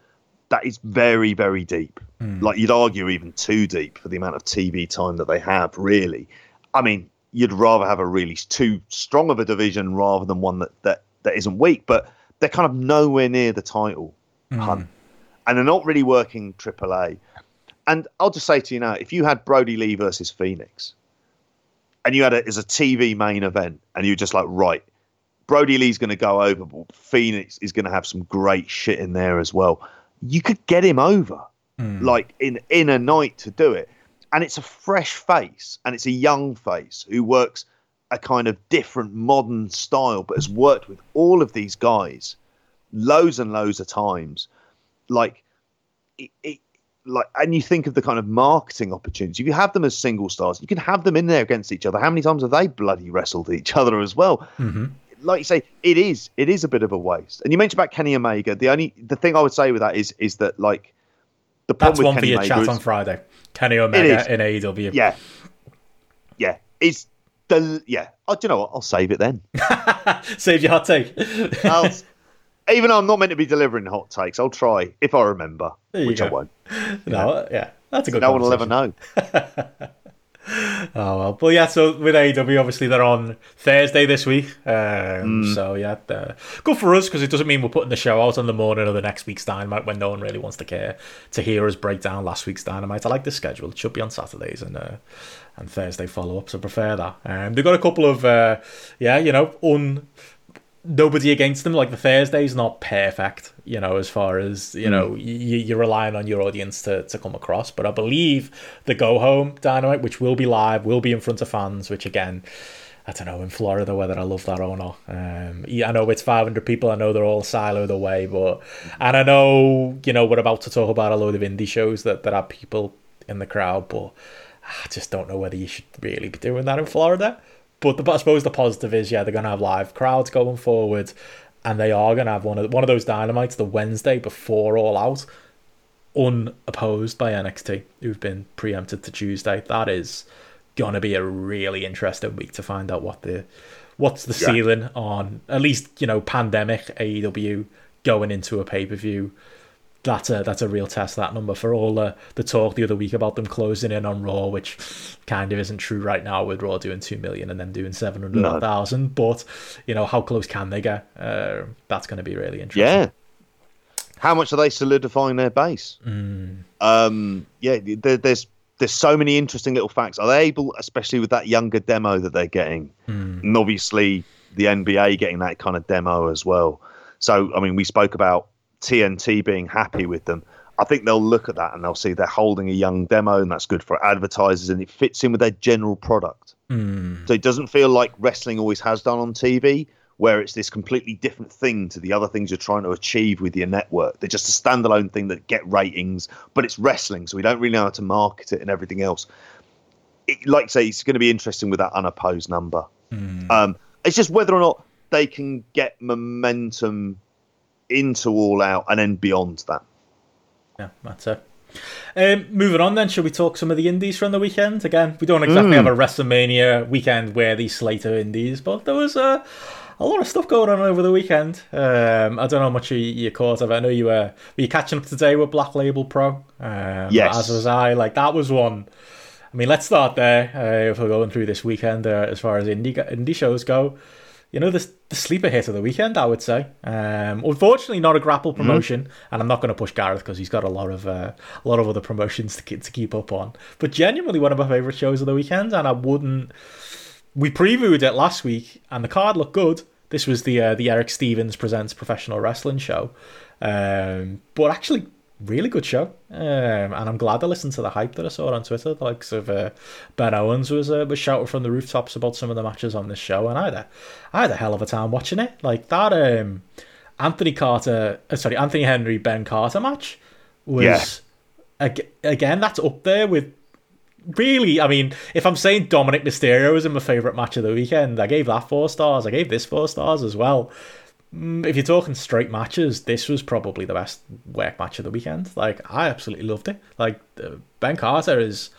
B: that is very, very deep. Mm. Like you'd argue even too deep for the amount of TV time that they have, really. I mean, you'd rather have a really too strong of a division rather than one that, that, that isn't weak, but they're kind of nowhere near the title hunt. And they're not really working AAA. And I'll just say to you now, if you had Brodie Lee versus Fénix, and you had it as a TV main event, and you were just like, right, Brodie Lee's going to go over, but Fénix is going to have some great shit in there as well. You could get him over,
A: Hmm.
B: like in in a night to do it, and it's a fresh face and it's a young face who works a kind of different modern style, but has worked with all of these guys loads and loads of times. Like it, it like and you think of the kind of marketing opportunities. If you have them as single stars, you can have them in there against each other. How many times have they bloody wrestled each other as well?
A: Mhm.
B: Like you say, it is it is a bit of a waste. And you mentioned about Kenny Omega. The only the thing I would say with that is is that like the problem That's
A: one
B: with
A: for your
B: Omega
A: chat
B: is,
A: on Friday. Kenny. Omega in AEW.
B: yeah, yeah, is yeah. Oh, do you know what? I'll save it then.
A: Save your hot take.
B: Even though I'm not meant to be delivering hot takes, I'll try if I remember, which I won't.
A: no, yeah, that's a good.
B: No one will ever know.
A: Oh well, but yeah. So with AEW, obviously they're on Thursday this week. Um,
B: Mm.
A: So yeah, uh, good for us because it doesn't mean we're putting the show out on the morning of the next week's Dynamite when no one really wants to care to hear us break down last week's Dynamite. I like the schedule; it should be on Saturdays and uh, and Thursday follow ups. I prefer that. Um, they've got a couple of uh, yeah, you know, un nobody against them. Like the Thursday's not perfect, you know, as far as you know, y- you're relying on your audience to, to come across. But I believe the go home dynamite, which will be live, will be in front of fans. Which again, I don't know in Florida whether I love that or not. Um, yeah, I know it's 500 people. I know they're all siloed away, but and I know you know we're about to talk about a load of indie shows that that have people in the crowd, but. I just don't know whether you should really be doing that in Florida. But the, I suppose the positive is, yeah, they're going to have live crowds going forward, and they are going to have one of one of those dynamites the Wednesday before All Out, unopposed by NXT, who've been preempted to Tuesday. That is going to be a really interesting week to find out what the what's the
B: Yeah.
A: ceiling on at least you know pandemic AEW going into a pay per view that's a that's a real test that number for all the, the talk the other week about them closing in on Raw, which kind of isn't true right now with Raw doing two million and then doing seven hundred thousand. But you know how close can they get? Uh, that's going to be really interesting.
B: Yeah. How much are they solidifying their base?
A: Mm.
B: Um, yeah, there, there's there's so many interesting little facts. Are they able, especially with that younger demo that they're getting,
A: Mm.
B: and obviously the NBA getting that kind of demo as well. So, I mean, we spoke about TNT being happy with them. I think they'll look at that and they'll see they're holding a young demo, and that's good for advertisers, and it fits in with their general product.
A: Mm.
B: So it doesn't feel like wrestling always has done on TV, where it's this completely different thing to the other things you're trying to achieve with your network. They're just a standalone thing that get ratings, but it's wrestling, so we don't really know how to market it and everything else. It, like I say, it's going to be interesting with that unopposed number.
A: Mm.
B: Um, it's just whether or not they can get momentum into all out and then beyond that.
A: Yeah, that's it. Um, moving on then, shall we talk some of the indies from the weekend? Again, we don't exactly have a WrestleMania weekend where these Slater indies, but there was uh, a lot of stuff going on over the weekend. Um, I don't know how much you, you caught of. it. I know you were were you catching up today with Black Label Pro. Um,
B: Yes.
A: as was I. Like that was one. I mean, let's start there. Uh, if we're going through this weekend, uh, as far as indie indie shows go, you know, the, the sleeper hit of the weekend, I would say. Um, unfortunately, not a Grappl promotion, and I'm not going to push Gareth because he's got a lot of uh, a lot of other promotions to keep, to keep up on. But genuinely, one of my favorite shows of the weekend, and I wouldn't. We previewed it last week, and the card looked good. This was the uh, the Eric Stevens presents professional wrestling show, um, but actually really good show. Um, and I'm glad I listened to the hype that I saw on Twitter. The likes of uh, Ben Owens was uh, was shouting from the rooftops about some of the matches on this show, and I had a, I had a hell of a time watching it. Like that um, Anthony Carter, uh, sorry, Anthony Henry Ben Carter match was
B: Yeah.
A: ag- again that's up there with. Really, I mean, if I'm saying Dominik Mysterio is in my favorite match of the weekend, I gave that four stars. I gave this four stars as well. Mm, If you're talking straight matches, this was probably the best work match of the weekend. Like, I absolutely loved it. Like, uh, Ben Carter is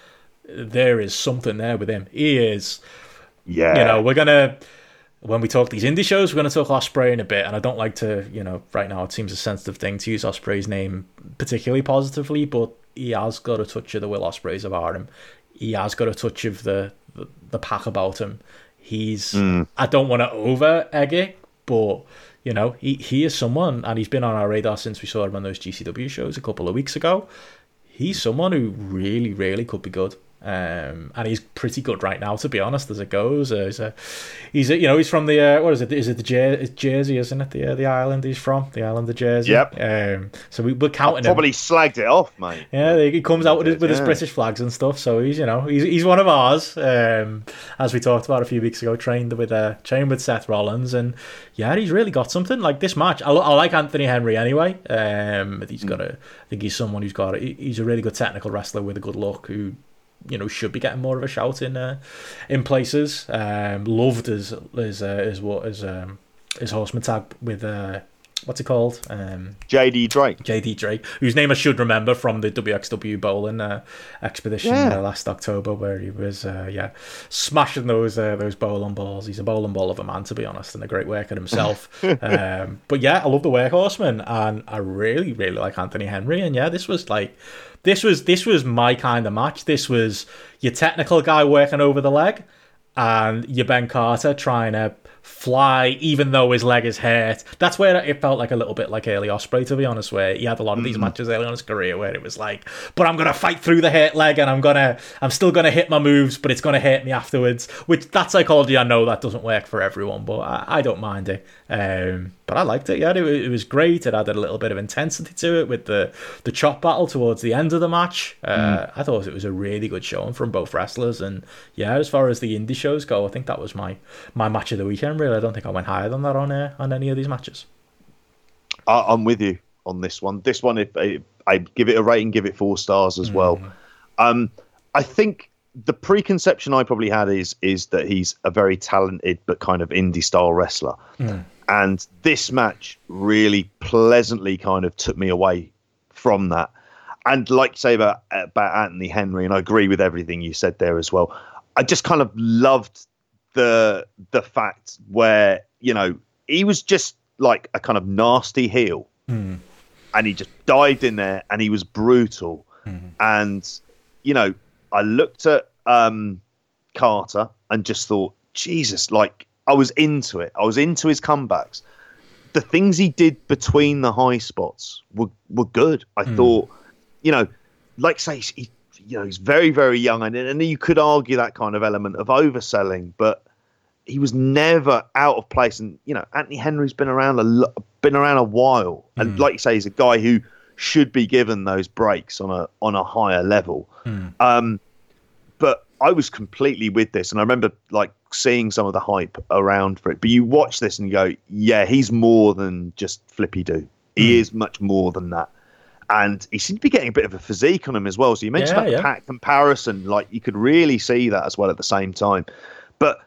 A: there is something there with him. He is
B: Yeah.
A: you know, we're gonna when we talk these indie shows, we're gonna talk Ospreay in a bit, and I don't like to, you know, right now it seems a sensitive thing to use Ospreay's name particularly positively, but he has got a touch of the Will Ospreays about him. He has got a touch of the the, the pack about him. He's I don't want to over egg it, but you know, he he is someone, and he's been on our radar since we saw him on those GCW shows a couple of weeks ago. He's someone who really, really could be good. Um, and he's pretty good right now, to be honest, as it goes. Uh, he's a, he's a, you know, he's from the uh, what is it? Is it the Jer- Jersey? Isn't it the uh, the island he's from? The island of Jersey.
B: Yep.
A: Um, so we, we're counting
B: I probably
A: him.
B: slagged it off, mate.
A: Yeah, he comes out with his, with his British flags and stuff. So he's you know he's he's one of ours. Um, as we talked about a few weeks ago, trained with uh, trained with Seth Rollins, and yeah, he's really got something like this match. I, I like Anthony Henry anyway. Um, he's got a, I think he's someone who's got, a, he's a really good technical wrestler with a good look who, you know, should be getting more of a shout in, uh, in places. Um, loved as as uh, as what as um his horseman tag with uh, what's it called? Um,
B: JD Drake.
A: JD Drake, whose name I should remember from the WXW bowling uh, expedition
B: Yeah.
A: uh, last October, where he was, uh, yeah, smashing those uh, those bowling balls. He's a bowling ball of a man, to be honest, and a great worker himself. um, but yeah, I love the workhorseman, and I really, really like Anthony Henry. And yeah, this was like, this was this was my kind of match. This was your technical guy working over the leg, and your Ben Carter trying to fly even though his leg is hurt. That's where it felt like a little bit like early Ospreay, to be honest, where he had a lot of these matches early on his career where it was like, but I'm gonna fight through the hurt leg and I'm gonna I'm still gonna hit my moves, but it's gonna hurt me afterwards. Which that psychology I know that doesn't work for everyone, but I, I don't mind it. Um, but I liked it. Yeah, it, it was great. It added a little bit of intensity to it with the the chop battle towards the end of the match. Uh, I thought it was a really good showing from both wrestlers, and yeah, as far as the indie shows go, I think that was my my match of the weekend. Really, I don't think I went higher than that on uh, on any of these matches.
B: I, I'm with you on this one. This one, if I, I give it a rating, give it four stars as well. Um, I think the preconception I probably had is is that he's a very talented but kind of indie style wrestler, and this match really pleasantly kind of took me away from that. And like say about about Anthony Henry, and I agree with everything you said there as well. I just kind of loved the the fact where you know he was just like a kind of nasty heel, and he just dived in there and he was brutal. And you know, I looked at um, Carter and just thought, Jesus, like I was into it. I was into his comebacks. The things he did between the high spots were were good. I hmm. thought, you know, like say he, you know, he's very very young, and and you could argue that kind of element of overselling, but he was never out of place. And you know, Anthony Henry's been around a been around a while, and hmm. like you say, he's a guy who should be given those breaks on a on a higher level. Hmm. Um, but I was completely with this, and I remember like seeing some of the hype around for it. But you watch this and you go, yeah, he's more than just flippy do. He hmm. is much more than that. And he seemed to be getting a bit of a physique on him as well. So you mentioned
A: Yeah,
B: that
A: yeah.
B: comparison, like you could really see that as well at the same time. But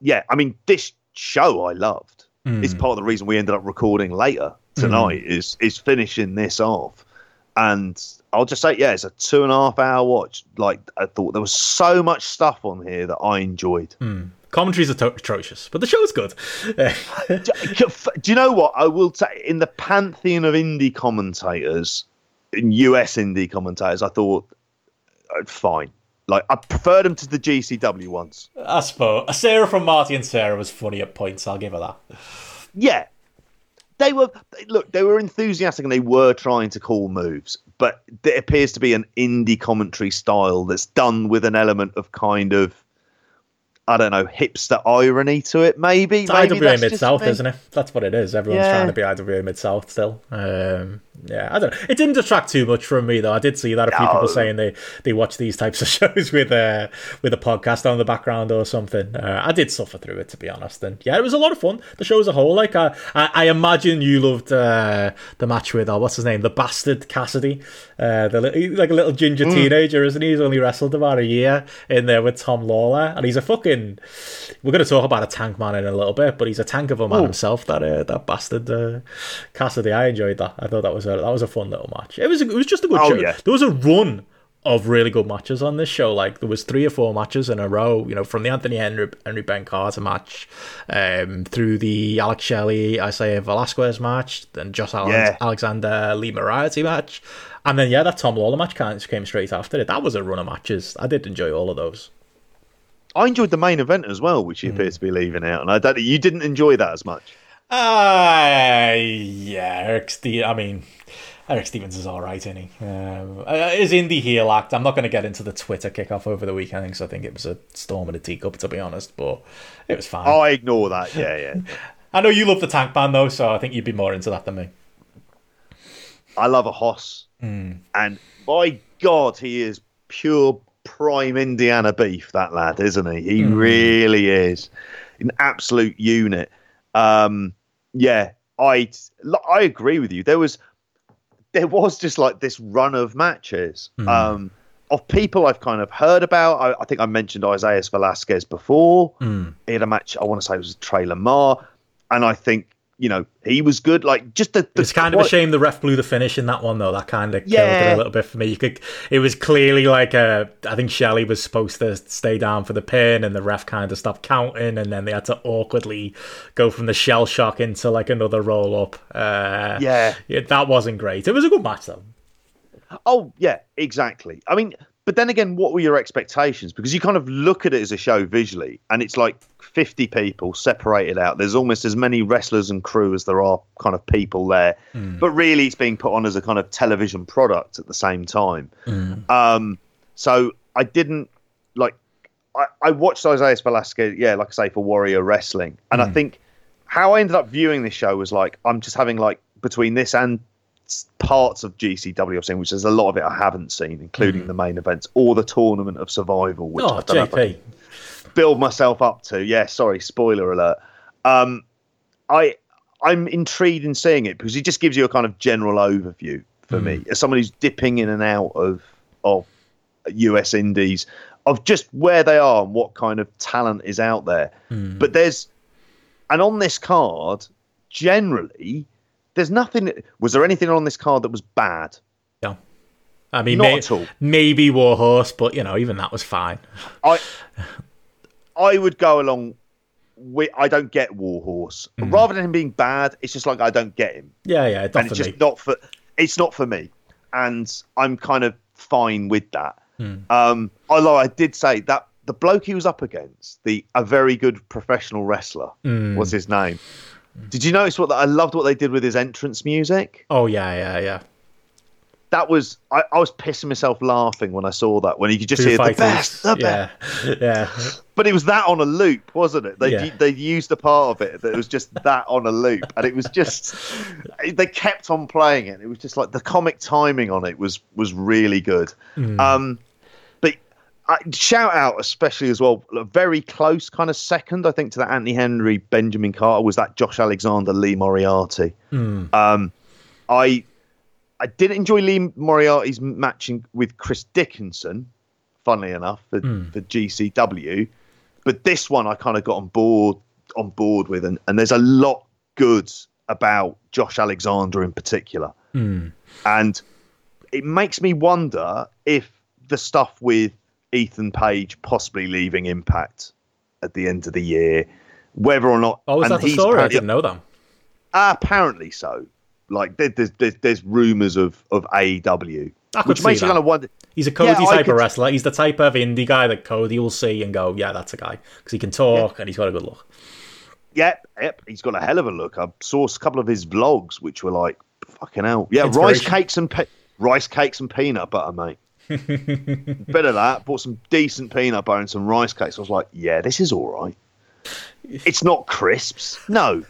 B: yeah, I mean, this show I loved. It's hmm. part of the reason we ended up recording later hmm. tonight. Is is finishing this off, and I'll just say, yeah, it's a two and a half hour watch. Like I thought, there was so much stuff on here that I enjoyed.
A: Commentaries are to- atrocious, but the show's good.
B: do, do you know what I will say? In the pantheon of indie commentators, in US indie commentators, I thought uh, fine. Like I preferred them to the GCW ones.
A: I suppose Sarah from Marty and Sarah was funny at points. I'll give her that.
B: Yeah, they were. Look, they were enthusiastic and they were trying to call moves, but it appears to be an indie commentary style that's done with an element of kind of. I don't know, hipster irony to it, maybe.
A: It's
B: maybe
A: IWA Mid South, isn't it? That's what it is. Everyone's
B: Yeah.
A: trying to be IWA Mid South still. Um, yeah, I don't. know. It didn't detract too much from me though. I did see that a few
B: No.
A: people saying they they watch these types of shows with uh with a podcast on the background or something. Uh, I did suffer through it to be honest, and yeah, it was a lot of fun. The show as a whole, like I I, I imagine you loved uh, the match with uh, what's his name, the bastard Cassidy, uh, the he's like a little ginger teenager, isn't he? He's only wrestled about a year in there with Tom Lawler, and he's a fucking. We're going to talk about a tank man in a little bit, but he's a tank of a man himself. That uh, that bastard uh, Cassidy. I enjoyed that. I thought that was a that was a fun little match. It was it was just a good
B: Oh,
A: show.
B: yeah.
A: There was a run of really good matches on this show. Like there was three or four matches in a row. You know, from the Anthony Henry Henry Ben Carter match, um, through the Alex Shelley Isaiah Velasquez match, then Josh
B: Yeah.
A: Alexander Lee Moriarty match, and then yeah, that Tom Lawler match came straight after it. That was a run of matches. I did enjoy all of those.
B: I enjoyed the main event as well, which you appear to be leaving out, and I don't. You didn't enjoy that as much.
A: Uh, yeah, Eric. the. I mean, Eric Stevens is all right, isn't he? Um, uh, his indie heel act. I'm not going to get into the Twitter kickoff over the weekend because I think it was a storm in a teacup, to be honest. But it was fine.
B: I ignore that. Yeah, yeah.
A: I know you love the tank band though, so I think you'd be more into that than me.
B: I love a Hoss, mm. and by God, he is pure prime Indiana beef. That lad, isn't he? He mm. really is an absolute unit. Um, yeah, I I agree with you. There was there was just like this run of matches mm. um, of people I've kind of heard about. I, I think I mentioned Isaias Velasquez before. Mm. He had a match. I want to say it was Trey Lamar, and I think you know, he was good. Like just the, the
A: it's kind of a shame the ref blew the finish in that one though. That kind of yeah. killed it a little bit for me. You could, it was clearly like a. I think Shelley was supposed to stay down for the pin, and the ref kind of stopped counting, and then they had to awkwardly go from the shell shock into like another roll up. Uh,
B: yeah.
A: yeah, that wasn't great. It was a good match though.
B: Oh yeah, exactly. I mean, but then again, what were your expectations? Because you kind of look at it as a show visually, and it's like 50 people separated out. There's almost as many wrestlers and crew as there are kind of people there. Mm. But really, it's being put on as a kind of television product at the same time. Mm. Um, so I didn't like. I, I watched Isaiah Velasquez, yeah, like I say, for Warrior Wrestling, and mm. I think how I ended up viewing this show was like I'm just having like between this and parts of GCW I've seen, which there's a lot of it I haven't seen, including mm. the main events or the Tournament of Survival, which
A: oh,
B: I
A: don't JP.
B: build myself up to. Yeah, sorry, spoiler alert. Um, I I'm intrigued in seeing it because it just gives you a kind of general overview for mm. me as someone who's dipping in and out of of US indies of just where they are and what kind of talent is out there. Mm. But there's and on this card, generally, there's nothing. Was there anything on this card that was bad?
A: No. I mean, Not may, at all. maybe Warhorse, but you know, even that was fine.
B: I I would go along with. I don't get Warhorse. Mm. Rather than him being bad, it's just like I don't get him.
A: Yeah, yeah,
B: and it's just
A: me.
B: not for. It's not for me, and I'm kind of fine with that. Mm. Um, although I did say that the bloke he was up against, the a very good professional wrestler, mm. was his name. Did you notice what I loved what they did with his entrance music?
A: Oh yeah, yeah, yeah.
B: That was I, I was pissing myself laughing when I saw that when you could just hear fighters. the best, the
A: yeah.
B: best.
A: Yeah.
B: But it was that on a loop, wasn't it? They yeah. they used a part of it that was just that on a loop, and it was just they kept on playing it. It was just like the comic timing on it was was really good. Mm. Um, I, shout out especially as well a very close kind of second i think to that anthony henry benjamin carter was that josh alexander lee moriarty mm. um, i i did enjoy lee moriarty's matching with chris dickinson funnily enough for, mm. for gcw but this one i kind of got on board on board with and, and there's a lot good about josh alexander in particular mm. and it makes me wonder if the stuff with Ethan Page possibly leaving Impact at the end of the year. Whether or not.
A: Oh, was that the story? I didn't know that.
B: apparently so. Like there's there's, there's rumors of of AEW, which makes you kind of wonder.
A: He's a Cody yeah, type of wrestler. He's the type of indie guy that Cody will see and go, "Yeah, that's a guy," because he can talk yeah. and he's got a good look.
B: Yep, yep, he's got a hell of a look. I saw a couple of his vlogs, which were like, "Fucking hell!" Yeah, rice cakes and pe- rice cakes and peanut butter, mate. Bit of that. Bought some decent peanut butter and some rice cakes. I was like, yeah, this is all right. It's not crisps, no,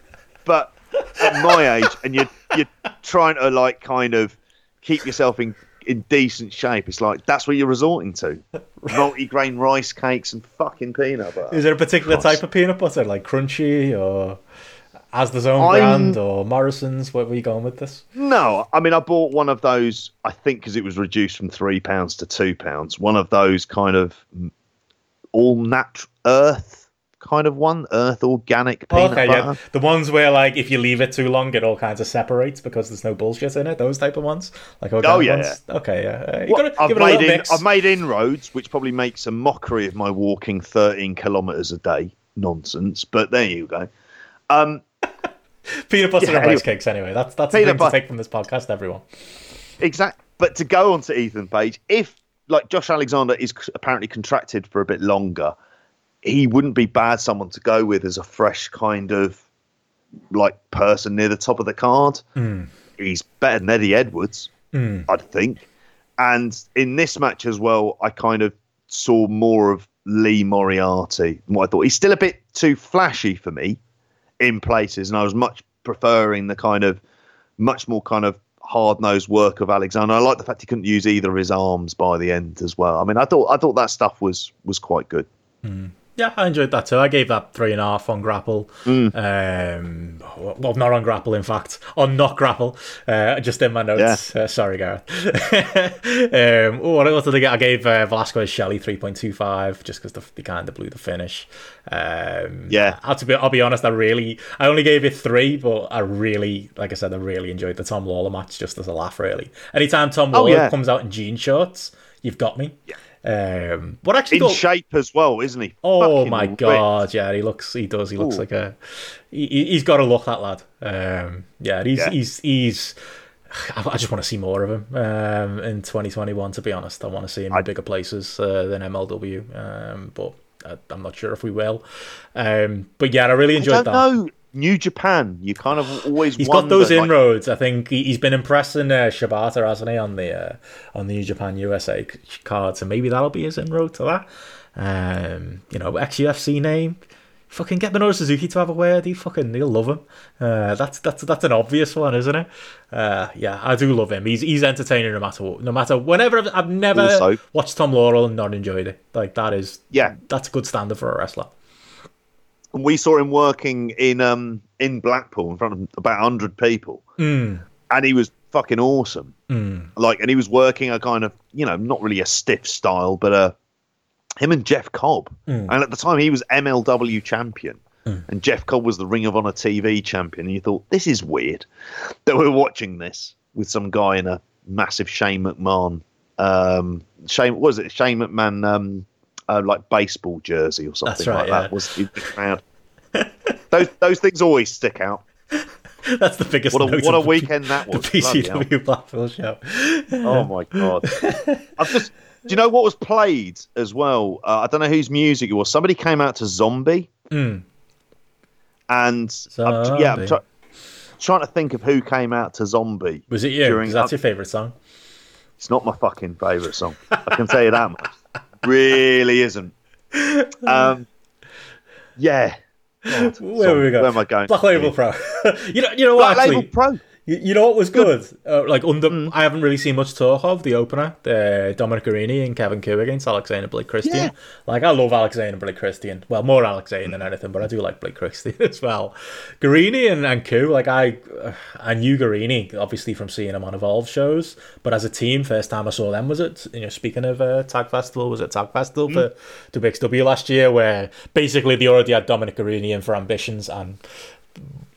B: but at my age, and you're you're trying to like kind of keep yourself in in decent shape. It's like that's what you're resorting to: multi-grain rice cakes and fucking peanut butter.
A: Is there a particular Christ. type of peanut butter, like crunchy or? Asda's own I'm, brand or Morrison's? Where were you going with this?
B: No, I mean I bought one of those. I think because it was reduced from three pounds to two pounds. One of those kind of all natural earth kind of one, earth organic peanut okay, butter. Yeah.
A: The ones where like if you leave it too long, it all kinds of separates because there's no bullshit in it. Those type of ones, like
B: oh yeah,
A: ones.
B: yeah.
A: okay, yeah. Well,
B: I've made in, I've made inroads, which probably makes a mockery of my walking 13 kilometers a day nonsense. But there you go. Um,
A: Peanut butter yeah, and rice cakes, anyway. That's that's the thing to take from this podcast, everyone.
B: Exactly. But to go on to Ethan Page, if like Josh Alexander is apparently contracted for a bit longer, he wouldn't be bad someone to go with as a fresh kind of like person near the top of the card. Mm. he's better than Eddie Edwards,
A: Mm.
B: I'd think. And in this match as well, I kind of saw more of Lee Moriarty than what I thought. He's still a bit too flashy for me in places, and I was much preferring the kind of much more kind of hard nosed work of Alexander. I like the fact he couldn't use either of his arms by the end as well. I mean, I thought I thought that stuff was was quite good. Hmm.
A: Yeah, I enjoyed that too. I gave that three and a half on Grappl.
B: Mm.
A: Um, well, not on Grappl, in fact, on not Grappl. Uh, just in my notes. Uh, sorry, Gareth. um, what, what did I get? I gave uh, Velasquez Shelley three point two five, just because the, they kind of blew the finish. Um,
B: Yeah.
A: I, to be, I'll be honest. I really, I only gave it three, but I really, like I said, I really enjoyed the Tom Lawler match just as a laugh. Really, anytime Tom
B: Oh,
A: Lawler
B: yeah.
A: comes out in jean shorts, you've got me. Um, what actually
B: In
A: got,
B: shape as well, isn't he?
A: Oh
B: Fucking
A: my
B: ripped.
A: god, yeah, he looks, he does, he looks
B: Ooh.
A: like a, he, he's got to look that lad. Um, yeah, he's,
B: Yeah.
A: he's, he's. I I just want to see more of him um, in 2021. To be honest, I want to see him in bigger places uh, than MLW. Um, but I, I'm not sure if we will. Um, but yeah, I really
B: I
A: enjoyed
B: don't
A: that.
B: know. New Japan, you kind of always
A: He's got those
B: like,
A: inroads. I think he, he's been impressing uh, Shibata, hasn't he, on the uh, on the New Japan USA card. So maybe that'll be his inroad to that. Um, you know, ex UFC name. Fucking get Minoru Suzuki to have a word. He fucking he'll love him. Uh, that's that's that's an obvious one, isn't it? Uh, yeah, I do love him. He's he's entertaining no matter what. No matter whenever I've, I've never
B: Also-
A: watched Tom Lawler and not enjoyed it. Like that is
B: Yeah.
A: that's a good standard for a wrestler.
B: And we saw him working in um in Blackpool in front of about hundred people,
A: Mm,
B: and he was fucking awesome.
A: mm,
B: Like, and he was working a kind of you know not really a stiff style, but uh him and Jeff Cobb.
A: Mm.
B: And at the time, he was MLW champion, and Jeff Cobb was the Ring of Honor TV champion. And you thought this is weird that we're watching this with some guy in a massive Shane McMahon. Um, Shane what was it Shane McMahon um, uh, like baseball jersey or something
A: right,
B: like
A: yeah.
B: that was in the crowd. those those things always stick out.
A: That's the biggest.
B: What a what a
A: the-
B: weekend that was! The.
A: PCW Blackpool show.
B: Oh my god! I've just. Do you know what was played as well? Uh, I don't know whose music it was. Somebody came out to Zombie,
A: Mm.
B: and I'm, yeah, I'm try, trying to think of who came out to Zombie.
A: Was it you?
B: During-
A: that's your favourite song.
B: It's not my fucking favourite song. I can tell you that much. Really isn't. Um, yeah. God,
A: Where
B: sorry,
A: we go?
B: Where am I going?
A: Black Label Pro. you know, you know what?
B: Black
A: actually,
B: Label Pro.
A: You, you know what was good? Uh, like under,
B: Mm.
A: I haven't really seen much talk of the opener, the Dominic Garrini and Kevin Ku against Alex Zayne Blake Christian.
B: Yeah.
A: Like I love Alex Zayne Blake Christian. Well, more Alex Zayne than anything, but I do like Blake Christian as well. Garrini and, and Ku, like I, uh, I knew Garrini obviously from seeing him on Evolve shows, but as a team, first time I saw them was at you know speaking of uh, Tag Festival, was it Tag Festival for WXW last year, where basically they already had Dominic Garrini in for ambitions and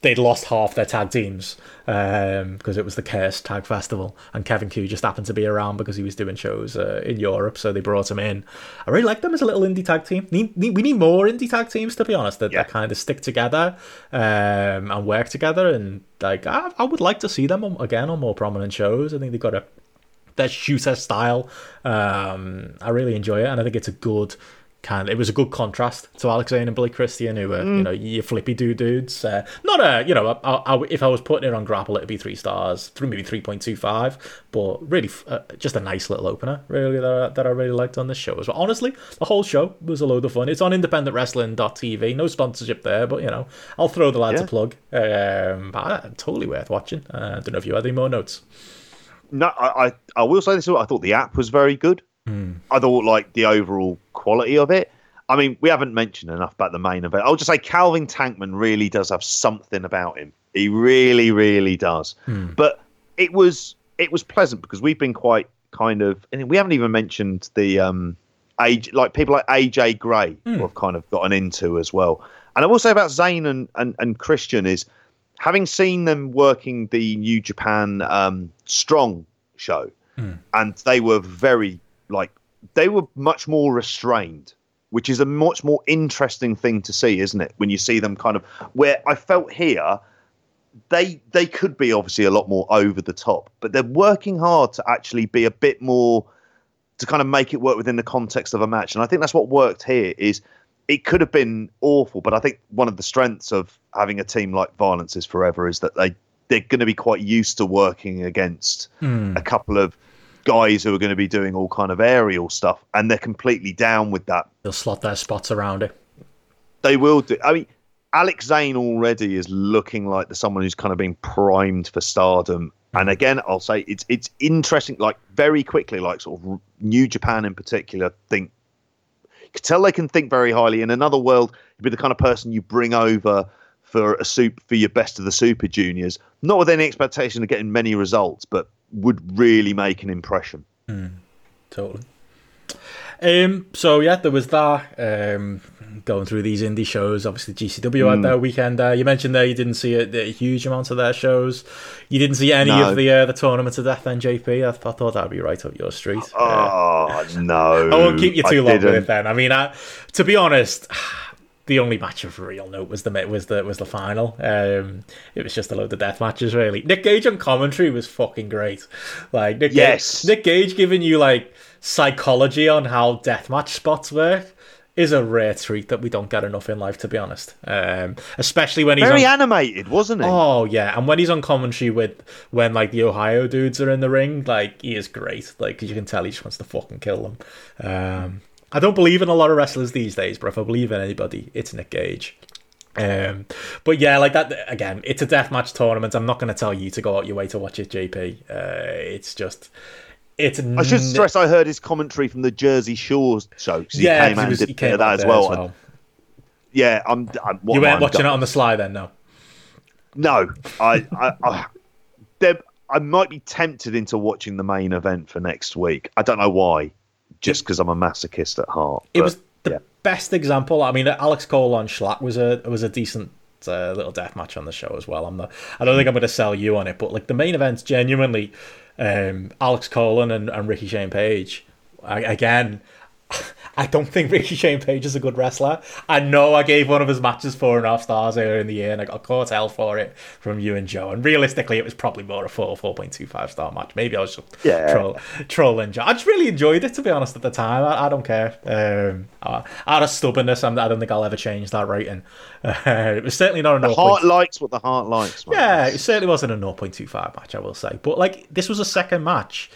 A: they'd lost half their tag teams because it was the Cursed Tag Festival, and Kevin Ku just happened to be around because he was doing shows uh, in Europe, so they brought him in. I really like them as a little indie tag team. Need, need, we need more indie tag teams, to be honest, that,
B: Yeah.
A: that kind of stick together um, and work together. And like, I, I would like to see them on, again on more prominent shows. I think they've got a their shooter style. Um, I really enjoy it, and I think it's a good kind. It was a good contrast to Alex Zayne and Billy Christian, who were you know your flippy do dudes. Uh, not a you know I, I, if I was putting it on Grappl, it'd be three stars, through maybe three point two five. But really, uh, just a nice little opener, really that I, that I really liked on this show as well. Honestly, the whole show was a load of fun. It's on independentwrestling.tv, no sponsorship there, but you know I'll throw the lads
B: Yeah.
A: a plug. Um, but uh, totally worth watching. Uh, I don't know if you had any more notes.
B: No, I, I, I will say this. I thought the app was very good. I thought like the overall quality of it. I mean, we haven't mentioned enough about the main event. I'll just say Calvin Tankman really does have something about him. He really, really does. But it was it was pleasant because we've been quite kind of, and we haven't even mentioned the um age like people like AJ Gray who have kind of gotten into as well. And I will say about Zayne and, and, and Christian is having seen them working the New Japan um, Strong show, and they were very like they were much more restrained, which is a much more interesting thing to see, isn't it? When you see them kind of where I felt here, they they could be obviously a lot more over the top, but they're working hard to actually be a bit more to kind of make it work within the context of a match, and I think that's what worked here. Is it could have been awful, but I think one of the strengths of having a team like Violence is Forever is that they they're going to be quite used to working against hmm. a couple of guys who are going to be doing all kind of aerial stuff, and they're completely down with that.
A: They'll slot their spots around it.
B: They will do. I mean, Alex Zayne already is looking like the someone who's kind of been primed for stardom. And mm. again, I'll say it's it's interesting. Like very quickly, like sort of New Japan in particular, think you can tell they can think very highly. In another world, you'd be the kind of person you bring over for a soup for your best of the Super Juniors, not with any expectation of getting many results, but would really make an impression.
A: Mm, Totally. Um, so yeah, there was that. Um, going through these indie shows, obviously GCW had their weekend there. You mentioned there you didn't see a, a huge amount of their shows. You didn't see any
B: No.
A: of the uh, the tournament of death. Then JP, I, th- I thought that'd be right up your street. Uh,
B: Oh no!
A: I won't keep you
B: I
A: too long with
B: didn't.
A: it. Then I mean, I, to be honest. The only match of real note was the was the was the final. Um, it was just a load of death matches, really. Nick Gage on commentary was fucking great. Like Nick
B: Yes.
A: Gage, Nick Gage giving you like psychology on how deathmatch spots work is a rare treat that we don't get enough in life, to be honest. Um, especially when he's
B: Very
A: on,
B: animated, wasn't he?
A: Oh yeah, and when he's on commentary with when like the Ohio dudes are in the ring, like he is great. Like you can tell he just wants to fucking kill them. Um, I don't believe in a lot of wrestlers these days, but if I believe in anybody, it's Nick Gage. Um, but yeah, like that again. It's a death match tournament. I'm not going to tell you to go out your way to watch it, JP. Uh, it's just, it's.
B: I should stress I heard his commentary from the Jersey Shores show. he
A: yeah,
B: came
A: he was- he came
B: that
A: out
B: as
A: there
B: well.
A: as
B: And yeah, I'm. I'm
A: You weren't
B: I,
A: watching
B: I'm
A: it on the sly then, no.
B: No, I, I, I, there, I might be tempted into watching the main event for next week. I don't know why, just because I'm a masochist at heart.
A: It was the
B: yeah.
A: best example. I mean, Alex Cole on Shlak was a was a decent uh, little death match on the show as well. I'm not. I don't think I'm going to sell you on it, but like the main event's genuinely um, Alex Colon and, and Ricky Shane Page. I, again, I don't think Ricky Shane Page is a good wrestler. I know I gave one of his matches four and a half stars earlier in the year, and I got caught hell for it from you and Joe. And realistically, it was probably more a four, four point two five star match. Maybe I was just
B: Yeah.
A: troll, trolling Joe. I just really enjoyed it, to be honest. At the time, I, I don't care. Um, I, out of stubbornness, I'm, I don't think I'll ever change that rating. Uh, it was certainly not a
B: The
A: 0.
B: heart likes what the heart likes. mate.
A: Yeah, it certainly wasn't a 0.25 match, I will say. But like, this was a second match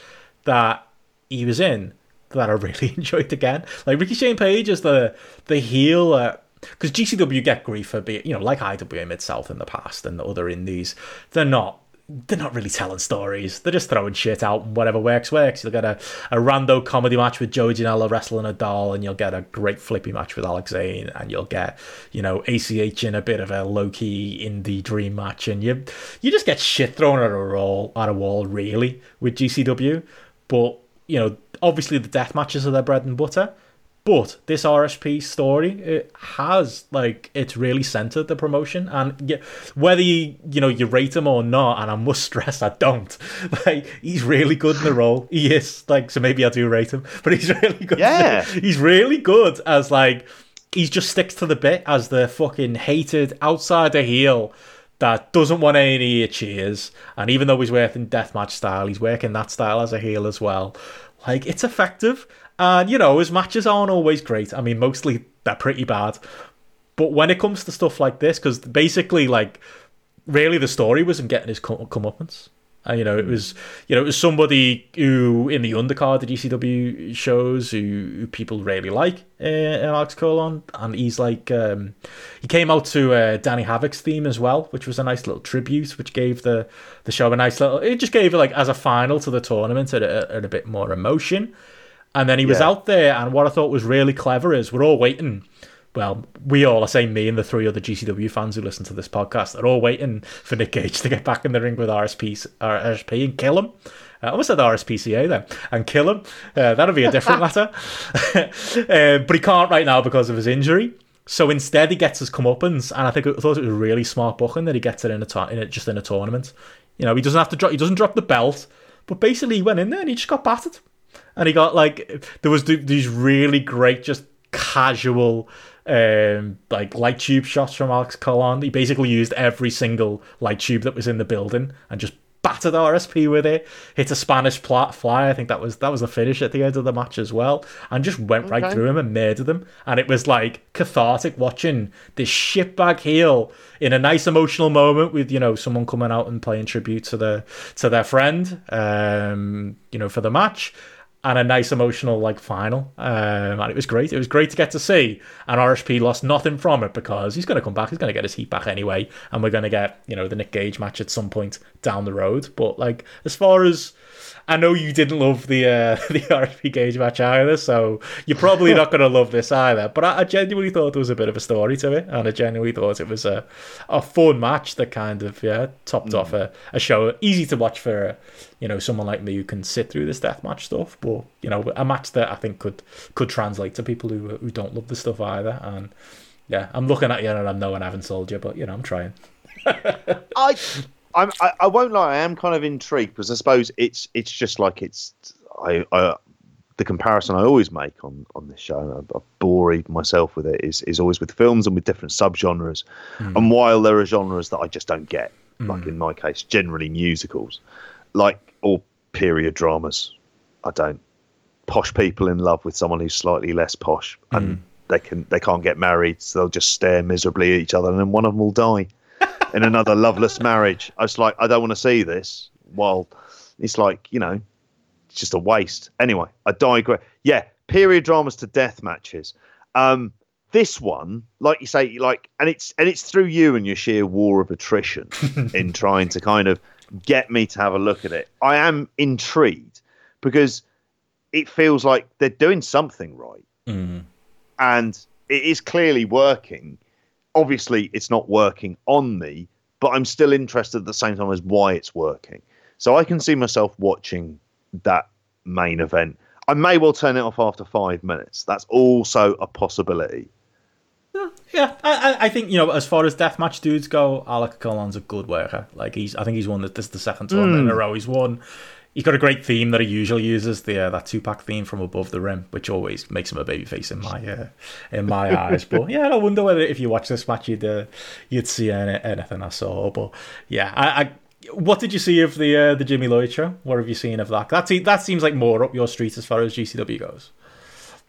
A: that he was in that I really enjoyed again. Like Ricky Shane Page is the the heel. Uh, because GCW get grief for being, you know, like IWA Mid South in the past and the other indies, they're not. They're not really telling stories. They're just throwing shit out and whatever works, works. You'll get a, a rando comedy match with Joey Janela wrestling a doll, and you'll get a great flippy match with Alex Zayne, and you'll get, you know, ACH in a bit of a low key indie dream match, and you you just get shit thrown at a wall, at a wall, really, with GCW. But, you know, obviously the death matches are their bread and butter. But this RSP story, it has like it's really centered the promotion, and yeah, whether you you know you rate him or not, and I must stress I don't. Like he's really good in the role. He is like so maybe I do rate him, but he's really good.
B: Yeah.
A: he's really good as like he just sticks to the bit as the fucking hated outsider heel that doesn't want any of your cheers. And even though he's working deathmatch style, he's working that style as a heel as well. Like it's effective. And you know, his matches aren't always great. I mean, mostly they're pretty bad. But when it comes to stuff like this, because basically, like, really the story wasn't getting his come- comeuppance. And, you know, it was you know it was somebody who in the undercard the GCW shows who, who people really like uh, Alex Colon, and he's like um, he came out to uh, Danny Havoc's theme as well, which was a nice little tribute, which gave the the show a nice little. It just gave it like as a final to the tournament and a, at a bit more emotion. And then he was
B: Yeah.
A: out there, and what I thought was really clever is we're all waiting. Well, we all, I say me and the three other GCW fans who listen to this podcast, are all waiting for Nick Gage to get back in the ring with RSP, RSP and kill him. I almost said RSPCA then, and kill him. Uh, that'll be a different matter. uh, but he can't right now because of his injury. So instead, he gets his comeuppance, and I think I thought it was really smart booking that he gets it in a to- in a, just in a tournament. You know, he doesn't have to drop. He doesn't drop the belt, but basically he went in there and he just got battered and he got like there was th- these really great just casual um like light tube shots from Alex Colon. He basically used every single light tube that was in the building and just battered RSP with it, hit a Spanish plat fly. I think that was that was the finish at the end of the match as well, and just went okay. right through him and murdered him. And it was like cathartic watching this shitbag heel in a nice emotional moment with you know someone coming out and playing tribute to the to their friend, um, you know, for the match and a nice emotional like final. Um, and it was great. It was great to get to see. And RSP lost nothing from it because he's going to come back. He's going to get his heat back anyway, and we're going to get you know the Nick Gage match at some point down the road. But like as far as I know you didn't love the uh, the RSP Gage match either, so you're probably not going to love this either. But I, I, genuinely thought there was a bit of a story to it, and I genuinely thought it was a a fun match that kind of yeah topped mm. off a, a show easy to watch for you know someone like me who can sit through this death match stuff. But you know a match that I think could could translate to people who who don't love the stuff either. And yeah, I'm looking at you and I'm knowing I haven't sold you, but you know I'm trying.
B: I I'm, I, I won't lie. I am kind of intrigued because I suppose it's it's just like it's I, I the comparison I always make on on this show. I, I bore myself with it is is always with films and with different subgenres. Mm. And while there are genres that I just don't get, mm. like in my case, generally musicals, like or period dramas, I don't. Posh people in love with someone who's slightly less posh, and mm. they can they can't get married, so they'll just stare miserably at each other, and then one of them will die in another loveless marriage. I was like, I don't want to see this. Well, it's like, you know, it's just a waste. Anyway, I digress. Yeah, period dramas to death matches. Um, this one, like you say, like, and it's and it's through you and your sheer war of attrition in trying to kind of get me to have a look at it. I am intrigued because it feels like they're doing something right,
A: mm.
B: and it is clearly working obviously it's not working on me, but I'm still interested at the same time as why it's working. So I can see myself watching that main event. I may well turn it off after five minutes. That's also a possibility.
A: Yeah, I, I think you know as far as deathmatch dudes go, Alex Colon's a good worker. Like he's, I think he's won this, this the second tournament mm. in a row. He's won he's got a great theme that he usually uses the uh, that Tupac theme from above the rim, which always makes him a baby face in my uh, in my eyes. But yeah, I wonder whether if you watch this match you'd uh, you'd see any, anything I saw. But yeah, I, I what did you see of the uh, the Jimmy Lloyd show? What have you seen of that? That that seems like more up your street as far as GCW goes.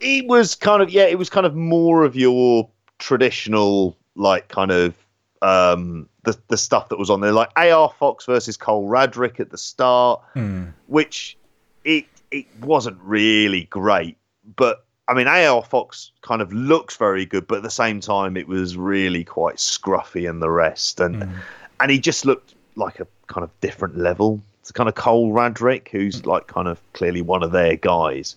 B: It was kind of yeah, it was kind of more of your traditional like kind of um, the the stuff that was on there, like AR Fox versus Cole Radrick at the start,
A: mm.
B: which it it wasn't really great, but I mean AR Fox kind of looks very good, but at the same time it was really quite scruffy and the rest, and mm. and he just looked like a kind of different level. It's kind of Cole Radrick, who's mm. like kind of clearly one of their guys,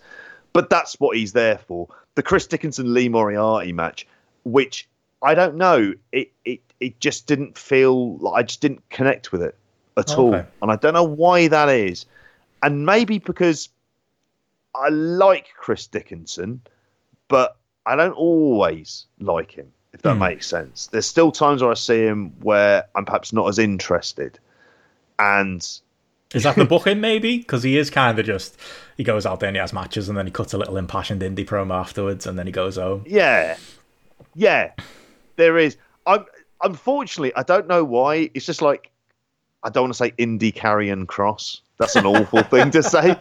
B: but that's what he's there for. The Chris Dickinson Lee Moriarty match, which I don't know, it it it just didn't feel like I just didn't connect with it at okay. all, and I don't know why that is. And maybe because I like Chris Dickinson, but I don't always like him. If that mm. makes sense, there's still times where I see him where I'm perhaps not as interested, and
A: is that the booking maybe? Because he is kind of just he goes out there and he has matches and then he cuts a little impassioned indie promo afterwards and then he goes home.
B: Yeah, yeah, there is. I'm unfortunately, I don't know why. It's just like I don't want to say indie Karrion Kross. That's an awful thing to say.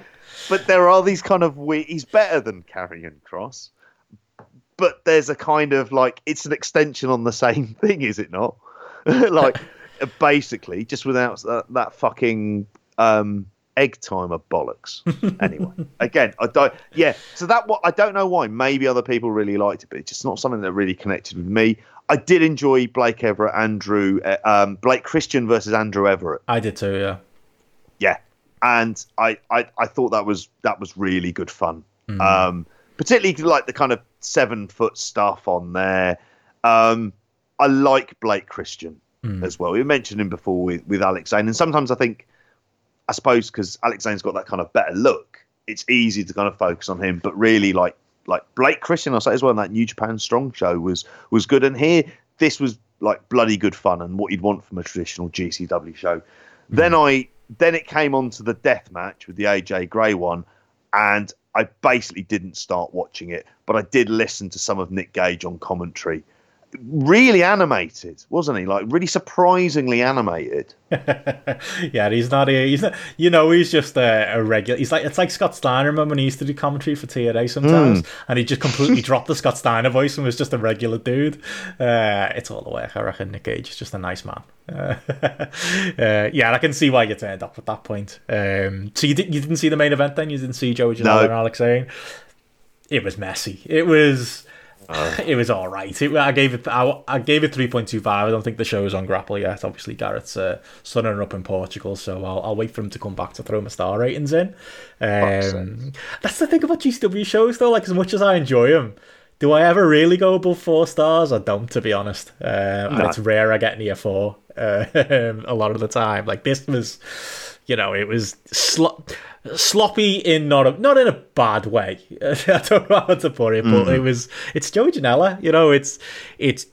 B: But there are these kind of. He's better than Karrion Kross. but there's a kind of like it's an extension on the same thing, is it not? like basically, just without that, that fucking um, egg timer bollocks. anyway, again, I don't. Yeah, so that what I don't know why. Maybe other people really liked it, but it's just not something that really connected with me. I did enjoy Blake Everett, Andrew, uh, um, Blake Christian versus Andrew Everett.
A: I did too. Yeah.
B: Yeah, and I, I, I thought that was that was really good fun. Mm. Um, particularly like the kind of seven foot stuff on there. Um, I like Blake Christian mm. as well. We mentioned him before with, with Alex Zayne, and sometimes I think, I suppose because Alex Zayne's got that kind of better look, it's easy to kind of focus on him. But really, like like Blake Christian, I'll say as well, in that New Japan Strong show was was good. And here, this was like bloody good fun and what you'd want from a traditional GCW show. Mm. Then I then it came on to the death match with the AJ Gray one, and I basically didn't start watching it, but I did listen to some of Nick Gage on commentary. Really animated, wasn't he? Like really surprisingly animated.
A: yeah, he's not a, he's not, you know, he's just a, a, regular. He's like it's like Scott Steiner. Remember when he used to do commentary for TNA sometimes, mm. and he just completely dropped the Scott Steiner voice and was just a regular dude. Uh, it's all the way. I reckon Nick Gage is just a nice man. Uh, uh, yeah, I can see why you turned up at that point. Um, so you didn't you didn't see the main event then? You didn't see Joey Janela no. and Alex Zayne? It was messy. It was uh, it was all right. It, I gave it. I, I gave it three point two five. I don't think the show is on Grappl yet. Obviously, Gareth's uh, sunning up in Portugal, so I'll, I'll wait for him to come back to throw my star ratings in. Um, that's the thing about GCW shows, though. Like as much as I enjoy them, do I ever really go above four stars? I don't, to be honest. Uh, no. And it's rare I get near four. Uh, a lot of the time, like this was, you know, it was. Sl- sloppy in not a not in a bad way. I don't know how to put it, but mm. it was it's Joey Janela. You know, it's it's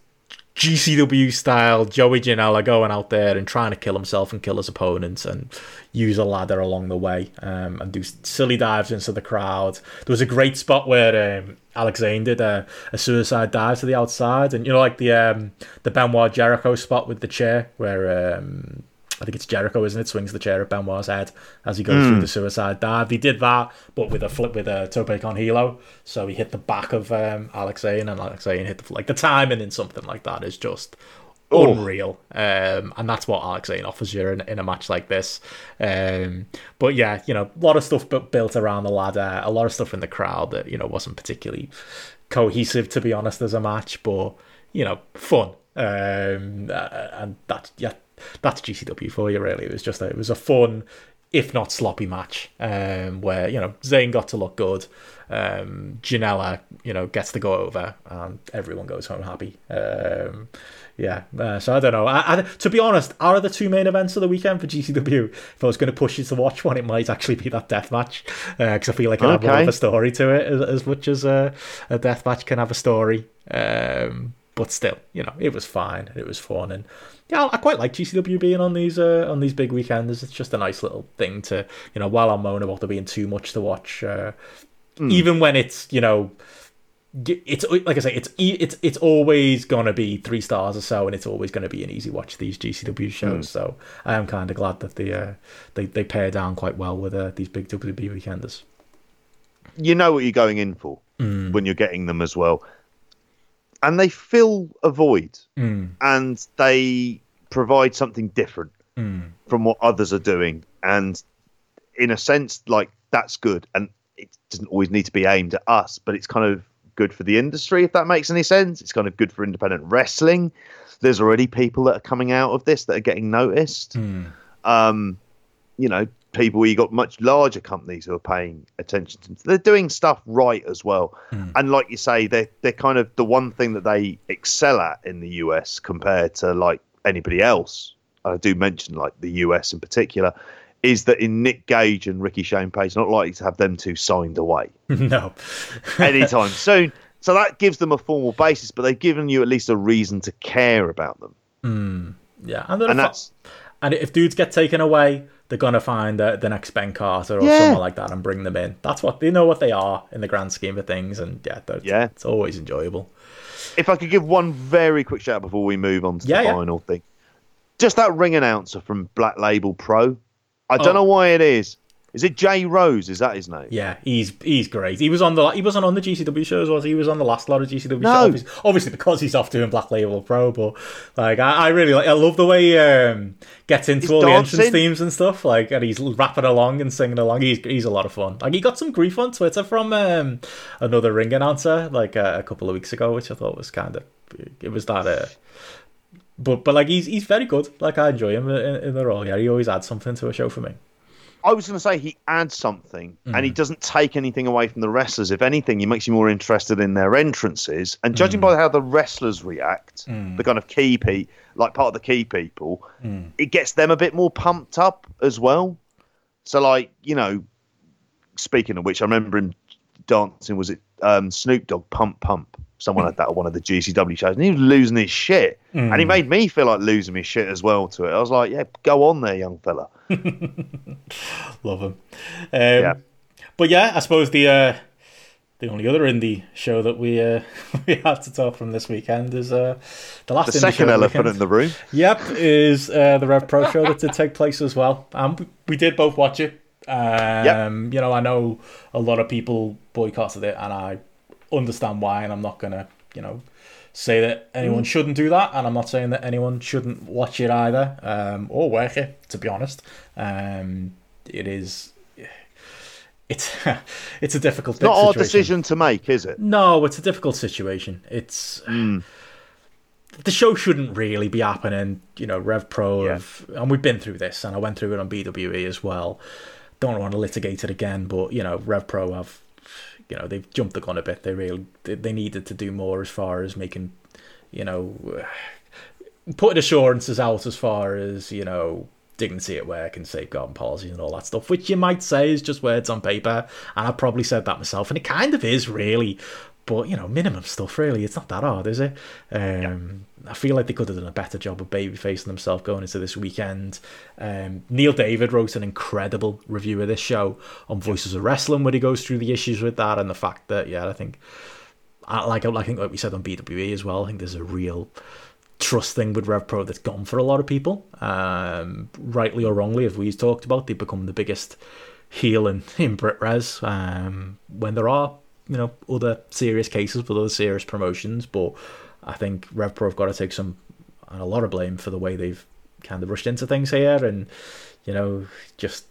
A: GCW style Joey Janela going out there and trying to kill himself and kill his opponents and use a ladder along the way um, and do silly dives into the crowd. There was a great spot where um, Alex Zayne did a, a, suicide dive to the outside, and you know, like the um, the Benoit Jericho spot with the chair where um, I think it's Jericho, isn't it? Swings the chair at Benoit's head as he goes mm. through hmm. the suicide dive. He did that, but with a flip with a tope con hilo. So he hit the back of um, Alex Zayne, and Alex Zayne hit the like the timing in something like that is just oh. unreal. Um, and that's what Alex Zayne offers you in, in a match like this. Um, but yeah, you know, a lot of stuff built around the ladder, a lot of stuff in the crowd that you know wasn't particularly cohesive, to be honest, as a match, but you know, fun. Um, uh, and that yeah, that's GCW for you. Really, it was just a, it was a fun, if not sloppy match, um, where you know Zayne got to look good, um, Janela you know gets to go over, and everyone goes home happy. Um, yeah, uh, so I don't know. I, I, to be honest, are the two main events of the weekend for GCW? If I was going to push you to watch one, it might actually be that death match because uh, I feel like it okay. have more of a story to it, as, as much as a, a death match can have a story. Um, but still, you know, it was fine. It was fun, and yeah, I quite like GCW being on these uh, on these big weekends. It's just a nice little thing to you know. While I'm moaning about there being too much to watch, uh, mm. even when it's you know, it's like I say, it's it's it's always gonna be three stars or so, and it's always gonna be an easy watch these GCW shows. Mm. So I am kind of glad that they uh, they they pair down quite well with uh, these big WB weekenders.
B: You know what you're going in for mm. when you're getting them as well and they fill a void mm. and they provide something different mm. from what others are doing and in a sense like that's good and it doesn't always need to be aimed at us but it's kind of good for the industry if that makes any sense it's kind of good for independent wrestling there's already people that are coming out of this that are getting noticed mm. um, you know people you got much larger companies who are paying attention to them. they're doing stuff right as well mm. and like you say they're they're kind of the one thing that they excel at in the US compared to like anybody else I do mention like the US in particular is that in Nick Gage and Ricky Shane Page not likely to have them two signed away
A: no
B: anytime soon so that gives them a formal basis but they've given you at least a reason to care about them
A: mm. yeah and, and that's and if dudes get taken away they're gonna find the, the next Ben Carter or yeah. someone like that and bring them in. That's what they know what they are in the grand scheme of things, and yeah, yeah, it's always enjoyable.
B: If I could give one very quick shout before we move on to yeah, the yeah. final thing, just that ring announcer from Black Label Pro. I don't oh. know why it is. Is it Jay Rose? Is that his name?
A: Yeah, he's he's great. He was on the he wasn't on the GCW shows, was he? He was on the last lot of GCW no. shows. Obviously, because he's off doing Black Label Pro, but like I, I really like. I love the way he um, gets into he's all dancing. the entrance themes and stuff. Like, and he's rapping along and singing along. He's he's a lot of fun. Like, he got some grief on Twitter from um, another ring announcer like uh, a couple of weeks ago, which I thought was kind of it was that. Uh, but but like he's he's very good. Like I enjoy him in, in the role. Yeah, he always adds something to a show for me.
B: I was going to say he adds something, mm. and he mm. doesn't take anything away from the wrestlers. If anything, he makes you more interested in their entrances. And judging mm. by how the wrestlers react, mm. the kind of key pe- like part of the key people, mm. it gets them a bit more pumped up as well. So, like you know, speaking of which, I remember him dancing. Was it um, Snoop Dogg? Pump Pump someone had that at one of the GCW shows, and he was losing his shit, mm. and he mm. made me feel like losing my shit as well to it. I was like, "Yeah, go on there, young fella."
A: Love him. Um, yeah. But yeah, I suppose the uh, the only other indie show that we uh, we have to talk from this weekend is uh, the last
B: the second elephant in the room.
A: Yep, is uh, the Rev Pro show that did take place as well. Um, we did both watch it. Um, yep. You know, I know a lot of people boycotted it, and I understand why, and I'm not gonna, you know, say that anyone mm. shouldn't do that, and I'm not saying that anyone shouldn't watch it either, um, or work it. To be honest, um, it is. It's it's a difficult.
B: It's not
A: situation.
B: our decision to make, is it?
A: No, it's a difficult situation. It's.
B: Mm.
A: The show shouldn't really be happening, you know. Rev Pro, yeah. have, and we've been through this, and I went through it on BWE as well. Don't want to litigate it again, but you know, Rev Pro have you know they've jumped the gun a bit. They really they needed to do more as far as making you know putting assurances out as far as you know dignity at work and safeguarding policies and all that stuff, which you might say is just words on paper, and I probably said that myself, and it kind of is really. But you know, minimum stuff really. It's not that hard, is it? Um, I feel like they could have done a better job of baby facing themselves going into this weekend. Um, Neil David wrote an incredible review of this show on Voices of Wrestling, where he goes through the issues with that and the fact that, yeah, I think, like I think like we said on BWE as well, I think there's a real trust thing with Rev Pro that's gone for a lot of people, um, rightly or wrongly. If we've talked about, they've become the biggest heel in in Brit Res um, when there are you know other serious cases with other serious promotions, but I think RevPro have got to take some and a lot of blame for the way they've kind of rushed into things here, and you know, just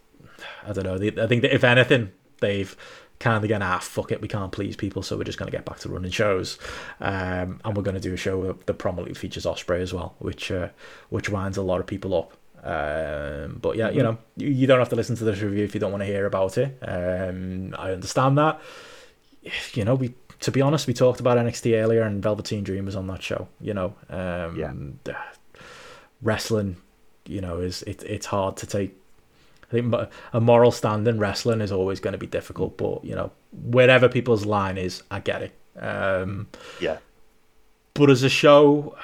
A: I don't know. They, I think that if anything, they've kind of gone, ah, fuck it, we can't please people, so we're just going to get back to running shows, um, and we're going to do a show that prominently features Ospreay as well, which uh, which winds a lot of people up. Um, but yeah, mm-hmm. you know, you, you, don't have to listen to this review if you don't want to hear about it. Um, I understand that. You know, we to be honest, we talked about NXT earlier, and Velveteen Dream was on that show. You know, um,
B: yeah.
A: wrestling, you know, is it, it's hard to take. I think a moral stand in wrestling is always going to be difficult, but you know, wherever people's line is, I get it. Um,
B: yeah.
A: But as a show,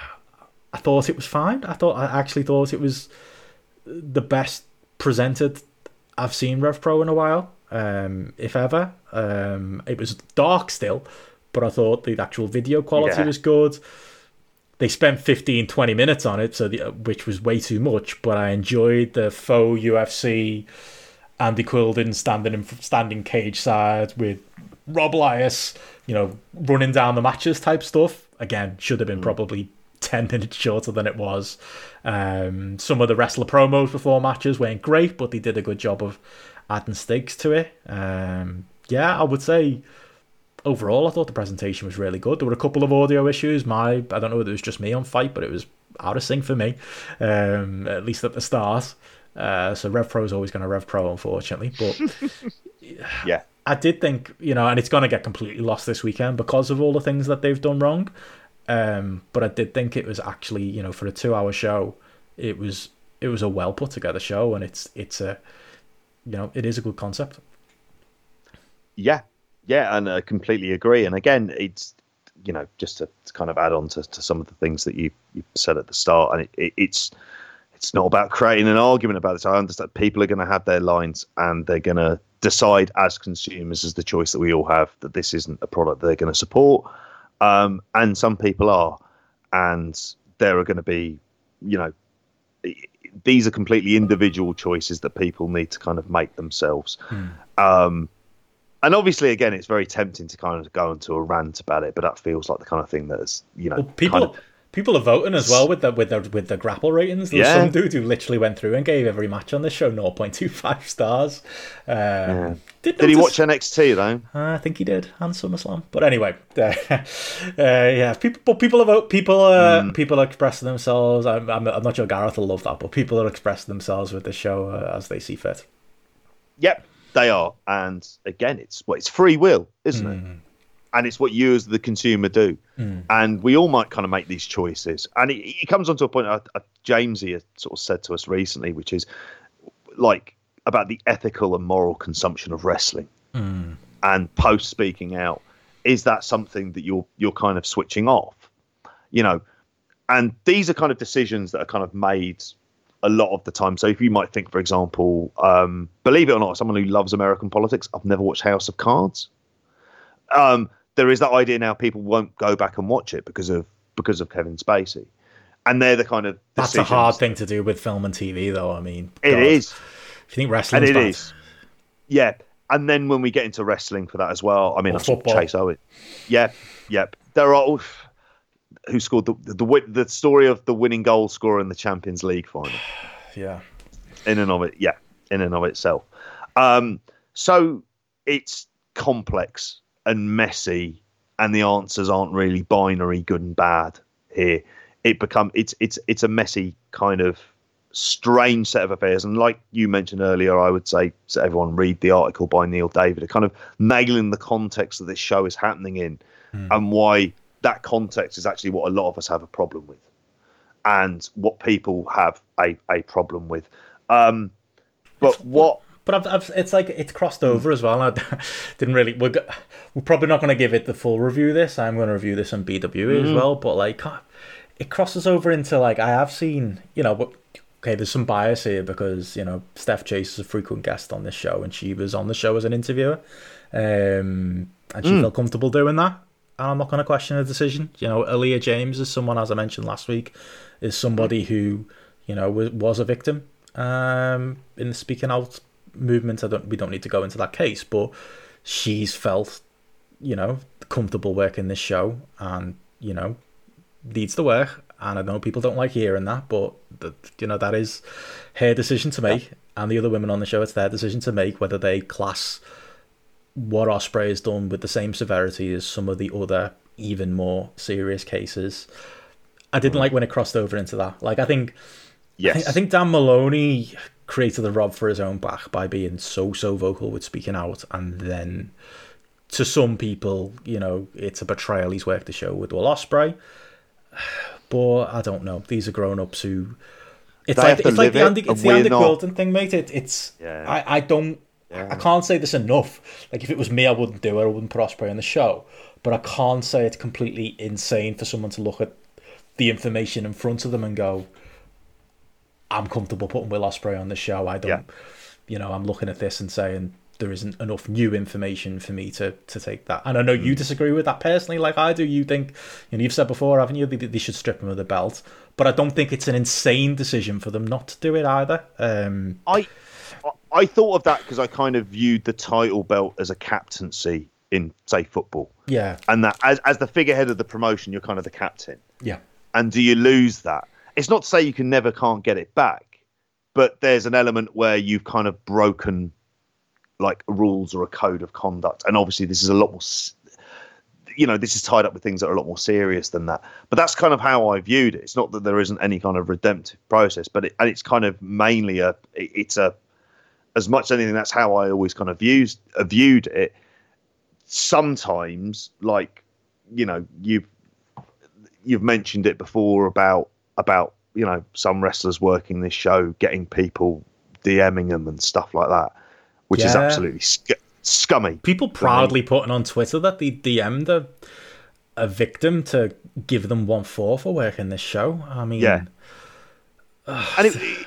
A: I thought it was fine. I thought I actually thought it was the best presented I've seen Rev Pro in a while um, if ever. Um, it was dark still, but I thought the actual video quality yeah. was good. They spent 15, 20 minutes on it, so the, which was way too much. But I enjoyed the faux UFC Andy Quildan standing in standing cage side with Rob Elias, you know, running down the matches type stuff. Again, should have been mm. probably 10 minutes shorter than it was. Um, some of the wrestler promos before matches weren't great, but they did a good job of adding stakes to it. Um, yeah, I would say overall, I thought the presentation was really good. There were a couple of audio issues. My, I don't know whether it was just me on FITE, but it was out of sync for me, um, at least at the start. Uh, so Rev Pro is always going to Rev Pro, unfortunately. But
B: yeah,
A: I did think, you know, and it's going to get completely lost this weekend because of all the things that they've done wrong. Um, but I did think it was actually, you know, for a two-hour show, it was it was a well put together show, and it's it's a you know, it is a good concept.
B: Yeah, yeah, and I completely agree. And again, it's you know just to, to kind of add on to, to some of the things that you you said at the start, and it, it, it's it's not about creating an argument about this. I understand people are going to have their lines, and they're going to decide as consumers, as the choice that we all have, that this isn't a product they're going to support. Um, and some people are, and there are going to be, you know, these are completely individual choices that people need to kind of make themselves.
A: Mm.
B: Um, and obviously, again, it's very tempting to kind of go into a rant about it, but that feels like the kind of thing that's you know
A: well, people.
B: Kind of,
A: people are voting as well with the with the with the Grappl ratings. There's yeah. some dude who literally went through and gave every match on this show 0.25 stars. Um, yeah.
B: Did, did he watch NXT though?
A: Uh, I think he did, and SummerSlam. But anyway, uh, uh, yeah, people, people are vote, people are mm. people are expressing themselves. I'm, I'm, I'm, not sure Gareth will love that, but people are expressing themselves with the show uh, as they see fit.
B: Yep, they are, and again, it's well, it's free will, isn't mm. it? And it's what you as the consumer do.
A: Mm.
B: And we all might kind of make these choices. And it, it comes on to a point uh, uh, Jamesy sort of said to us recently, which is like about the ethical and moral consumption of wrestling.
A: Mm.
B: And post speaking out, is that something that you're you're kind of switching off? You know, and these are kind of decisions that are kind of made a lot of the time. So if you might think, for example, um, believe it or not, someone who loves American politics, I've never watched House of Cards Um, there is that idea now people won't go back and watch it because of because of Kevin Spacey, and they're the kind of
A: That's a hard thing to do with film and TV, though. I mean,
B: it
A: God.
B: is,
A: If you think wrestling
B: and it
A: bad,
B: is, yeah. And then when we get into wrestling for that as well, I mean,
A: Or
B: I
A: football.
B: Chase Owen. Yep, yep. There are oof, who scored the the the, the story of the winning goal scorer in the Champions League final.
A: yeah,
B: in and of it, yeah, in and of itself. Um, so it's complex and messy, and the answers aren't really binary, good and bad. Here, it become it's it's it's a messy kind of strange set of affairs. And like you mentioned earlier, I would say to everyone read the article by Neil David, a kind of nailing the context that this show is happening in, and why that context is actually what a lot of us have a problem with and what people have a, a problem with. Um, but what?
A: But I've, I've, it's like it's crossed over as well. I didn't really. We're we're probably not going to give it the full review. This I'm going to review this on BWE as well. But like, it crosses over into like I have seen. You know, okay, there's some bias here because you know Steph Chase is a frequent guest on this show, and she was on the show as an interviewer, um, and she felt comfortable doing that. And I'm not going to question her decision. You know, Aaliyah James is someone, as I mentioned last week, is somebody who you know was, was a victim um, in the speaking out movement. I don't. We don't need to go into that case, but she's felt, you know, comfortable working this show, and you know, needs to work. And I know people don't like hearing that, but that you know that is her decision to make, and the other women on the show, it's their decision to make whether they class what Ospreay has done with the same severity as some of the other even more serious cases. I didn't mm. like when it crossed over into that. Like I think I
B: Yes,
A: think, I think Dan Moloney created the rob for his own back by being so so vocal with speaking out, and then to some people, you know, it's a betrayal. He's worked the show with Will Ospreay, but I don't know. These are grown ups who. It's
B: They
A: like it's like the Andy,
B: and
A: it's the Andy. Quildan thing, mate. It, it's
B: Yeah.
A: I, I don't
B: Yeah.
A: I can't say this enough. Like if it was me, I wouldn't do it. I wouldn't put Ospreay on the show. But I can't say it's completely insane for someone to look at the information in front of them and go, "I'm comfortable putting Will Ospreay on the show." I don't,
B: Yeah.
A: you know, I'm looking at this and saying there isn't enough new information for me to to take that. And I know you
B: Mm.
A: disagree with that personally, like I do. You think, you know, you've said before, haven't you? They, they should strip him of the belt. But I don't think it's an insane decision for them not to do it either. Um,
B: I I thought of that because I kind of viewed the title belt as a captaincy in say football,
A: yeah,
B: and that as as the figurehead of the promotion, you're kind of the captain.
A: yeah.
B: and do you lose that? It's not to say you can never can't get it back, but there's an element where you've kind of broken like rules or a code of conduct, and obviously this is a lot more. You know, this is tied up with things that are a lot more serious than that. But that's kind of how I viewed it. It's not that there isn't any kind of redemptive process, but it, and it's kind of mainly a. it- It's a as much as anything. That's how I always kind of views uh, viewed it. Sometimes, like you know, you've you've mentioned it before about about you know some wrestlers working this show getting people DMing them and stuff like that, which is absolutely sc- scummy.
A: People proudly putting on Twitter that they DM'd a, a victim to give them one four for working this show. I mean,
B: Yeah. And it-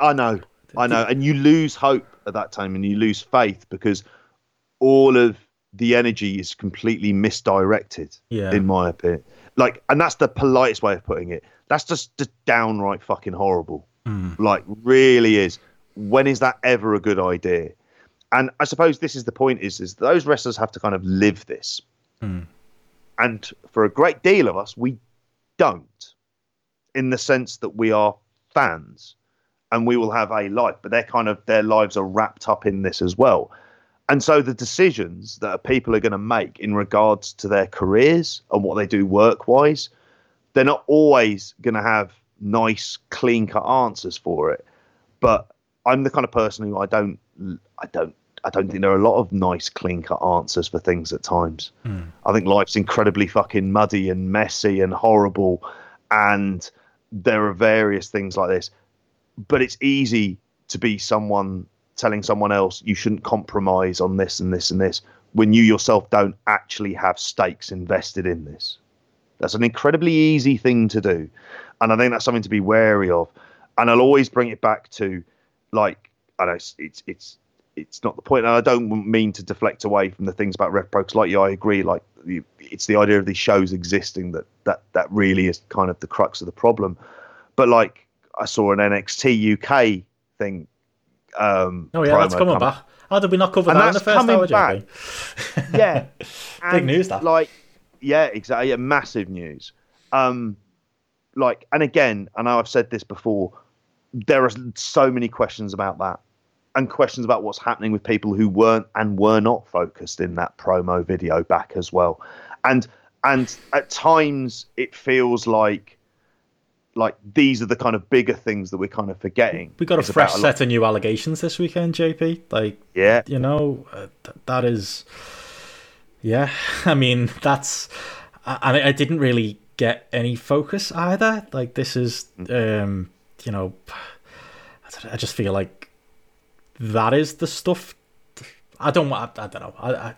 B: I know, I know, and you lose hope at that time, and you lose faith because all of the energy is completely misdirected.
A: Yeah.
B: in my opinion, like, and that's the politest way of putting it. That's just, just downright fucking horrible. Mm. Like, really is. When is that ever a good idea? And I suppose this is the point: is is those wrestlers have to kind of live this, mm. and for a great deal of us, we don't, in the sense that we are fans, and we will have a life, but they're kind of their lives are wrapped up in this as well. And so the decisions that people are going to make in regards to their careers and what they do work wise, they're not always going to have nice, clean cut answers for it. But I'm the kind of person who I don't, I don't, I don't think there are a lot of nice, clean cut answers for things at times. Hmm. I think life's incredibly fucking muddy and messy and horrible, and there are various things like this. But it's easy to be someone telling someone else you shouldn't compromise on this and this and this when you yourself don't actually have stakes invested in this. That's an incredibly easy thing to do. And I think that's something to be wary of. And I'll always bring it back to like I know it's it's, it's it's not the point. And I don't mean to deflect away from the things about RevPro because, like you, I agree. Like it's the idea of these shows existing that that that really is kind of the crux of the problem. But like I saw an NXT UK thing. Um,
A: oh yeah, that's coming come, back. How did we not cover and that in the first hour,
B: yeah,
A: big news. That
B: like, yeah, exactly. Yeah, massive news. Um, like, and again, I know I've said this before. There are so many questions about that and questions about what's happening with people who weren't and were not focused in that promo video back as well. And and at times it feels like like these are the kind of bigger things that we're kind of forgetting.
A: We got a fresh a set of new allegations this weekend, JP. Like,
B: yeah,
A: you know, uh, th- that is, yeah. I mean, that's, and I, I, didn't really get any focus either. Like, this is, mm. um, you know, I just feel like that is the stuff. I don't. I, I don't know. I, I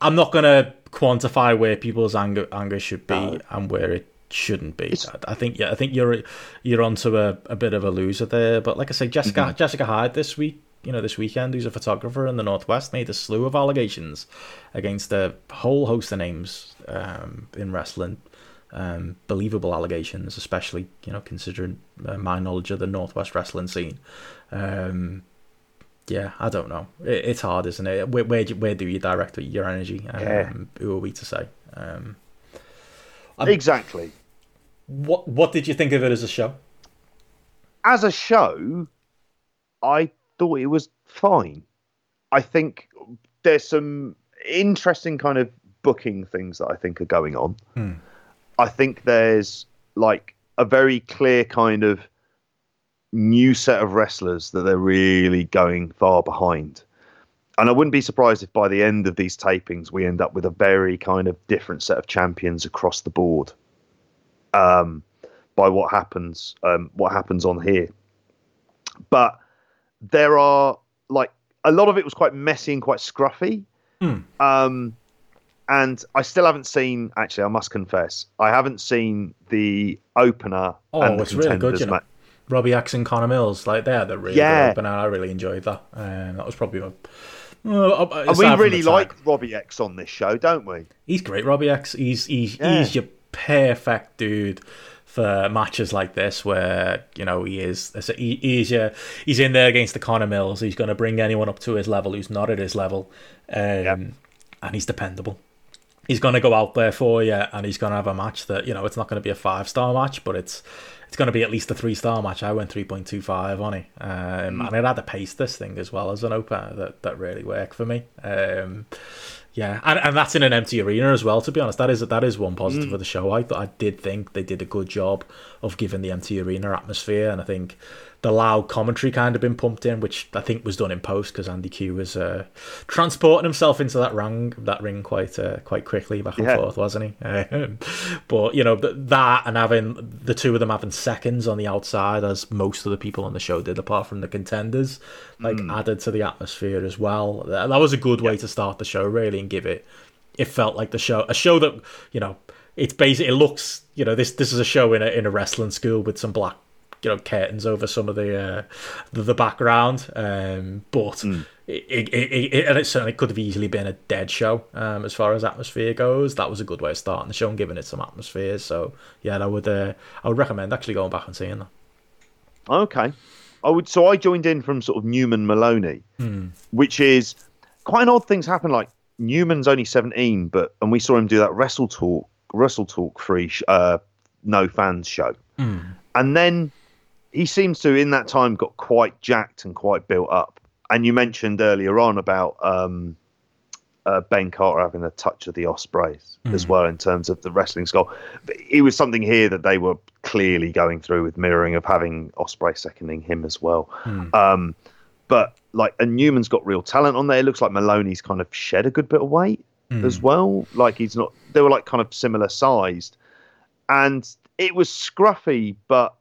A: I'm not gonna quantify where people's anger anger should be no. and where it shouldn't be. I, I think yeah, I think you're you're onto a, a bit of a loser there. But like I say, Jessica mm-hmm. Jessica Hyde this week, you know, this weekend, who's a photographer in the northwest, made a slew of allegations against a whole host of names um, in wrestling. Um, believable allegations, especially you know considering uh, my knowledge of the northwest wrestling scene. Um, yeah, I don't know. It, it's hard, isn't it? Where where do, where do you direct your energy? Um, yeah. Who are we to say? Um,
B: exactly.
A: What What did you think of it as a show?
B: As a show, I thought it was fine. I think there's some interesting kind of booking things that I think are going on.
A: Hmm.
B: I think there's like a very clear kind of new set of wrestlers that they're really going far behind. And I wouldn't be surprised if by the end of these tapings we end up with a very kind of different set of champions across the board. Um, by what happens, um, what happens on here. But there are like a lot of it was quite messy and quite scruffy.
A: Mm.
B: Um, and I still haven't seen. Actually, I must confess, I haven't seen the opener.
A: Oh, and the it's really good. You know? Robbie X and Connor Mills, like they're the really yeah. good, but I really enjoyed that. Um, that was probably my.
B: Uh, we really like Robbie X on this show, don't we?
A: He's great, Robbie X. He's he's yeah. he's your perfect dude for matches like this, where you know he is he, he's your, he's in there against the Connor Mills. He's going to bring anyone up to his level who's not at his level, um, and he's dependable. He's going to go out there for you, and he's going to have a match that you know it's not going to be a five star match, but it's it's going to be at least a three star match. I went 3.25 on it. Um, mm. And it had to pace this thing as well as an opener that, that really worked for me. Um, yeah, and, and that's in an empty arena as well. To be honest, that is that is one positive mm. of the show. I thought I did think they did a good job of giving the empty arena atmosphere, and I think the loud commentary kind of been pumped in, which I think was done in post because Andy Q was uh, transporting himself into that ring, that ring quite uh, quite quickly back and yeah. forth, wasn't he? Um, but you know that and having the two of them having seconds on the outside, as most of the people on the show did, apart from the contenders, like mm. added to the atmosphere as well. That, was a good way to start the show, really, and give it. It felt like the show, a show that you know, it's basically it looks, you know, this this is a show in a in a wrestling school with some black you know curtains over some of the uh, the, the, background. Um, but mm. it, it, it, it, and it certainly could have easily been a dead show um, as far as atmosphere goes. That was a good way of starting the show and giving it some atmosphere. So yeah, I would uh, I would recommend actually going back and seeing that.
B: Okay, I would. So I joined in from sort of Newman Moloney,
A: mm.
B: which is quite an odd things happen. Like Newman's only seventeen, but and we saw him do that Wrestle Talk Wrestle Talk free uh, no fans show,
A: mm.
B: and then he seems to in that time got quite jacked and quite built up. And you mentioned earlier on about um, uh, Ben Carter having a touch of the Ospreays mm. as well in terms of the wrestling skull. It was something here that they were clearly going through with mirroring of having Ospreay seconding him as well.
A: Mm.
B: Um, but like, and Newman's got real talent on there. It looks like Moloney's kind of shed a good bit of weight mm. as well. Like he's not. They were like kind of similar sized, and it was scruffy, but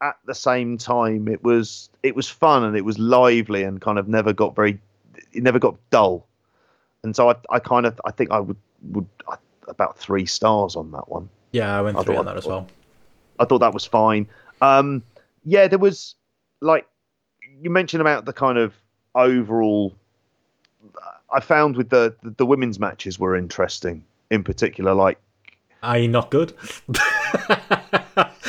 B: at the same time it was it was fun and it was lively and kind of never got very it never got dull and so i, I kind of i think i would would about three stars on that one
A: yeah i went through on that as well
B: i thought that was fine um yeah there was like you mentioned about the kind of overall I found with the, the the women's matches were interesting in particular. Like,
A: are you not good?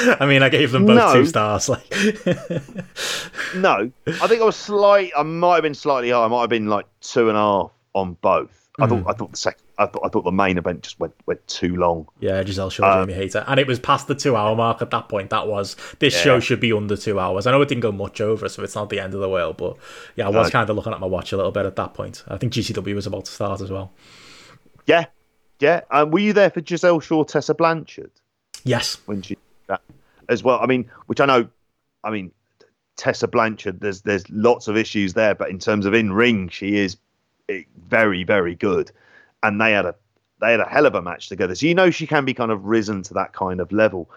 A: I mean, I gave them both
B: No.
A: two stars. Like,
B: no, I think I was slight. I might have been slightly high. I might have been like two and a half on both. I thought I thought the second. I thought I thought the main event just went went too long.
A: yeah, Giselle Shaw,
B: Uh,
A: Jamie Hayter, and it was past the two-hour mark at that point. That was this show should be under two hours. I know it didn't go much over, so it's not the end of the world. But yeah, I was
B: No.
A: kind of looking at my watch a little bit at that point. I think GCW was about to start as well.
B: Yeah, yeah. Um, were you there for Giselle Shaw, Tessa Blanchard
A: Yes,
B: when she that as well? I mean, which I know. I mean, Tessa Blanchard. There's there's lots of issues there, but in terms of in ring, she is eh, very very good, and they had a they had a hell of a match together. So you know she can be kind of risen to that kind of level.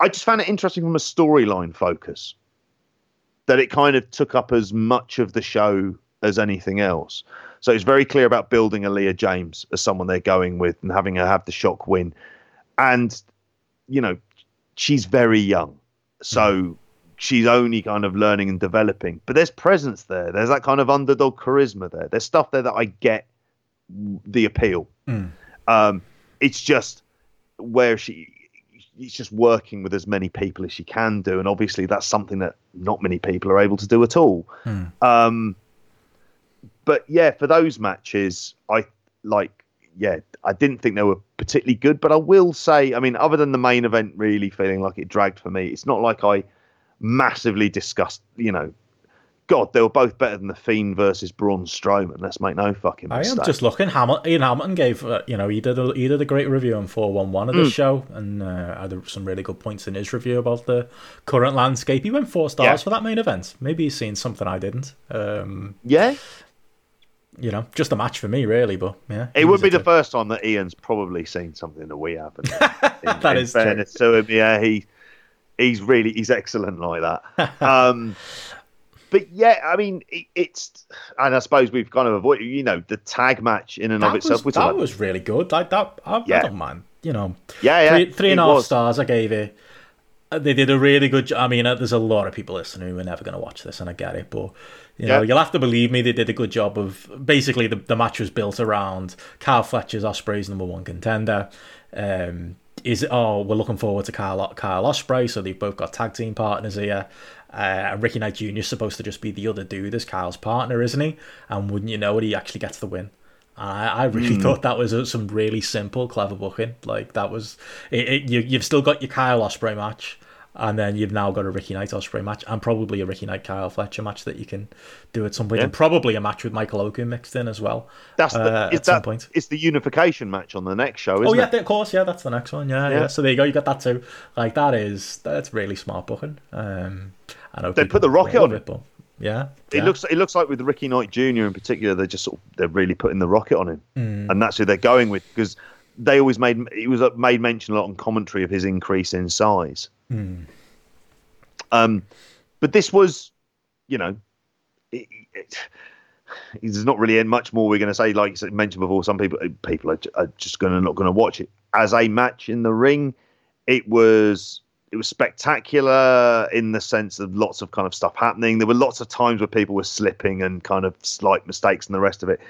B: I just found it interesting from a storyline focus that it kind of took up as much of the show as anything else. So it's very clear about building a Leah James as someone they're going with and having her have the shock win. And, you know, she's very young. So she's only kind of learning and developing. But there's presence there. There's that kind of underdog charisma there. There's stuff there that I get the appeal. Um, it's just where she it's just working with as many people as she can do and obviously that's something that not many people are able to do at all um but yeah for those matches i like yeah i didn't think they were particularly good but i will say i mean other than the main event really feeling like it dragged for me it's not like i massively discussed you know god they were both better than the fiend versus braun strowman let's make no fucking mistake.
A: I am just looking. Hamilton, Ian Hamilton gave, uh, you know, he did a, he did a great review on four one one of the show, and uh, had some really good points in his review about the current landscape. He went four stars
B: Yeah.
A: for that main event. Maybe he's seen something I didn't. Um,
B: yeah
A: you know, just a match for me, really. But yeah,
B: It would be the first time that Ian's probably seen something that we haven't. In,
A: That
B: in
A: is true.
B: to him, yeah, he he's really he's excellent like that. Um, but yeah, I mean, it, it's and I suppose we've kind of avoided, you know, the tag match in and
A: That
B: of itself.
A: was, that was really good. Like that, I, I
B: Yeah.
A: don't mind. You know,
B: Yeah, yeah,
A: three, three and
B: it was.
A: stars I gave it. Uh, They did a really good. I mean, uh, there's a lot of people listening who are never going to watch this, and I get it. But you know,
B: Yeah.
A: you'll have to believe me. They did a good job of basically the, the match was built around Kyle Fletcher's Ospreay's number one contender. Um, is oh, we're looking forward to Kyle Kyle Ospreay, so they've both got tag team partners here. Uh, and Ricky Knight Jr. is supposed to just be the other dude as Kyle's partner, isn't he? And wouldn't you know it, he actually gets the win. I, I really thought that was some really simple, clever booking. Like that was it, it, you. You've still got your Kyle Ospreay match, and then you've now got a Ricky Knight Ospreay match, and probably a Ricky Knight Kyle Fletcher match that you can do at some point,
B: Yeah.
A: and probably a match with Michael Oku mixed in as well.
B: That's the,
A: uh,
B: it's
A: at some point.
B: It's the unification match on the next show, isn't
A: Oh yeah,
B: it?
A: of course, yeah, that's the next one. Yeah, yeah,
B: Yeah.
A: So there you go. You got that too. Like that is that's really smart booking. Um,
B: They put the rocket on
A: it, but yeah,
B: It
A: yeah.
B: looks it looks like with Ricky Knight Jr. in particular, they're just sort of, they're really putting the rocket on him,
A: Hmm.
B: and that's who they're going with because they always made he was uh, made mention a lot on commentary of his increase in size.
A: Hmm.
B: Um, but this was, you know, it, it, there's not really much more we're going to say. Like said- mentioned before, some people people are, are just going to not going to watch it as a match in the ring. It was it was spectacular in the sense of lots of kind of stuff happening. There were lots of times where people were slipping and kind of slight mistakes and the rest of it,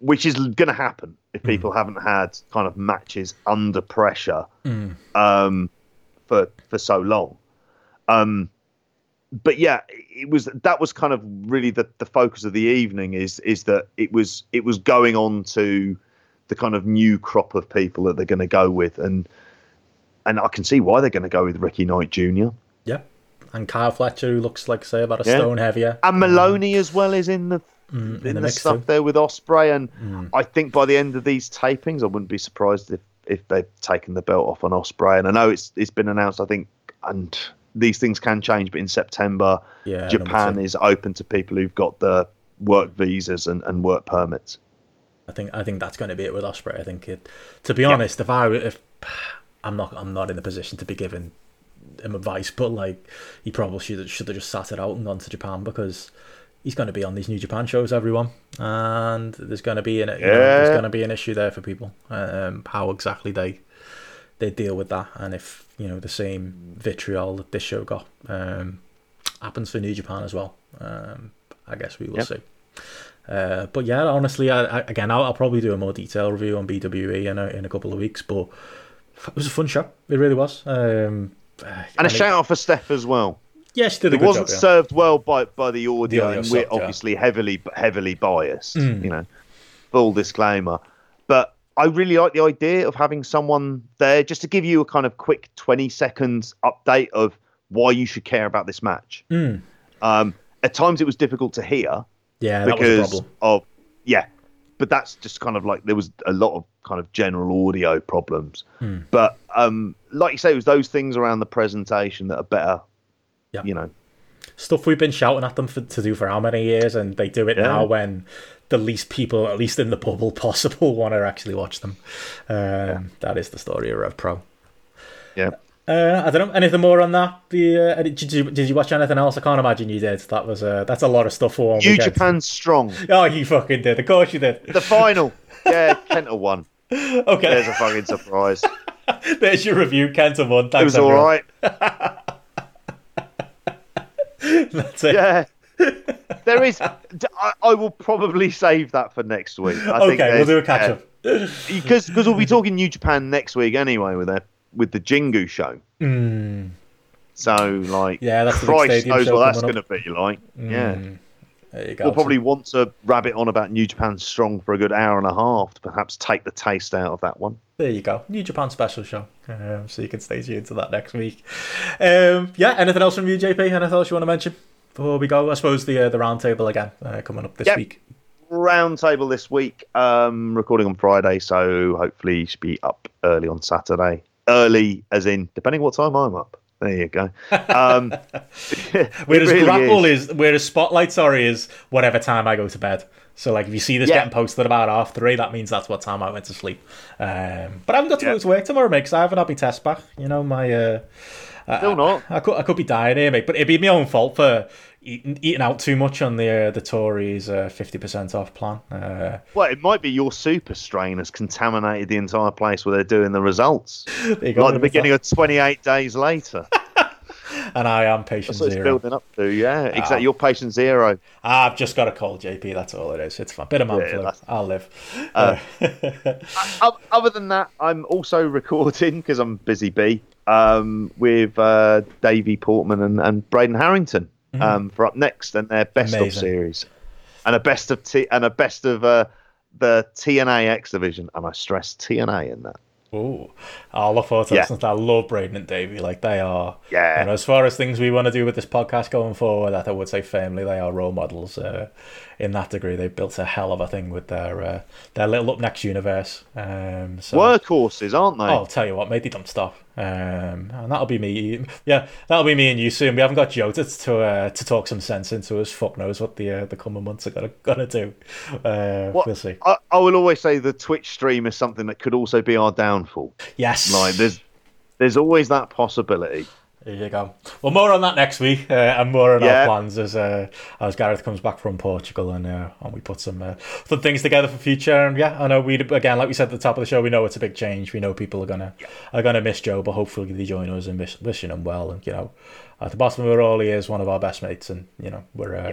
B: which is going to happen if people haven't had kind of matches under pressure um, for for so long. Um, but yeah, it was that was kind of really the, the focus of the evening is is that it was it was going on to the kind of new crop of people that they're going to go with and and I can see why they're going to go with Ricky Knight Jr.
A: yeah. And Kyle Fletcher, who looks like say about a
B: Yeah.
A: stone heavier.
B: and Moloney as well is in the Mm, in,
A: the
B: the, stuff there with Ospreay and mm. I think by the end of these tapings I wouldn't be surprised if if they've taken the belt off on Ospreay and I know it's it's been announced I think and these things can change but in September
A: Yeah,
B: Japan is open to people who've got the work visas and, and work permits.
A: I think I think that's going to be it with Ospreay. I think it. To be honest, if I if I'm not I'm not in the position to be giving him advice, but like he probably should should have just sat it out and gone to Japan because he's going to be on these New Japan shows, everyone, and there's going to be an you know, there's going to be an issue there for people. Um, how exactly they they deal with that, and if you know the same vitriol that this show got um, happens for New Japan as well. Um, I guess we will
B: Yep.
A: see. Uh, but yeah, honestly, I, I, again, I'll, I'll, probably do a more detailed review on BWE in a, in a couple of weeks. But it was a fun show. It really was. Um,
B: and a shout out for Steph as well.
A: Yeah, she did
B: it wasn't
A: job, yeah.
B: served well by by the audio,
A: The audio
B: and we're
A: sucked, yeah.
B: obviously heavily heavily biased.
A: Mm.
B: You know, full disclaimer. But I really like the idea of having someone there just to give you a kind of quick twenty seconds update of why you should care about this match.
A: Mm.
B: Um, at times, it was difficult to hear
A: Yeah, that was a
B: because
A: problem.
B: of yeah, but that's just kind of like there was a lot of kind of general audio problems.
A: Hmm.
B: But um, like you say, it was those things around the presentation that are better.
A: Yeah.
B: You know,
A: Stuff we've been shouting at them for, to do for how many years, and they do it
B: Yeah.
A: now when the least people, at least in the bubble possible, want to actually watch them. Um, That is the story of Rev Pro.
B: yeah.
A: Uh, I don't know anything more on that. The uh, did you did you watch anything else? I can't imagine you did. That was uh, that's a lot of stuff for one
B: New
A: weekend.
B: Japan strong.
A: Oh, you fucking did. Of course you did.
B: The final. yeah, Kenta won.
A: Okay,
B: There's a fucking surprise.
A: there's your review. Kenta won.
B: It
A: Thanks,
B: was all
A: everyone.
B: right.
A: That's it.
B: Yeah. There is. I, I will probably save that for next week. I think
A: okay, we'll do a catch up.
B: because because we'll be talking New Japan next week anyway with their with the Jingu show.
A: Mm,
B: So like,
A: Yeah, that's
B: Christ knows what that's going to be like. Yeah,
A: mm. You go.
B: We'll probably want to rabbit on about New Japan Strong for a good hour and a half to perhaps take the taste out of that one.
A: There you go. New Japan special show. Um, so you can stay tuned to that next week. Um, yeah, anything else from you, JP? Anything else you want to mention before we go? I suppose the uh, the roundtable again uh, coming up this
B: Yep.
A: week.
B: Roundtable this week, um, recording on Friday, so hopefully you should be up early on Saturday. Early, as in depending what time I'm up. There you go. Um,
A: Whereas
B: really
A: Grappl
B: is.
A: is. whereas spotlight, sorry, is whatever time I go to bed. So like if you see this
B: Yeah.
A: getting posted about half three, that means that's what time I went to sleep. Um, but I haven't got to
B: Yeah.
A: go to work tomorrow, mate, because I haven't had my test back. You know my. Uh,
B: Still not.
A: I could I could be dying here, mate, but it'd be my own fault for eating, eating out too much on the uh, the Tories fifty percent off plan. Uh,
B: Well, it might be your super strain has contaminated the entire place where they're doing the results. Like the beginning of 28 days later.
A: and I am patient
B: That's
A: zero.
B: building up to, yeah.
A: Ah.
B: Exactly. You're patient zero.
A: I've just got a cold, JP. That's all it is. It's fine. Bit of man
B: Yeah,
A: flu. I'll live.
B: Uh,
A: Uh,
B: Other than that, I'm also recording because I'm busy bee um, with uh, Davey Portman and, and Braden Harrington um, for up next and their best of
A: Mm-hmm.
B: Series and a best of T and a best of uh, the TNA X division, and I stress TNA in that.
A: Ooh, I look forward to
B: Yeah.
A: that. I love Braden and Davey. Like they are.
B: Yeah.
A: Know, as far as things we want to do with this podcast going forward, I would say firmly they are role models. Uh, in that degree, they've built a hell of a thing with their uh, their little up next universe. Um, so.
B: Workhorses, aren't they?
A: Oh, I'll tell you what, mate, they don't stop. Um, and that'll be me. Yeah, that'll be me and you soon. We haven't got Joe to to, uh, to talk some sense into us. Fuck knows what the uh, the coming months are gonna gonna do. Uh,
B: What-
A: We'll see.
B: I, I will always say the Twitch stream is something that could also be our downfall.
A: Yes,
B: Like there's there's always that possibility.
A: There you go. Well, more on that next week, uh, and more on our
B: Yeah.
A: plans as uh, as Gareth comes back from Portugal, and uh, and we put some uh, fun things together for future. And yeah, I know we again, like we said at the top of the show, we know it's a big change. We know people are gonna are gonna miss Joe, but hopefully they join us and wish, wishing him well. And you know, at the bottom of it all, he is one of our best mates, and you know, we're. Uh,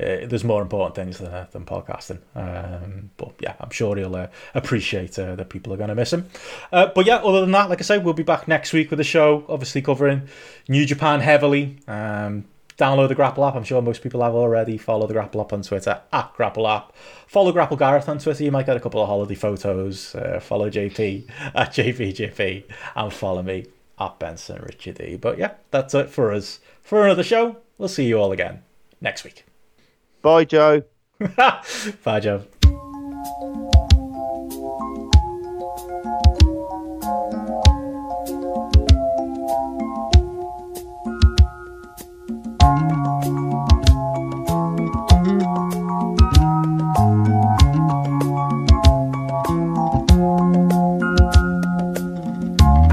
A: uh, there's more important things than, uh, than podcasting, um, but yeah, I'm sure he'll uh, appreciate uh, that people are going to miss him. But yeah, other than that, like I say, we'll be back next week with a show, obviously covering New Japan heavily. Um, download the Grappl app. I'm sure most people have already. Follow the Grappl app on Twitter at Grappl app. Follow Grappl Gareth on Twitter. You might get a couple of holiday photos. Uh, follow JP at JPJP and follow me at Benson Richard E. But yeah, that's it for us for another show. We'll see you all again next week.
B: Bye, Joe.
A: Bye, Joe.